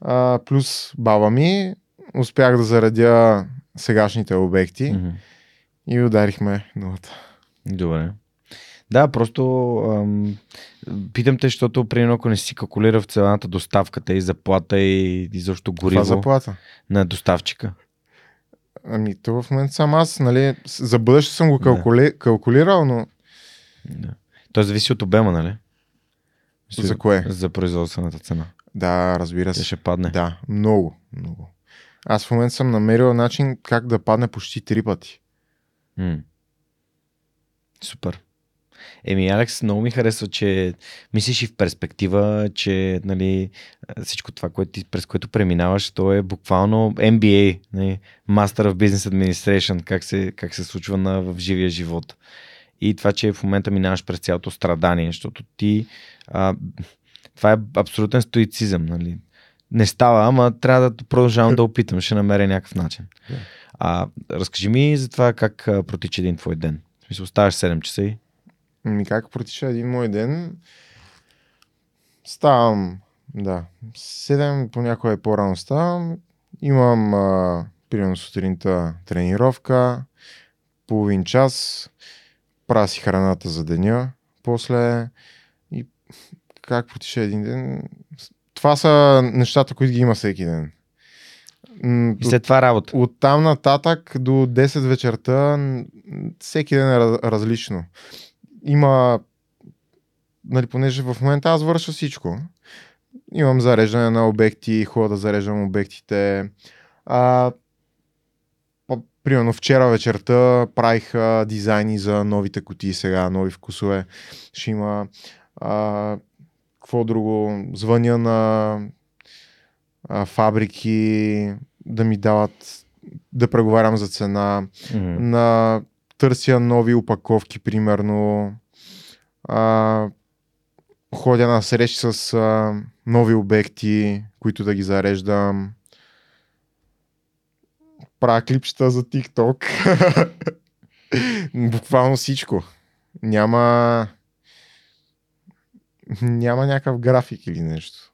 [SPEAKER 2] а, плюс баба ми, успях да заредя сегашните обекти
[SPEAKER 1] Мгм.
[SPEAKER 2] и ударихме нулата.
[SPEAKER 1] Добре. Да, просто ам, питам те, защото примерно ако не си калкулира в цената доставката и заплата и изобщо
[SPEAKER 2] Това
[SPEAKER 1] гориво
[SPEAKER 2] заплата.
[SPEAKER 1] на доставчика.
[SPEAKER 2] Ами, то в момента съм аз, нали, за бъдеще съм го
[SPEAKER 1] Да.
[SPEAKER 2] калкули... калкулирал, но
[SPEAKER 1] Да. Той зависи от обема, нали?
[SPEAKER 2] За кое?
[SPEAKER 1] За производствената цена.
[SPEAKER 2] да, разбира се.
[SPEAKER 1] ще падне.
[SPEAKER 2] Да, много, много. Аз в момента съм намерил начин как да падне почти три пъти.
[SPEAKER 1] М. Супер. Еми, Алекс, много ми харесва, че мислиш и в перспектива, че нали, всичко това, което ти, през което преминаваш, то е буквално MBA, нали, Master of Business Administration, как се, как се случва на, в живия живот. И това, че в момента минаваш през цялото страдание, защото ти а, това е абсолютен стоицизъм. Нали. Не става, ама трябва да продължавам да опитам, ще намеря някакъв начин. А, разкажи ми за това как а, протича един твой ден. В смисъл, ставаш 7 часа и
[SPEAKER 2] Ми как протича един мой ден? Ставам, да, 7, понякога е по-рано ставам. Имам, а, примерно сутринта тренировка, половин час, правя си храната за деня, после и как протича един ден? Това са нещата, които ги има всеки ден.
[SPEAKER 1] И след това работа.
[SPEAKER 2] от там нататък до 10 вечерта всеки ден е раз- различно. Има, нали, понеже в момента аз върша всичко. Имам зареждане на обекти, ходя да зареждам обектите. А, примерно вчера вечерта правих а, дизайни за новите кутии сега, нови вкусове. Ще има а, какво друго? Звъня на а, фабрики да ми дават да преговарям за цена,
[SPEAKER 1] Мгм.
[SPEAKER 2] на търся нови опаковки, примерно. А, ходя на срещи с а, нови обекти, които да ги зареждам. Правя клипчета за TikTok. Буквално всичко. Няма няма някакъв график или нещо.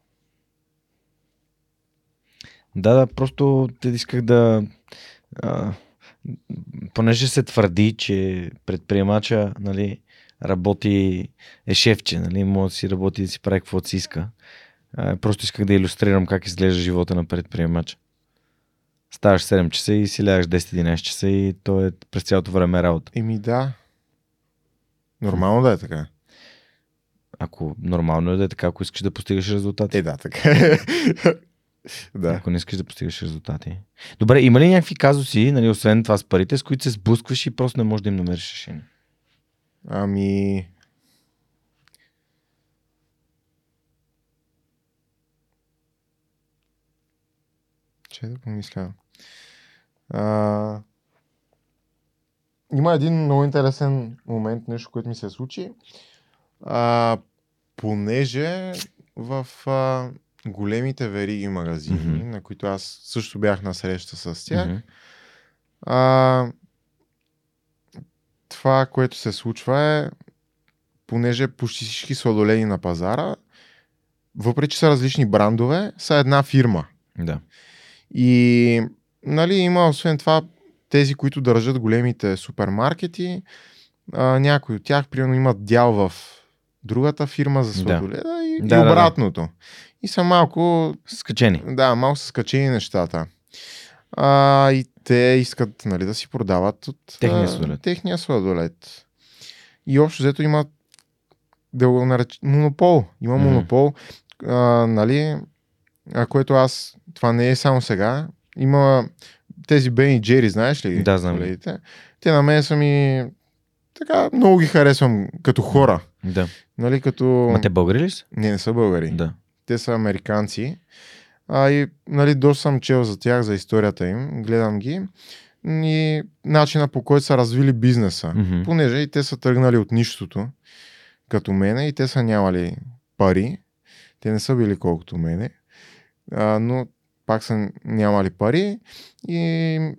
[SPEAKER 1] Да, да, просто те исках да... А, понеже се твърди, че предприемача нали, работи, е шефче, нали, може да си работи да си прави каквото си иска. А, просто исках да иллюстрирам как изглежда живота на предприемача. Ставаш 7 часа и си лягаш 10-11 часа и то е през цялото време работа.
[SPEAKER 2] Еми да. Нормално да е така.
[SPEAKER 1] Ако нормално е да е така, ако искаш да постигаш резултати.
[SPEAKER 2] Е, да, така да.
[SPEAKER 1] Ако не искаш да постигаш резултати. Добре, има ли някакви казуси, нали, освен това с парите, с които се сблъскваш и просто не можеш да им намериш решение?
[SPEAKER 2] Ами... Че да помисля. А... Има един много интересен момент, нещо, което ми се случи. А, понеже в а, големите вериги магазини,
[SPEAKER 1] Мгм.
[SPEAKER 2] на които аз също бях на среща с тях,
[SPEAKER 1] Мгм.
[SPEAKER 2] а, това, което се случва е, понеже почти всички сладоледи на пазара, въпреки че са различни брандове, са една фирма.
[SPEAKER 1] Да.
[SPEAKER 2] И нали, има освен това тези, които държат големите супермаркети, а, някои от тях примерно имат дял в другата фирма за
[SPEAKER 1] Да.
[SPEAKER 2] сладоледа и,
[SPEAKER 1] Да,
[SPEAKER 2] и
[SPEAKER 1] да, да.
[SPEAKER 2] обратното. И са малко
[SPEAKER 1] Скачени.
[SPEAKER 2] да, малко са скачени нещата. А, и те искат нали, да си продават от
[SPEAKER 1] Техния сладолед.
[SPEAKER 2] техния сладолед. И общо взето има да го нареч... монопол. Има
[SPEAKER 1] Мгм.
[SPEAKER 2] монопол, а, нали, а, което аз, това не е само сега, има тези Бен и Джери, знаеш ли?
[SPEAKER 1] Да, знам ги.
[SPEAKER 2] колегите? Те на мен са ми така, много ги харесвам като хора.
[SPEAKER 1] Да.
[SPEAKER 2] Нали, като...
[SPEAKER 1] Ма те българи ли са?
[SPEAKER 2] Не, не са българи
[SPEAKER 1] Да.
[SPEAKER 2] те са американци. А, и нали, доста съм чел за тях, за историята им, гледам ги и начина по който са развили бизнеса.
[SPEAKER 1] Мгм.
[SPEAKER 2] Понеже и те са тръгнали от нищото, като мене, и те са нямали пари. Те не са били колкото мене, а, но пак са нямали пари и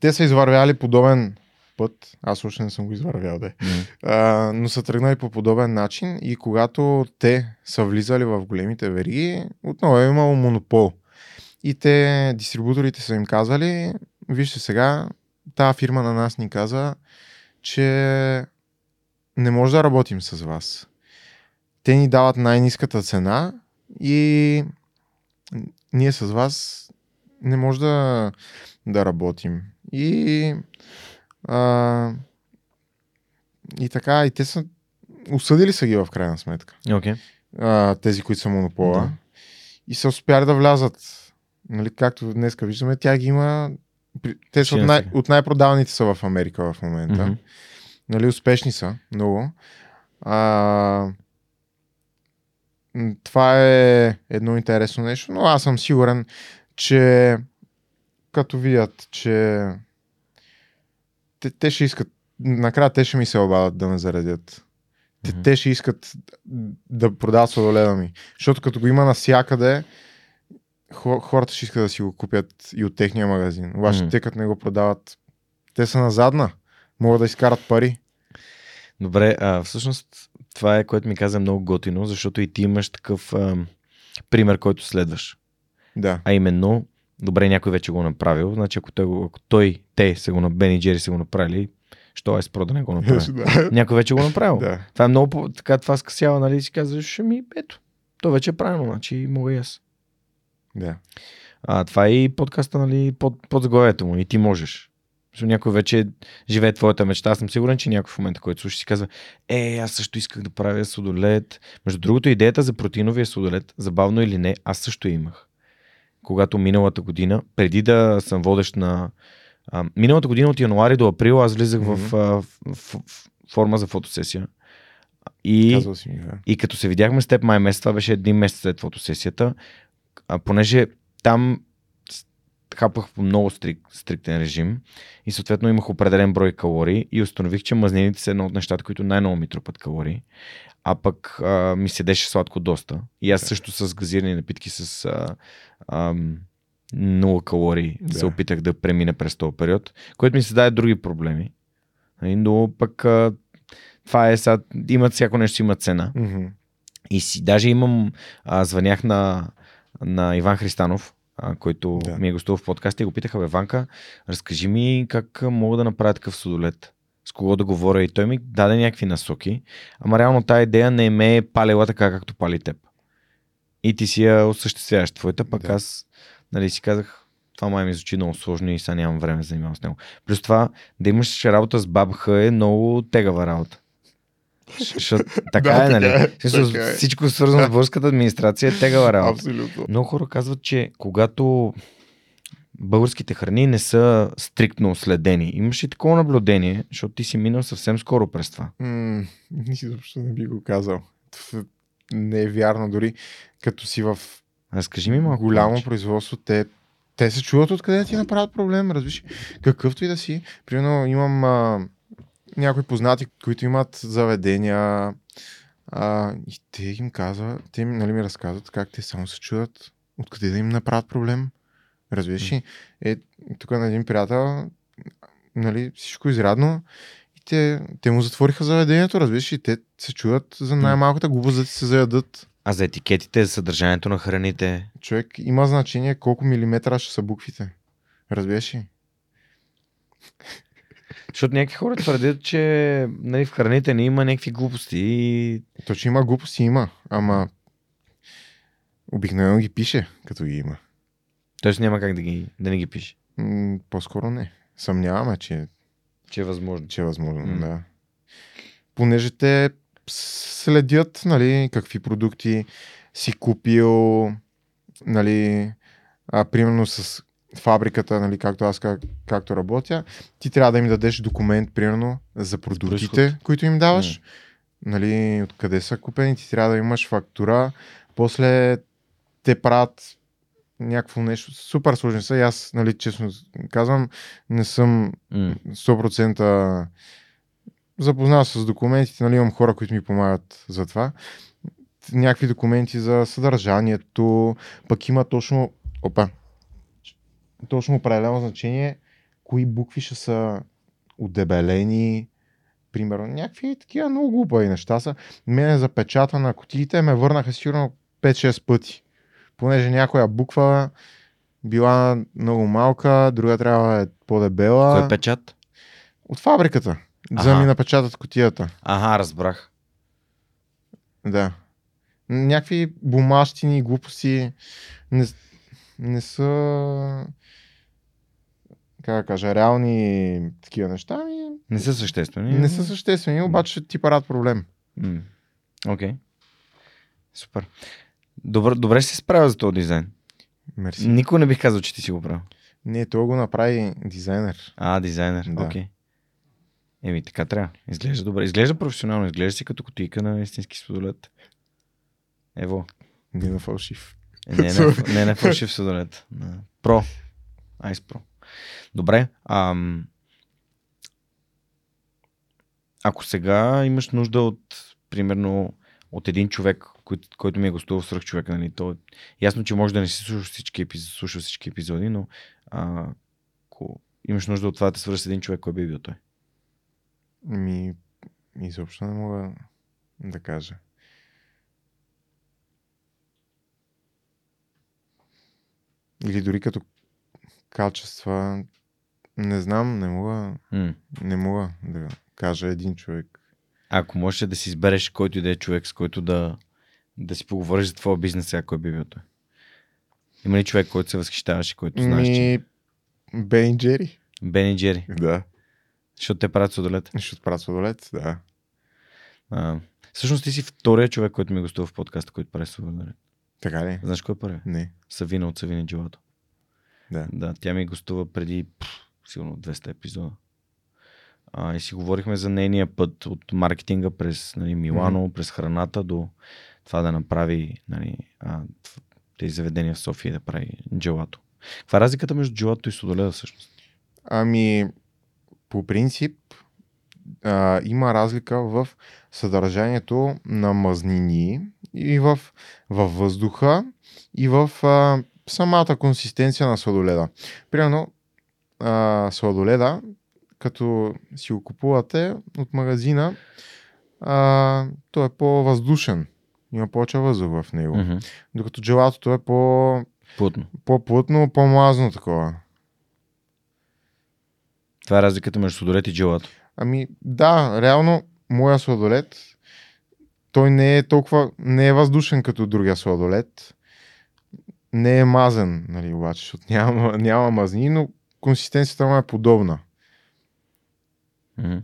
[SPEAKER 2] те са извървяли подобен път. Аз още не съм го извървял, да.
[SPEAKER 1] Мгм.
[SPEAKER 2] А, но са тръгнали по подобен начин и когато те са влизали в големите вериги, отново е имало монопол. И те, дистрибуторите са им казали, вижте сега, тази фирма на нас ни каза, че не може да работим с вас. Те ни дават най-низката цена и ние с вас не може да, да работим. И а, и така, и те са осъдили са ги в крайна сметка.
[SPEAKER 1] Окей.
[SPEAKER 2] А, тези, които са монопола.
[SPEAKER 1] Да.
[SPEAKER 2] И са успяли да влязат. Нали, както днес виждаме, тя ги има. Те са от, най- от най-продаваните са в Америка в момента.
[SPEAKER 1] Мгм.
[SPEAKER 2] Нали, успешни са много. А, това е едно интересно нещо, но аз съм сигурен, че като видят, че те, те ще искат, накрая те ще ми се обадят да ме заредят. Те,
[SPEAKER 1] Мгм.
[SPEAKER 2] те ще искат да продават сладоледа ми. Защото като го има навсякъде, хо- хората ще искат да си го купят и от техния магазин. Обаче
[SPEAKER 1] Мгм.
[SPEAKER 2] те като не го продават, те са назадна. Могат да изкарат пари.
[SPEAKER 1] Добре, а, всъщност това е, което ми каза много готино, защото и ти имаш такъв а, пример, който следваш.
[SPEAKER 2] Да.
[SPEAKER 1] А именно, добре, някой вече го направил, значи ако той, ако той те са го Бен и Джери са го направили, що е спро да не го направи?
[SPEAKER 2] да.
[SPEAKER 1] някой вече го направил.
[SPEAKER 2] да.
[SPEAKER 1] Това е много, така това скъсява, нали, си казваш, ми, ето, то вече е правилно, значи мога и аз.
[SPEAKER 2] Да.
[SPEAKER 1] А, това е и подкаста, нали, под, под заглавието му и ти можеш. Някой вече живее твоята мечта. Аз съм сигурен, че някой в момента, който слуша, си казва, е, аз също исках да правя судолет. Между другото, идеята за протеиновия судолет, забавно или не, аз също имах. Когато миналата година, преди да съм водещ на... А, миналата година от януари до април аз влизах в,
[SPEAKER 2] Мгм.
[SPEAKER 1] а, в, в, в форма за фотосесия. И...
[SPEAKER 2] Си да.
[SPEAKER 1] И като се видяхме с теб май месец, това беше един месец след фотосесията, а, понеже там хапах по много стрик, стриктен режим и съответно имах определен брой калории и установих, че мазнините са едно от нещата, които най-много ми трупат калории. А пък а, ми седеше сладко доста. И аз
[SPEAKER 2] Да.
[SPEAKER 1] също с газирани напитки с а, ам, нула калории
[SPEAKER 2] Да.
[SPEAKER 1] се опитах да премина през този период, което ми се даде други проблеми. Нали, Но пък а, това е сега, имат всяко нещо има цена.
[SPEAKER 2] Мгм.
[SPEAKER 1] И си, даже имам, а, звънях на, на Иван Христанов, а, който
[SPEAKER 2] Да.
[SPEAKER 1] ми е гостувал в подкаста и го питаха, бе, Ванка, разкажи ми как мога да направя такъв судолет. С кого да говоря и той ми даде някакви насоки, ама реално тази идея не ме е палила така, както пали теб. И ти си я осъществяваш твоята, пък
[SPEAKER 2] Да.
[SPEAKER 1] аз нали, си казах, това май ми звучи много сложно и сега нямам време да занимавам с него. Плюс това, да имаш работа с бабха е много тегава работа. Защото така
[SPEAKER 2] Да,
[SPEAKER 1] е, нали?
[SPEAKER 2] така е,
[SPEAKER 1] смисъл,
[SPEAKER 2] така е.
[SPEAKER 1] Всичко свързано с българската администрация е тегава работа.
[SPEAKER 2] Абсолютно.
[SPEAKER 1] Много хора казват, че когато българските храни не са стриктно следени, имаш и такова наблюдение, защото ти си минал съвсем скоро през това.
[SPEAKER 2] М, Изобщо не би го казал. Не е вярно дори. Като си в
[SPEAKER 1] Разкажи ми малко.
[SPEAKER 2] голямо
[SPEAKER 1] повече.
[SPEAKER 2] производство, те, те се чуват откъде ти направят проблем, разбираш. Какъвто и да си. Примерно имам а, някои познати, които имат заведения а, и те им казват, те им, нали, ми разказват как те само се чудат откъде да им направят проблем. Разбираш ли? Е, тук на един приятел, нали, всичко изрядно и те, те му затвориха заведението, разбираш ли? Те се чудат за най-малката глупост да ти се заядат.
[SPEAKER 1] А за етикетите, за съдържанието на храните.
[SPEAKER 2] Човек има значение колко милиметра ще са буквите. Разбираш ли?
[SPEAKER 1] Защото някакви хора твърдят, че нали, в храните не има някакви глупости и
[SPEAKER 2] То, че има глупости, има. Ама обикновено ги пише, като ги има.
[SPEAKER 1] Тоест няма как да, ги, да не ги пише.
[SPEAKER 2] М, по-скоро не. Съмняваме, че,
[SPEAKER 1] Че е възможно.
[SPEAKER 2] че е възможно,
[SPEAKER 1] М.
[SPEAKER 2] да. Понеже те следят, нали, какви продукти си купил, нали, а, примерно с фабриката, нали, както аз как, както работя, ти трябва да им дадеш документ, примерно, за продуктите,
[SPEAKER 1] происход.
[SPEAKER 2] които им даваш. нали, откъде са купени, ти трябва да имаш фактура, после те правят някакво нещо, супер сложни са и аз, нали, честно казвам, не съм
[SPEAKER 1] М.
[SPEAKER 2] 100% запознат с документите, нали, имам хора, които ми помагат за това. Някакви документи за съдържанието, пък има точно, опа, точно определено значение, кои букви ще са удебелени, примерно, някакви такива много глупави неща са. Мене запечата на кутиите ме върнаха сигурно 5-6 пъти. Понеже някоя буква била много малка, друга трябва да е по-дебела.
[SPEAKER 1] Кой е печат?
[SPEAKER 2] От фабриката. За да
[SPEAKER 1] Аха.
[SPEAKER 2] ми напечатат котията.
[SPEAKER 1] Ага, разбрах.
[SPEAKER 2] Да. Някакви бумащини, глупости не, не са как да кажа, реални такива неща, ами
[SPEAKER 1] Не са съществени.
[SPEAKER 2] не са съществени, обаче ти парат проблем.
[SPEAKER 1] Окей. Супер. Добре, добре се справя за този дизайн.
[SPEAKER 2] Мерси.
[SPEAKER 1] Никой не бих казал, че ти си го правил.
[SPEAKER 2] Не, той го направи дизайнер.
[SPEAKER 1] А, дизайнер.
[SPEAKER 2] Да.
[SPEAKER 1] Окей. Еми, така трябва. Изглежда добре. Изглежда професионално. Изглежда си като котийка на истински судолет. Ево.
[SPEAKER 2] Не на фалшив.
[SPEAKER 1] Е, Не, не, не, не фалшив судолет. Про. Айс Про. Добре. Ам... Ако сега имаш нужда от, примерно, от един човек, който, който ми е гостувал свръх човека, нали, то е ясно, че може да не си слушал всички, епизоди, всички епизоди, но а, ако имаш нужда от това да те свържеш с един човек, кой би бил той?
[SPEAKER 2] Ми, изобщо не мога да кажа. Или дори като качества, не знам, не мога,
[SPEAKER 1] М.
[SPEAKER 2] не мога да кажа един човек.
[SPEAKER 1] Ако можеш да си избереш който и да е човек, с който да, да си поговориш за твоя бизнес, сега кой би бил той? Има ли човек, който се възхищаваш и който знаеш, че...
[SPEAKER 2] Ми, Бен и Джери.
[SPEAKER 1] Бен и Джери,
[SPEAKER 2] Да.
[SPEAKER 1] защото те правят судолет.
[SPEAKER 2] Ще отправя сладолет, да.
[SPEAKER 1] А, всъщност ти си втория човек, който ми гостува в подкаста, който прави судолет.
[SPEAKER 2] Така ли?
[SPEAKER 1] Знаеш кой е първи?
[SPEAKER 2] Не.
[SPEAKER 1] Савина от Савина Джилато.
[SPEAKER 2] Да.
[SPEAKER 1] Да, тя ми гостува преди пф, сигурно 200 епизода. А, и си говорихме за нейния път от маркетинга през нали, Милано, mm-hmm. през храната до това да направи нали, а, тези заведения в София да прави джелато. Каква е разликата между джелато и судоледа всъщност?
[SPEAKER 2] Ами, по принцип, а, има разлика в съдържанието на мазнини и в, във въздуха и в а, самата консистенция на сладоледа. Примерно, а, сладоледа, като си го купувате от магазина, а, той е по-въздушен. Има повече въздух в него.
[SPEAKER 1] Mm-hmm.
[SPEAKER 2] Докато джелатото е по,
[SPEAKER 1] Плътно.
[SPEAKER 2] по-плътно, по-мазно такова.
[SPEAKER 1] Това е разликата между судолет и джелато.
[SPEAKER 2] Ами да, реално моя сладолет, той не е толкова, не е въздушен като другия сладолет. Не е мазен, нали, обаче, защото няма, няма мазни, но консистенцията му е подобна.
[SPEAKER 1] Mm-hmm.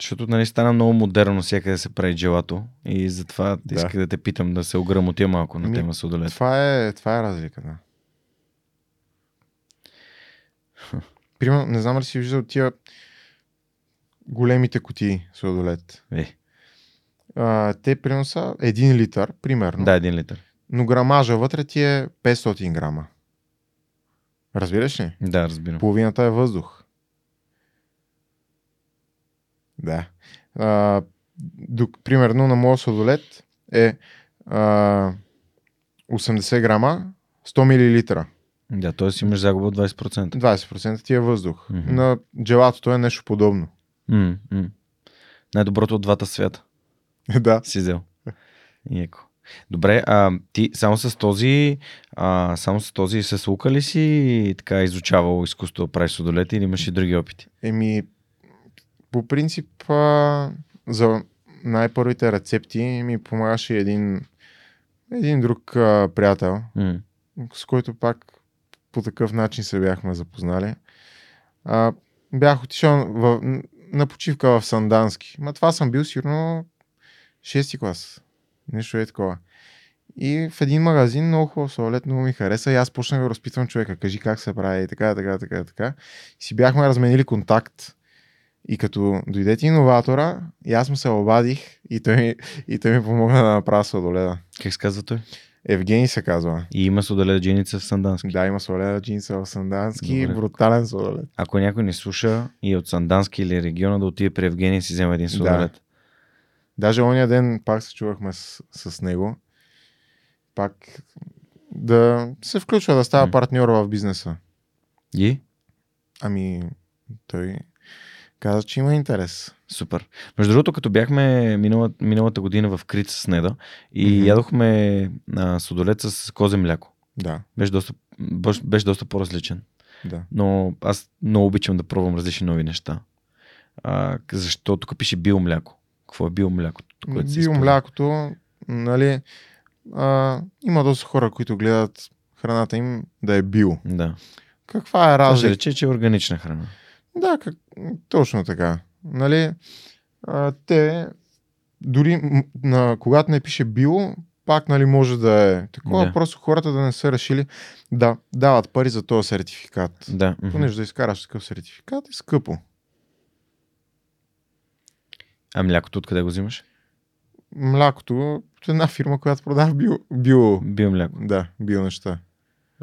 [SPEAKER 1] Защото нали, стана много модерно всякъде да се прави джелато и затова да. исках да те питам да се ограмотя малко на
[SPEAKER 2] Ми,
[SPEAKER 1] тема сладолет.
[SPEAKER 2] Това е, това е разлика, да. Примерно, не знам ли си виждал тия големите кутии сладолет.
[SPEAKER 1] Е,
[SPEAKER 2] А, те примерно са 1 литър, примерно.
[SPEAKER 1] да, един литър.
[SPEAKER 2] Но грамажа вътре ти е 500 грама. Разбираш ли?
[SPEAKER 1] Да, разбирам.
[SPEAKER 2] Половината е въздух. Да. А, до, примерно на моят сладолет е а, 80 грама, 100 мл.
[SPEAKER 1] Да, т.е. имаш загуба от 20%.
[SPEAKER 2] 20% ти е въздух.
[SPEAKER 1] Мгм.
[SPEAKER 2] На джелатото е нещо подобно.
[SPEAKER 1] М. Най-доброто от двата свята
[SPEAKER 2] да.
[SPEAKER 1] си взел. Яко. Добре, а ти само с този, а, само с този с лука ли си така изучавал изкуство да правиш сладолети или имаш и други опити?
[SPEAKER 2] Еми, по принцип, а, за най-първите рецепти ми помагаше един, един друг а, приятел,
[SPEAKER 1] М.
[SPEAKER 2] с който пак по такъв начин се бяхме запознали. А, бях отишъл в, на почивка в Сандански. Ма това съм бил сигурно 6 клас. Нещо е такова. И в един магазин много хубав сладолет, много ми хареса и аз почнах да го разпитвам човека, кажи как се прави и така, така, така, така. И си бяхме разменили контакт. И като дойде ти иноватора, и аз му се обадих и той, и той ми помогна да направя сладоледа.
[SPEAKER 1] Как се казва той?
[SPEAKER 2] Евгений се казва.
[SPEAKER 1] И има сладолед дженица в Сандански.
[SPEAKER 2] Да, има сладоледа джинса в Сандански,
[SPEAKER 1] Добре.
[SPEAKER 2] брутален сладолед.
[SPEAKER 1] Ако някой не слуша и е от Сандански или региона, да отиде при Евгений и си взема един сладолет.
[SPEAKER 2] Даже ония ден пак се чувахме с, с него. Пак да се включва да става партньор в бизнеса.
[SPEAKER 1] И?
[SPEAKER 2] Ами, той каза, че има интерес.
[SPEAKER 1] Супер. Между другото, като бяхме минала, миналата година в Крит с Неда и
[SPEAKER 2] Мгм.
[SPEAKER 1] ядохме а, сладолет с козе мляко.
[SPEAKER 2] Да,
[SPEAKER 1] Беше доста, беше, беше доста по-различен.
[SPEAKER 2] да.
[SPEAKER 1] Но аз много обичам да пробвам различни нови неща. А, защото тук пише биомляко. Какво е биомлякото? което?
[SPEAKER 2] Биомлякото, нали, а, има доста хора, които гледат храната им да е био.
[SPEAKER 1] Да.
[SPEAKER 2] Каква е разлика?
[SPEAKER 1] рече, че е органична храна.
[SPEAKER 2] Да, как, точно така. Нали, а, те, дори на, когато не пише био, пак нали, може да е такова,
[SPEAKER 1] Да.
[SPEAKER 2] просто хората да не са решили да дават пари за този сертификат.
[SPEAKER 1] Да.
[SPEAKER 2] Понеже да изкараш такъв сертификат е скъпо.
[SPEAKER 1] А млякото откъде го взимаш?
[SPEAKER 2] Млякото от една фирма, която продава био, био
[SPEAKER 1] Биомляко.
[SPEAKER 2] да, био неща.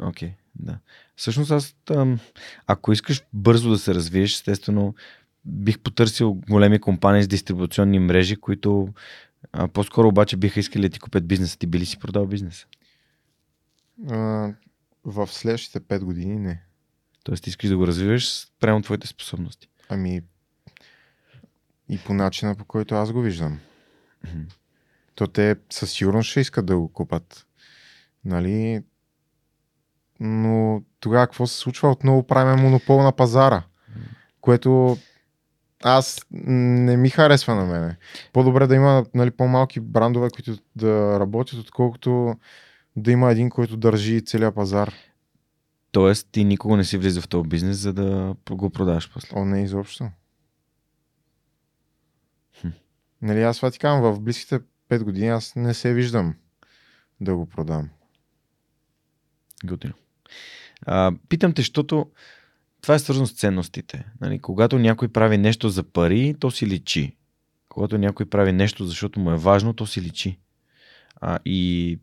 [SPEAKER 1] Окей, да. Всъщност аз, там, ако искаш бързо да се развиеш, естествено, бих потърсил големи компании с дистрибуционни мрежи, които а, по-скоро обаче биха искали да ти купят бизнеса. Ти би ли си продал бизнеса?
[SPEAKER 2] А, в следващите 5 години не.
[SPEAKER 1] Тоест ти искаш да го развиваш прямо твоите способности.
[SPEAKER 2] Ами и по начина по който аз го виждам. То те със сигурност ще искат да го купат. Нали? Но тогава какво се случва? Отново правим монопол на пазара. Което аз не ми харесва на мене. По-добре да има нали, по-малки брандове, които да работят, отколкото да има един, който държи целият пазар.
[SPEAKER 1] Тоест ти никога не си влиза в този бизнес, за да го продаваш после.
[SPEAKER 2] О, не изобщо. Нали, аз това ти казвам, в близките 5 години аз не се виждам да го продам.
[SPEAKER 1] Готино. А, питам те, защото това е свързано с ценностите. Нали, когато някой прави нещо за пари, то си личи. Когато някой прави нещо, защото му е важно, то си личи. А, и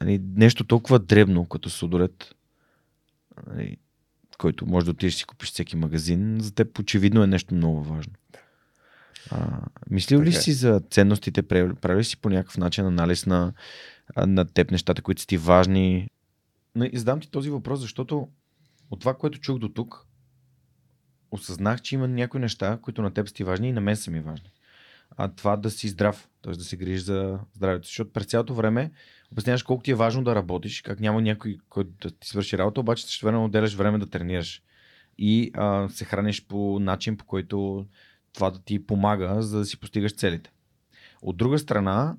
[SPEAKER 1] нали, нещо толкова дребно, като сладолет, нали, който може да отидеш и си купиш всеки магазин, за теб очевидно е нещо много важно. А, мислил ли
[SPEAKER 2] Така е.
[SPEAKER 1] си за ценностите? Правил ли си по някакъв начин анализ на, на теб нещата, които са ти важни? И задам ти този въпрос, защото от това, което чух до тук, осъзнах, че има някои неща, които на теб са ти важни и на мен са ми важни. А това да си здрав, т.е. да се грижиш за здравето. Защото през цялото време обясняваш колко ти е важно да работиш, как няма някой, който да ти свърши работа, обаче ще време отделяш време да тренираш. И а, се храниш по начин, по който това да ти помага, за да си постигаш целите. От друга страна,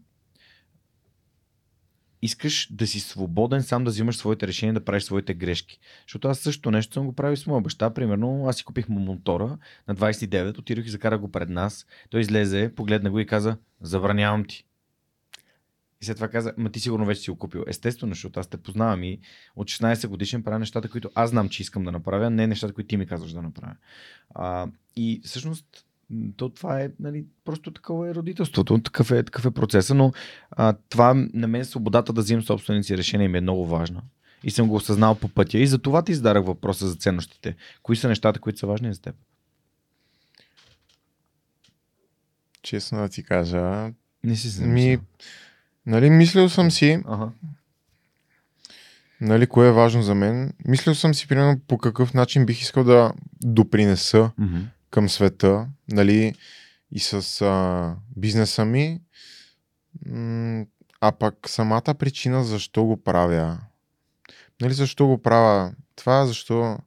[SPEAKER 1] искаш да си свободен сам да взимаш своите решения, да правиш своите грешки. Защото аз също нещо съм го правил с моя баща. Примерно, аз си купих му монтора на 29, отидох и закарах го пред нас. Той излезе, погледна го и каза, забранявам ти. И след това каза, ма ти сигурно вече си го купил. Естествено, защото аз те познавам и от 16 годишен правя нещата, които аз знам, че искам да направя, не нещата, които ти ми казваш да направя. А, и всъщност то това е нали, просто такова е родителството, такъв е, такъв е процеса, но а, това на мен свободата да взимам собствените си решения ми е много важна. И съм го осъзнал по пътя. И за това ти зададах въпроса за ценностите. Кои са нещата, които са важни за теб?
[SPEAKER 2] Честно да ти кажа,
[SPEAKER 1] Не си се
[SPEAKER 2] ми, нали, мислил съм си,
[SPEAKER 1] Ага.
[SPEAKER 2] нали, кое е важно за мен. Мислил съм си, примерно, по какъв начин бих искал да допринеса
[SPEAKER 1] Мгм.
[SPEAKER 2] Към света, нали, и с а, бизнеса ми. А пък самата причина защо го правя. Нали, защо го правя? Това защо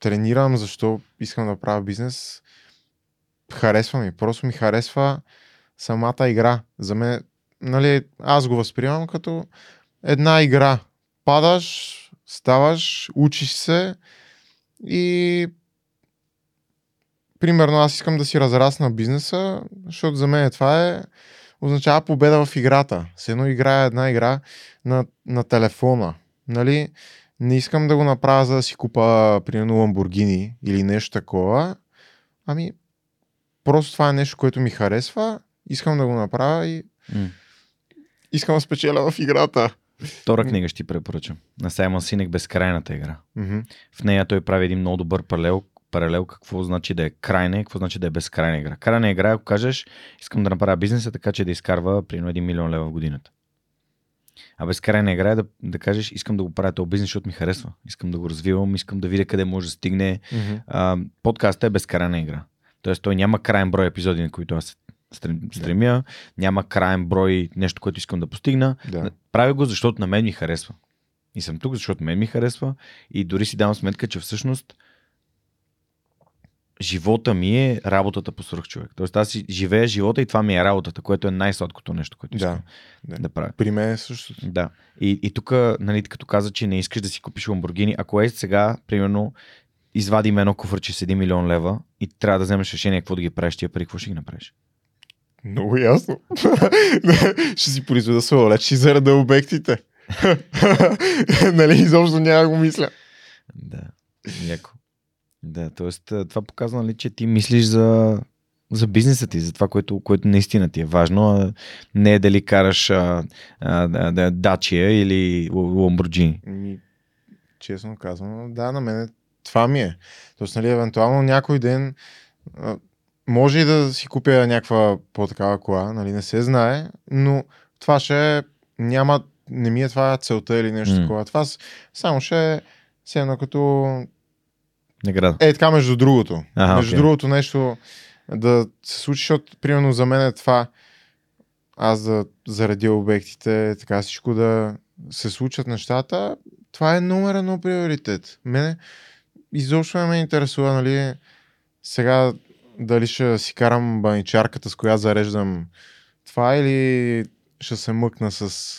[SPEAKER 2] тренирам, защо искам да правя бизнес. Харесва ми. Просто ми харесва самата игра. За мен, нали, аз го възприемам като една игра. Падаш, ставаш, учиш се и примерно аз искам да си разрасна бизнеса, защото за мен това е означава победа в играта. С едно играя една игра на, на телефона. Нали? Не искам да го направя за да си купа примерно Ламбургини или нещо такова. Ами просто това е нещо, което ми харесва. Искам да го направя и
[SPEAKER 1] М.
[SPEAKER 2] искам да спечеля в играта.
[SPEAKER 1] Втора книга ще ти препоръчам. На Саймон Синек Безкрайната игра.
[SPEAKER 2] Мгм.
[SPEAKER 1] В нея той прави един много добър паралел, паралел какво значи да е крайна и какво значи да е безкрайна игра. Крайна игра, е, ако кажеш, искам да направя бизнеса така, че да изкарва примерно 1 милион лева в годината. А безкрайна игра е да, да кажеш, искам да го правя този бизнес, защото ми харесва. Искам да го развивам, искам да видя къде може да стигне.
[SPEAKER 2] Мгм.
[SPEAKER 1] А, подкастът е безкрайна игра. Тоест той няма крайен брой епизоди, на които аз стремя, няма крайен брой нещо, което искам да постигна.
[SPEAKER 2] Да.
[SPEAKER 1] Правя го, защото на мен ми харесва. И съм тук, защото мен ми харесва. И дори си давам сметка, че всъщност живота ми е работата по свръх човек. Тоест аз живея живота и това ми е работата, което е най-сладкото нещо, което искам
[SPEAKER 2] да.
[SPEAKER 1] да, да правя.
[SPEAKER 2] При мен е същото.
[SPEAKER 1] Да. И, и тук, нали, като каза, че не искаш да си купиш Ламборгини, ако е сега, примерно, извадим едно куфърче с 1 милион лева и трябва да вземеш решение какво да ги правиш тия пари, какво ще ги направиш?
[SPEAKER 2] Много ясно. ще си произведа самолет, ще си зареда обектите. нали, изобщо няма го мисля.
[SPEAKER 1] Да, яко. Да, т.е. това показва, нали, че ти мислиш за, за бизнеса ти, за това, което, което наистина ти е важно, а не е дали караш а, а, да, Дачия или Ламборджини.
[SPEAKER 2] Честно казвам, да, на мен това ми е. Тоест, нали, евентуално някой ден а, може и да си купя някаква по-такава кола, нали, не се знае, но това ще е, няма, не ми е това целта или нещо
[SPEAKER 1] М.
[SPEAKER 2] такова. Това само ще е все едно като
[SPEAKER 1] Награда.
[SPEAKER 2] Е, така между другото.
[SPEAKER 1] Аха,
[SPEAKER 2] между
[SPEAKER 1] окей.
[SPEAKER 2] другото нещо да се случи, защото примерно за мен е това аз да заредя обектите, така всичко да се случат нещата, това е номер едно приоритет. Мене изобщо не ме интересува, нали, сега дали ще си карам баничарката, с която зареждам това или ще се мъкна с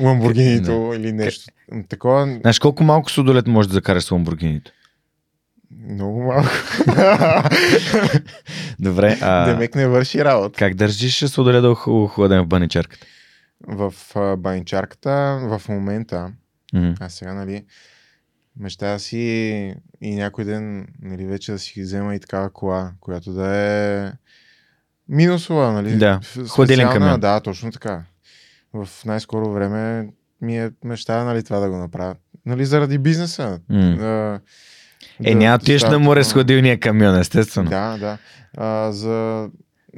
[SPEAKER 2] Ламборгинито или нещо. Такова
[SPEAKER 1] Знаеш колко малко судолет можеш да закараш с Ламборгините?
[SPEAKER 2] Много малко.
[SPEAKER 1] Добре, а
[SPEAKER 2] Демек не върши работа.
[SPEAKER 1] как държиш судолет да ох- охладен в баничарката?
[SPEAKER 2] В баничарката в момента,
[SPEAKER 1] Мгм.
[SPEAKER 2] а сега, нали, мечтая си и някой ден, нали, вече да си взема и такава кола, която да е минусова, нали?
[SPEAKER 1] Да, хладилен камион.
[SPEAKER 2] Да, точно така. В най-скоро време ми е мечтая, нали, това да го направя. Нали, заради бизнеса.
[SPEAKER 1] М.
[SPEAKER 2] А,
[SPEAKER 1] Е,
[SPEAKER 2] да
[SPEAKER 1] няма отидеш на море с хладилния камион, естествено.
[SPEAKER 2] Да, да. А, за,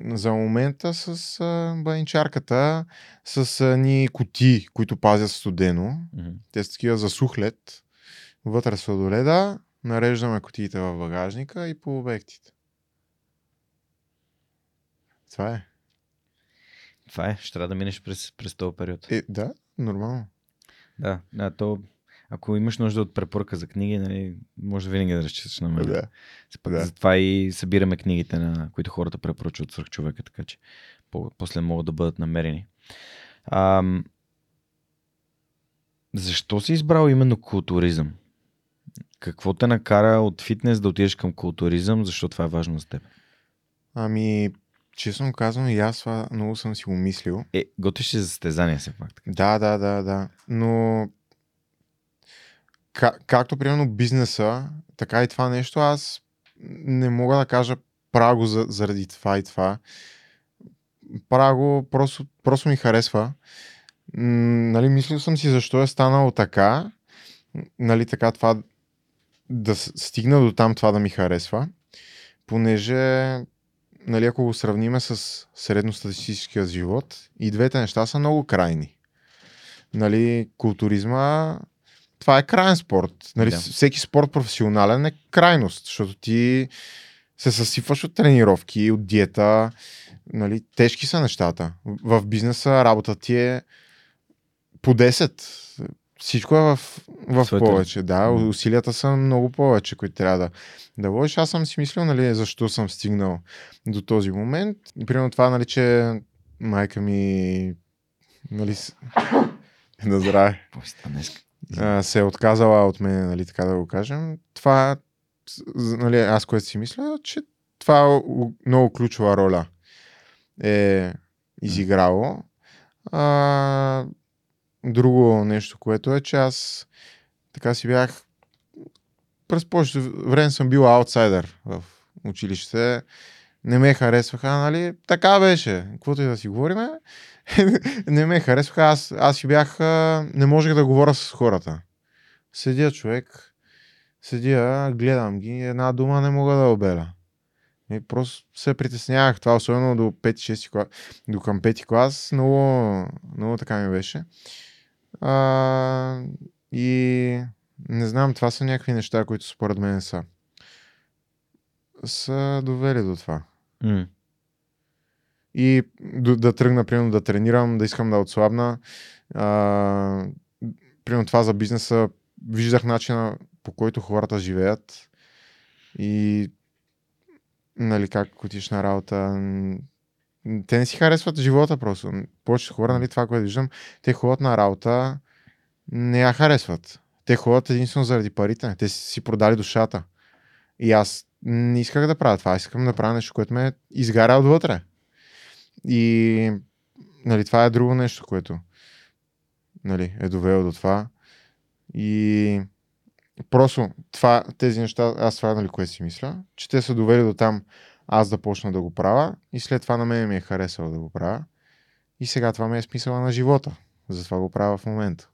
[SPEAKER 2] за момента с а, баничарката, с а, ни кути, които пазят студено.
[SPEAKER 1] Мгм.
[SPEAKER 2] Те са такива за сухлет. Вътре сладоледа, нареждаме кутиите в багажника и по обектите. Това е.
[SPEAKER 1] Това е, ще трябва да минеш през, през този период.
[SPEAKER 2] Е, да, нормално.
[SPEAKER 1] Да, да, то, ако имаш нужда от препоръка за книги, нали, може винаги да разчиташ на мен.
[SPEAKER 2] Да.
[SPEAKER 1] Пък
[SPEAKER 2] Да.
[SPEAKER 1] Затова и събираме книгите, на които хората препоръчват свърх човека, така че по- после могат да бъдат намерени. Ам, защо си избрал именно културизъм? Какво те накара от фитнес да отидеш към културизъм? Защо това е важно за теб?
[SPEAKER 2] Ами, честно казвам, и аз това много съм си го мислил.
[SPEAKER 1] Е, готвиш се за състезания все пак. така.
[SPEAKER 2] Да, да, да, да. Но как, както примерно бизнеса, така и това нещо, аз не мога да кажа правя го за, заради това и това. Правя го, просто, просто ми харесва. Нали, мислил съм си защо е станало така. Нали, така това да стигна до там това да ми харесва. Понеже, нали, ако го сравниме с средностатистическия живот, и двете неща са много крайни. Нали, културизма, това е крайен спорт. Нали,
[SPEAKER 1] Да.
[SPEAKER 2] Всеки спорт професионален е крайност, защото ти се съсипваш от тренировки, от диета. Нали, тежки са нещата. В бизнеса работа ти е по 10. Всичко е в, в повече. Да, усилията са много повече, които трябва да, да вложиш. Аз съм си мислил, нали, защо съм стигнал до този момент. Примерно това, нали, че майка ми нали, с- на здраве
[SPEAKER 1] Какво си стана днес?
[SPEAKER 2] Се е отказала от мен, нали, така да го кажем. Това, нали, аз което си мисля, че това у- много ключова роля е изиграло. А, друго нещо, което е, че аз така си бях през повечето време съм бил аутсайдер в училище. Не ме харесваха, нали? Така беше. Каквото и да си говориме, не ме харесваха. Аз, аз си бях... Не можех да говоря с хората. Седя човек, седя, гледам ги, една дума не мога да обеля. И просто се притеснявах това, особено до 5-6 клас, до към 5 клас, много, много така ми беше. А, и не знам, това са някакви неща, които според мен са са довели до това.
[SPEAKER 1] М.
[SPEAKER 2] И да, да тръгна, примерно, да тренирам, да искам да отслабна. А, примерно това за бизнеса, виждах начина по който хората живеят и нали, как отиш на работа. Те не си харесват живота просто. Повечето хора, нали, това, което виждам, те ходят на работа, не я харесват. Те ходят единствено заради парите. Те си продали душата. И аз не исках да правя това. Искам да правя нещо, което ме изгаря отвътре. И нали, това е друго нещо, което нали, е довело до това. И просто това, тези неща, аз това нали, което си мисля, че те са довели до там аз да почна да го правя и след това на мен ми е харесало да го правя. И сега това ми е смисъла на живота. Затова го правя в момента.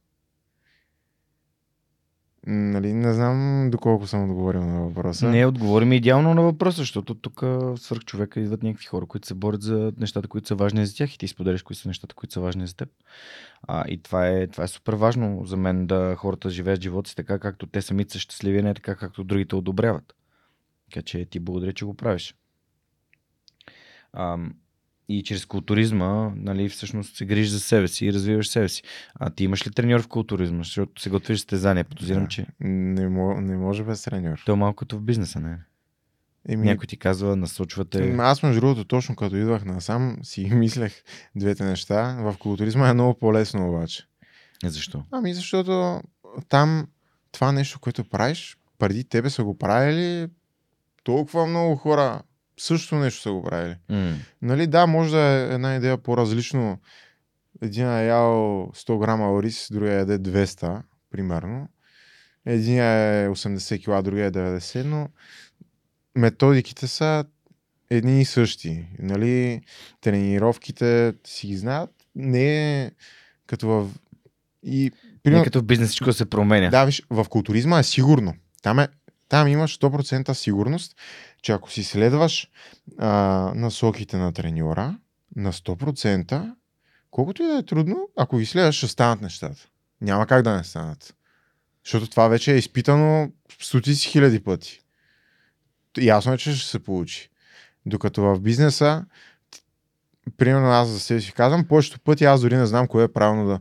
[SPEAKER 2] Нали, не знам доколко съм отговорил на въпроса.
[SPEAKER 1] Не отговорим идеално на въпроса, защото тук свърх човека идват някакви хора, които се борят за нещата, които са важни за тях и ти споделяш кои са нещата, които са важни за теб. А, и това е, това е супер важно за мен да хората живеят живота си така, както те самите са щастливи, не така, както другите одобряват. Така че ти благодаря, че го правиш. А, и чрез културизма, нали, всъщност се грижиш за себе си и развиваш себе си. А ти имаш ли треньор в културизма? Защото се готвиш състезания. Подозирам,
[SPEAKER 2] Да.
[SPEAKER 1] че
[SPEAKER 2] Не, мо, не може без треньор.
[SPEAKER 1] то е малко като в бизнеса, не?
[SPEAKER 2] Еми,
[SPEAKER 1] Някой ти казва, насочвате.
[SPEAKER 2] М, Аз между другото, точно като идвах насам, си мислех двете неща. В културизма е много по-лесно обаче.
[SPEAKER 1] Е, Защо?
[SPEAKER 2] Ами защото там това нещо, което правиш, преди тебе са го правили толкова много хора също нещо са го правили.
[SPEAKER 1] М.
[SPEAKER 2] Нали, да, може да е една идея по-различно. Един е ял 100 грама ориз, другия яде 200, примерно. Един е 80 кг, другия е 90, но методиките са едни и същи. Нали, тренировките си ги знаят. Не е като в... И,
[SPEAKER 1] Не
[SPEAKER 2] примерно,
[SPEAKER 1] като в бизнес всичко се променя.
[SPEAKER 2] да, виж, в културизма е сигурно. Там, е, там имаш 100% сигурност, че ако си следваш а, насоките на треньора, на 100%, колкото и да е трудно, ако ги следваш, ще станат нещата. Няма как да не станат. Защото това вече е изпитано стотици хиляди пъти. Ясно е, че ще се получи. Докато в бизнеса, примерно аз за себе си казвам, повечето пъти аз дори не знам кое е правилно да,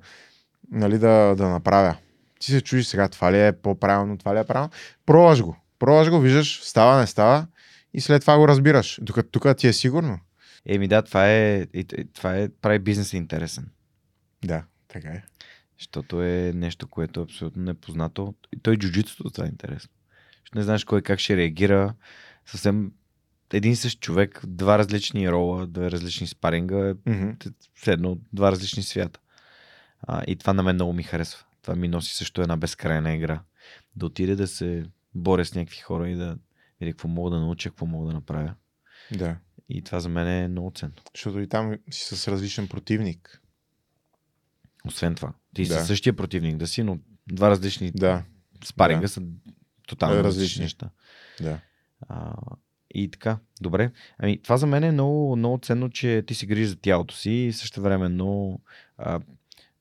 [SPEAKER 2] нали, да, да направя. Ти се чудиш сега, това ли е по-правилно, това ли е правилно. Пробваш го. Пробваш го, виждаш, става, не става и след това го разбираш. Докато тук ти е сигурно.
[SPEAKER 1] Еми да, това е, това е, прави бизнеса интересен.
[SPEAKER 2] Да, така е.
[SPEAKER 1] Защото е нещо, което е абсолютно непознато. И той джуджитото това е интересно. Защото не знаеш кой как ще реагира. Съвсем един същ човек, два различни рола, две различни спаринга, все едно два различни свята. А, и това на мен много ми харесва. Това ми носи също една безкрайна игра. Да отиде да се боря с някакви хора и да видя какво мога да науча, какво мога да направя.
[SPEAKER 2] Да.
[SPEAKER 1] И това за мен е много ценно.
[SPEAKER 2] Защото и там си с различен противник.
[SPEAKER 1] Освен това, ти
[SPEAKER 2] Да.
[SPEAKER 1] си същия противник да си, но два различни
[SPEAKER 2] Да,
[SPEAKER 1] спаринга
[SPEAKER 2] Да.
[SPEAKER 1] са тотално различни.
[SPEAKER 2] Различни.
[SPEAKER 1] неща.
[SPEAKER 2] да.
[SPEAKER 1] А, и така, добре. Ами, това за мен е много, много ценно, че ти си грижиш за тялото си и също време много а,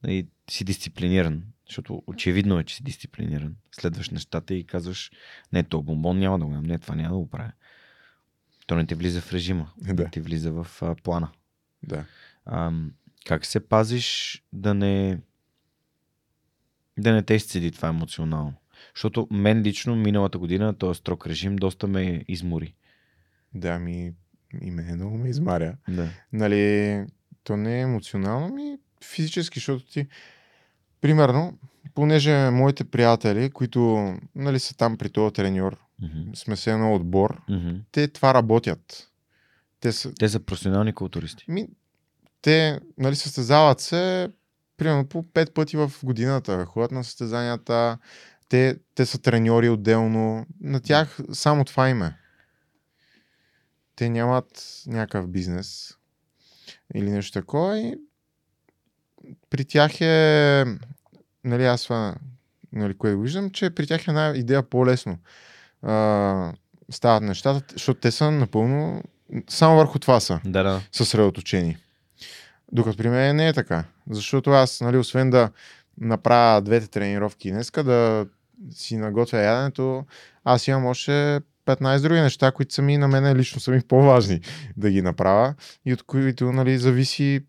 [SPEAKER 1] и си дисциплиниран. Защото очевидно е, че си дисциплиниран. Следваш нещата и казваш, не, то бомбон няма да го ям, не, това няма да го правя. То не ти влиза в режима,
[SPEAKER 2] Да.
[SPEAKER 1] не ти влиза в а, плана.
[SPEAKER 2] Да.
[SPEAKER 1] А, как се пазиш да не да не те изцеди това емоционално? Защото мен лично миналата година този строг режим доста ме измори.
[SPEAKER 2] Да, ми и мене много ме измаря.
[SPEAKER 1] Да.
[SPEAKER 2] Нали, то не е емоционално, ми физически, защото ти, примерно, понеже моите приятели, които нали, са там при този треньор,
[SPEAKER 1] Мгм.
[SPEAKER 2] сме се едно отбор,
[SPEAKER 1] Мгм.
[SPEAKER 2] те това работят. Те са,
[SPEAKER 1] Те са професионални културисти.
[SPEAKER 2] ми, те нали, състезават се примерно по пет пъти в годината, ходят на състезанията, те, те са треньори отделно, на тях само това име. Те нямат някакъв бизнес или нещо такова и при тях е, нали аз това, нали, което виждам, че при тях е една идея по-лесно. А, стават нещата, защото те са напълно, само върху това са
[SPEAKER 1] Да, да.
[SPEAKER 2] съсредоточени. Докато при мен не е така. Защото аз, нали, освен да направя двете тренировки днеска, да си наготвя яденето, аз имам още 15 други неща, които са ми на мен лично са ми по-важни да ги направя и от които нали, зависи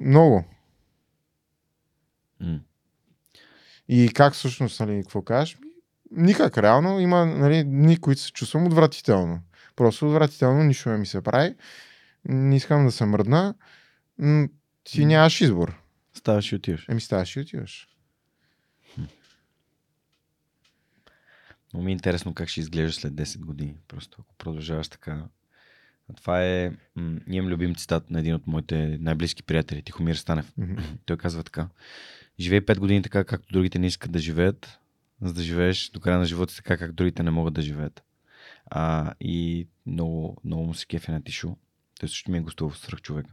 [SPEAKER 2] много. И как всъщност, нали, какво кажеш? Никак, реално има нали, дни, които се чувствам отвратително. Просто отвратително, нищо не ми се прави. Не искам да се мръдна. Ти нямаш избор.
[SPEAKER 1] Ставаш и отиваш.
[SPEAKER 2] Еми ставаш и отиваш.
[SPEAKER 1] Но ми е интересно как ще изглеждаш след 10 години. Просто ако продължаваш така. Това е... М- имам любим цитат на един от моите най-близки приятели, Тихомир Станев.
[SPEAKER 2] Мгм.
[SPEAKER 1] Той казва така. Живей 5 години така, както другите не искат да живеят, за да живееш до края на живота така, както другите не могат да живеят. А, и много, много му се кефи на Тишо. Той също ми е гостувал в Сръх човека.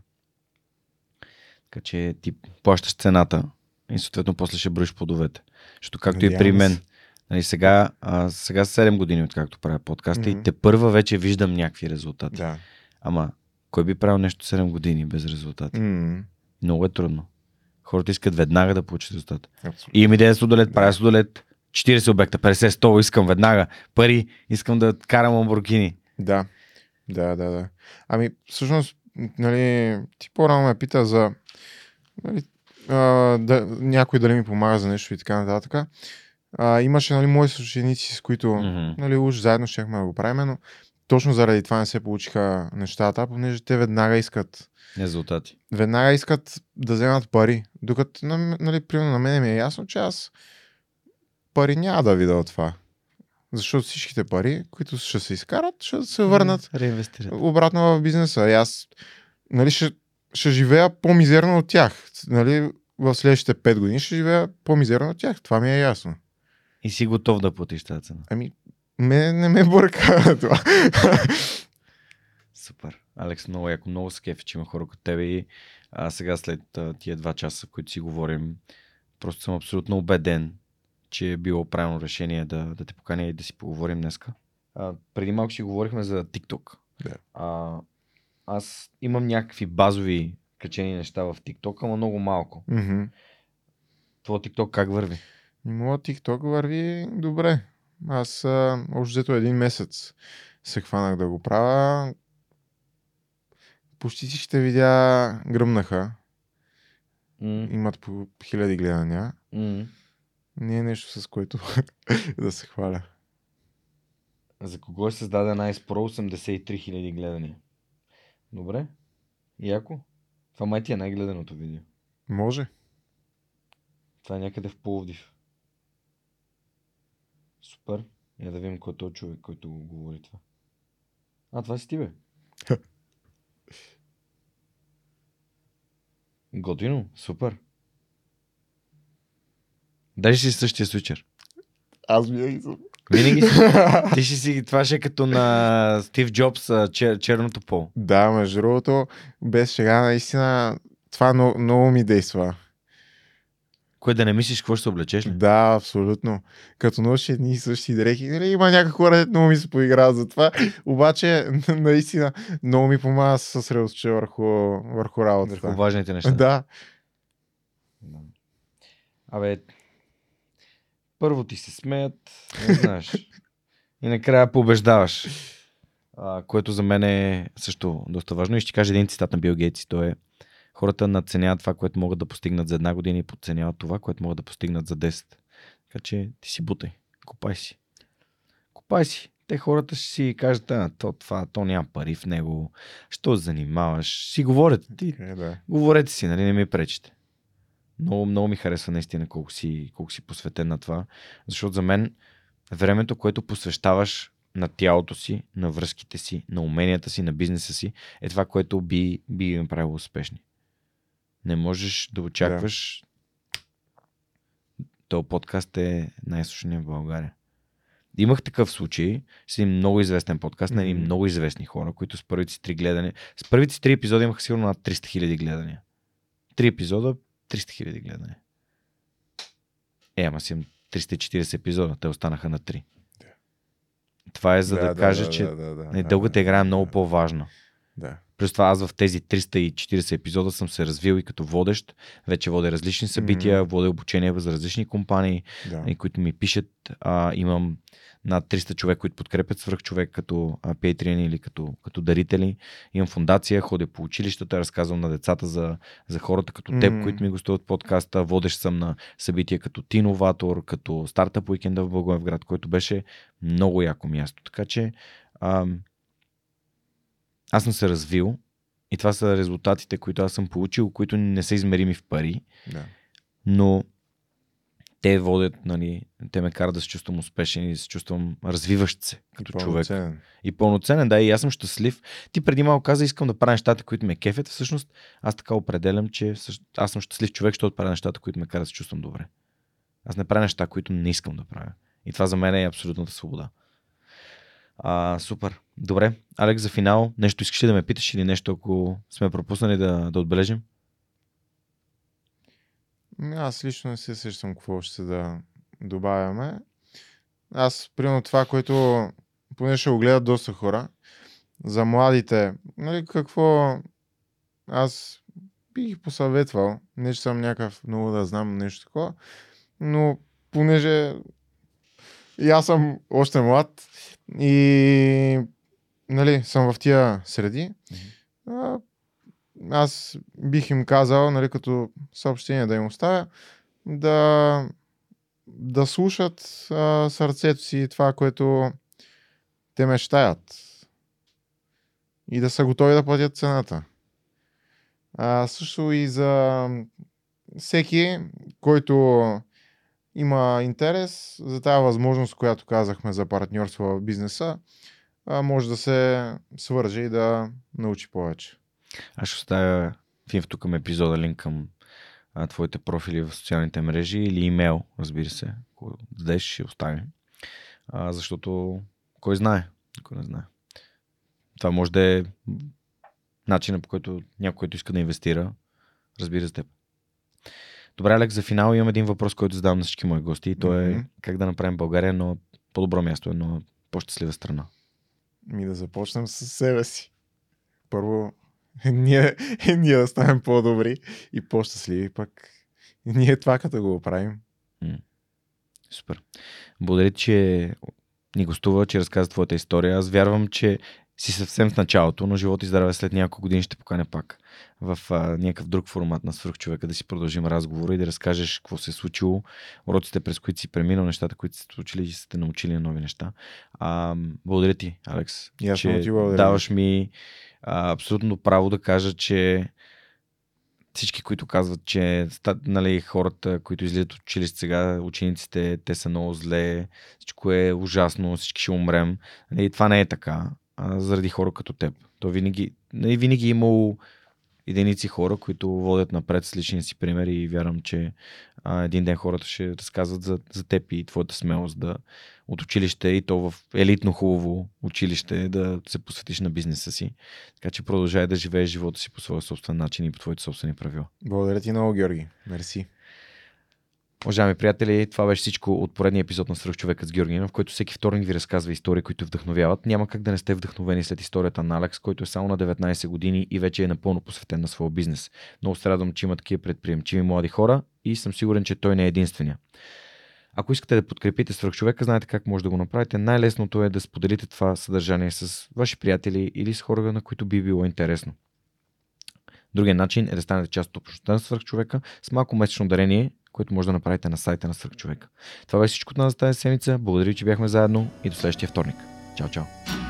[SPEAKER 1] Така че ти плащаш цената и съответно после ще броиш плодовете. Защото както и при
[SPEAKER 2] Надявам
[SPEAKER 1] мен, нали, сега, а, сега са 7 години откакто правя подкаста
[SPEAKER 2] Мгм.
[SPEAKER 1] и те първа вече виждам някакви резултати.
[SPEAKER 2] Да.
[SPEAKER 1] Ама кой би правил нещо 7 години без резултати?
[SPEAKER 2] М,
[SPEAKER 1] Много е трудно. Хората искат веднага да получат резултат.
[SPEAKER 2] абсолютно.
[SPEAKER 1] И им идея судолет,
[SPEAKER 2] Да.
[SPEAKER 1] правя судолет, 40 обекта, 50, 100, искам веднага. Пари, искам да карам Ламборгини.
[SPEAKER 2] Да. Да, да, да. Ами, всъщност, нали, ти по-рано ме пита за нали, а, да, някой дали ми помага за нещо и така нататък. А, имаше нали, мои съученици, с които
[SPEAKER 1] Мгм.
[SPEAKER 2] нали, уж заедно щехме да го правим, но точно заради това не се получиха нещата, понеже те веднага искат
[SPEAKER 1] Резултати.
[SPEAKER 2] веднага искат да вземат пари. Докато, на- нали, примерно на мен ми е ясно, че аз пари няма да видя от това. Защото всичките пари, които ще се изкарат, ще се върнат
[SPEAKER 1] Реинвестират.
[SPEAKER 2] обратно в бизнеса. И аз нали, ще, ще живея по-мизерно от тях. Нали, в следващите 5 години ще живея по-мизерно от тях. Това ми е ясно.
[SPEAKER 1] И си готов да платиш тази цена.
[SPEAKER 2] Ами, ме, не ме бърка това.
[SPEAKER 1] Супер. Алекс, много яко, много се кефи, че има хора като тебе и а, сега след а, тия два часа, които си говорим, просто съм абсолютно убеден, че е било правилно решение да, да те поканя и да си поговорим днеска. А, преди малко си говорихме за TikTok.
[SPEAKER 2] Да.
[SPEAKER 1] А, аз имам някакви базови качени неща в TikTok, ама много малко.
[SPEAKER 2] Мгм.
[SPEAKER 1] Твоя TikTok как върви?
[SPEAKER 2] Моят TikTok върви добре. Аз общо взето един месец се хванах да го правя. Почти всичките видеа гръмнаха.
[SPEAKER 1] М-
[SPEAKER 2] Имат по хиляди гледания.
[SPEAKER 1] м-
[SPEAKER 2] Не е нещо с което да се хваля.
[SPEAKER 1] За кого е създаден Ice Pro 83 000 гледания? Добре. Яко. Това май ти е най-гледаното видео.
[SPEAKER 2] Може.
[SPEAKER 1] Това е някъде в Пловдив. Супер. Я да видим кой е този човек, който го говори това. А, това си ти, бе. Готино, супер. Дай си същия свичер.
[SPEAKER 2] Аз винаги съм.
[SPEAKER 1] Винаги си. Ти ще си, това ще е като на Стив Джобс, чер, черното пол.
[SPEAKER 2] Да, между другото, без шега, наистина, това много, много ми действа.
[SPEAKER 1] Кое да не мислиш какво ще се облечеш ли?
[SPEAKER 2] Да, абсолютно. Като носиш едни и същи дрехи, нали, има някакви хора, много ми се поиграват за това. Обаче, наистина, много ми помага да се съсредоточа върху, върху работата.
[SPEAKER 1] Върху важните неща.
[SPEAKER 2] Да.
[SPEAKER 1] Абе, първо ти се смеят, не знаеш. и накрая побеждаваш. А, което за мен е също доста важно. И ще ти кажа един цитат на Бил Гейтс. То е хората надценяват това, което могат да постигнат за една година и подценяват това, което могат да постигнат за 10. Така че ти си бутай. Копай си. Копай си. Те хората ще си кажат, а, то това, то няма пари в него. Що се занимаваш? Си говорят. Ти
[SPEAKER 2] Е, да.
[SPEAKER 1] Говорете си, нали, не ми пречите. Много, много ми харесва наистина колко си, колко си посветен на това. Защото за мен времето, което посвещаваш на тялото си, на връзките си, на уменията си, на бизнеса си, е това, което би, би ги направило успешни. Не можеш да очакваш. Този подкаст е най-слушания в България. Имах такъв случай с един много известен подкаст на едни много известни хора, които с първите си три гледания, с първите си три епизода имаха сигурно над 300 хиляди гледания. Три епизода, 300 хиляди гледания. Е, ама си имам 340 епизода, те останаха на 3.
[SPEAKER 2] Да.
[SPEAKER 1] Това е за да, кажа, че
[SPEAKER 2] да, да, да, да,
[SPEAKER 1] дългата
[SPEAKER 2] да,
[SPEAKER 1] игра е
[SPEAKER 2] да,
[SPEAKER 1] много
[SPEAKER 2] да,
[SPEAKER 1] по-важна.
[SPEAKER 2] Да.
[SPEAKER 1] Плюс това аз в тези 340 епизода съм се развил и като водещ. Вече водя различни събития,
[SPEAKER 2] Мгм.
[SPEAKER 1] водя обучение за различни компании,
[SPEAKER 2] да.
[SPEAKER 1] и които ми пишат. А, имам над 300 човек, които подкрепят свръх човек като Patreon или като, като дарители. Имам фундация, ходя по училищата, разказвам на децата за, за хората като теб,
[SPEAKER 2] М.
[SPEAKER 1] които ми гостуват в подкаста. Водещ съм на събития като Тиноватор, като Стартъп Уикенда в Благоевград, който беше много яко място. Така че ам, аз съм се развил и това са резултатите, които аз съм получил, които не са измерими в пари
[SPEAKER 2] да.
[SPEAKER 1] но те водят, нали, те ме карат да се чувствам успешен и да се чувствам развиващ се като човек.
[SPEAKER 2] Пълноценен.
[SPEAKER 1] И пълноценен, да, и аз съм щастлив. Ти преди малко каза, искам да правя нещата, които ме кефят. Всъщност, аз така определям, че аз съм щастлив човек, защото правя нещата, които ме карат да се чувствам добре. Аз не правя неща, които не искам да правя. И това за мен е абсолютната свобода. А, супер. Добре. Алекс, за финал, нещо искаш ли да ме питаш или нещо, ако сме пропуснали да, да отбележим?
[SPEAKER 2] Аз лично не се сещам какво ще да добавяме. Аз, примерно това, което поне ще го гледат доста хора, за младите, нали, какво аз бих посъветвал, не че съм някакъв много да знам нещо такова, но понеже и аз съм още млад и нали, съм в тия среди, а, аз бих им казал, нали, като съобщение да им оставя, да, да слушат а, сърцето си това, което те мечтаят. И да са готови да платят цената. А, също и за всеки, който има интерес за тази възможност, която казахме за партньорство в бизнеса, може да се свърже и да научи повече.
[SPEAKER 1] Аз ще оставя в инфото към епизода линк към а, твоите профили в социалните мрежи или имейл, разбира се. Ако дадеш, ще оставим. А, защото кой знае, кой не знае. Това може да е начинът по който някой, който иска да инвестира, разбира се теб. Добре, Алекс, за финал имам един въпрос, който задавам на всички мои гости и то е
[SPEAKER 2] Мгм.
[SPEAKER 1] как да направим България едно по-добро място, едно по-щастлива страна.
[SPEAKER 2] Ми да започнем с себе си. Първо, ние, ние да станем по-добри и по-щастливи, пък ние това като го правим.
[SPEAKER 1] Супер. Благодаря, че ни гостува, че разказа твоята история. Аз вярвам, че си съвсем в началото, но живот и здраве след няколко години ще поканя пак в а, някакъв друг формат на свръхчовека да си продължим разговора и да разкажеш какво се е случило, уроците през които си преминал, нещата, които си случили и сте научили на нови неща. А, благодаря ти, Алекс,
[SPEAKER 2] аз
[SPEAKER 1] че
[SPEAKER 2] ти благодаря.
[SPEAKER 1] даваш ми а, абсолютно право да кажа, че всички, които казват, че нали, хората, които излизат от училище сега, учениците, те са много зле, всичко е ужасно, всички ще умрем. Нали, това не е така, заради хора като теб. То винаги, нали, винаги е имало единици хора, които водят напред с личния си пример и вярвам, че а, един ден хората ще разказват за, за теб и твоята смелост да от училище и то в елитно хубаво училище да се посветиш на бизнеса си. Така че продължай да живееш живота си по своя собствен начин и по твоите собствени правила.
[SPEAKER 2] Благодаря ти много, Георги. Мерси.
[SPEAKER 1] Уважаеми приятели, това беше всичко от поредния епизод на Свръхчовекът с Георгина, в който всеки вторник ви разказва истории, които вдъхновяват. Няма как да не сте вдъхновени след историята на Алекс, който е само на 19 години и вече е напълно посветен на своя бизнес. Много се радвам, че има такива предприемчиви млади хора и съм сигурен, че той не е единствения. Ако искате да подкрепите свръхчовека, знаете как може да го направите. Най-лесното е да споделите това съдържание с ваши приятели или с хора, на които би било интересно. Другия начин е да станете част от общността на свръхчовека с малко месечно дарение, което може да направите на сайта на свръхчовека. Това беше всичко от нас за тази седмица. Благодаря, че бяхме заедно и до следващия вторник. Чао, чао!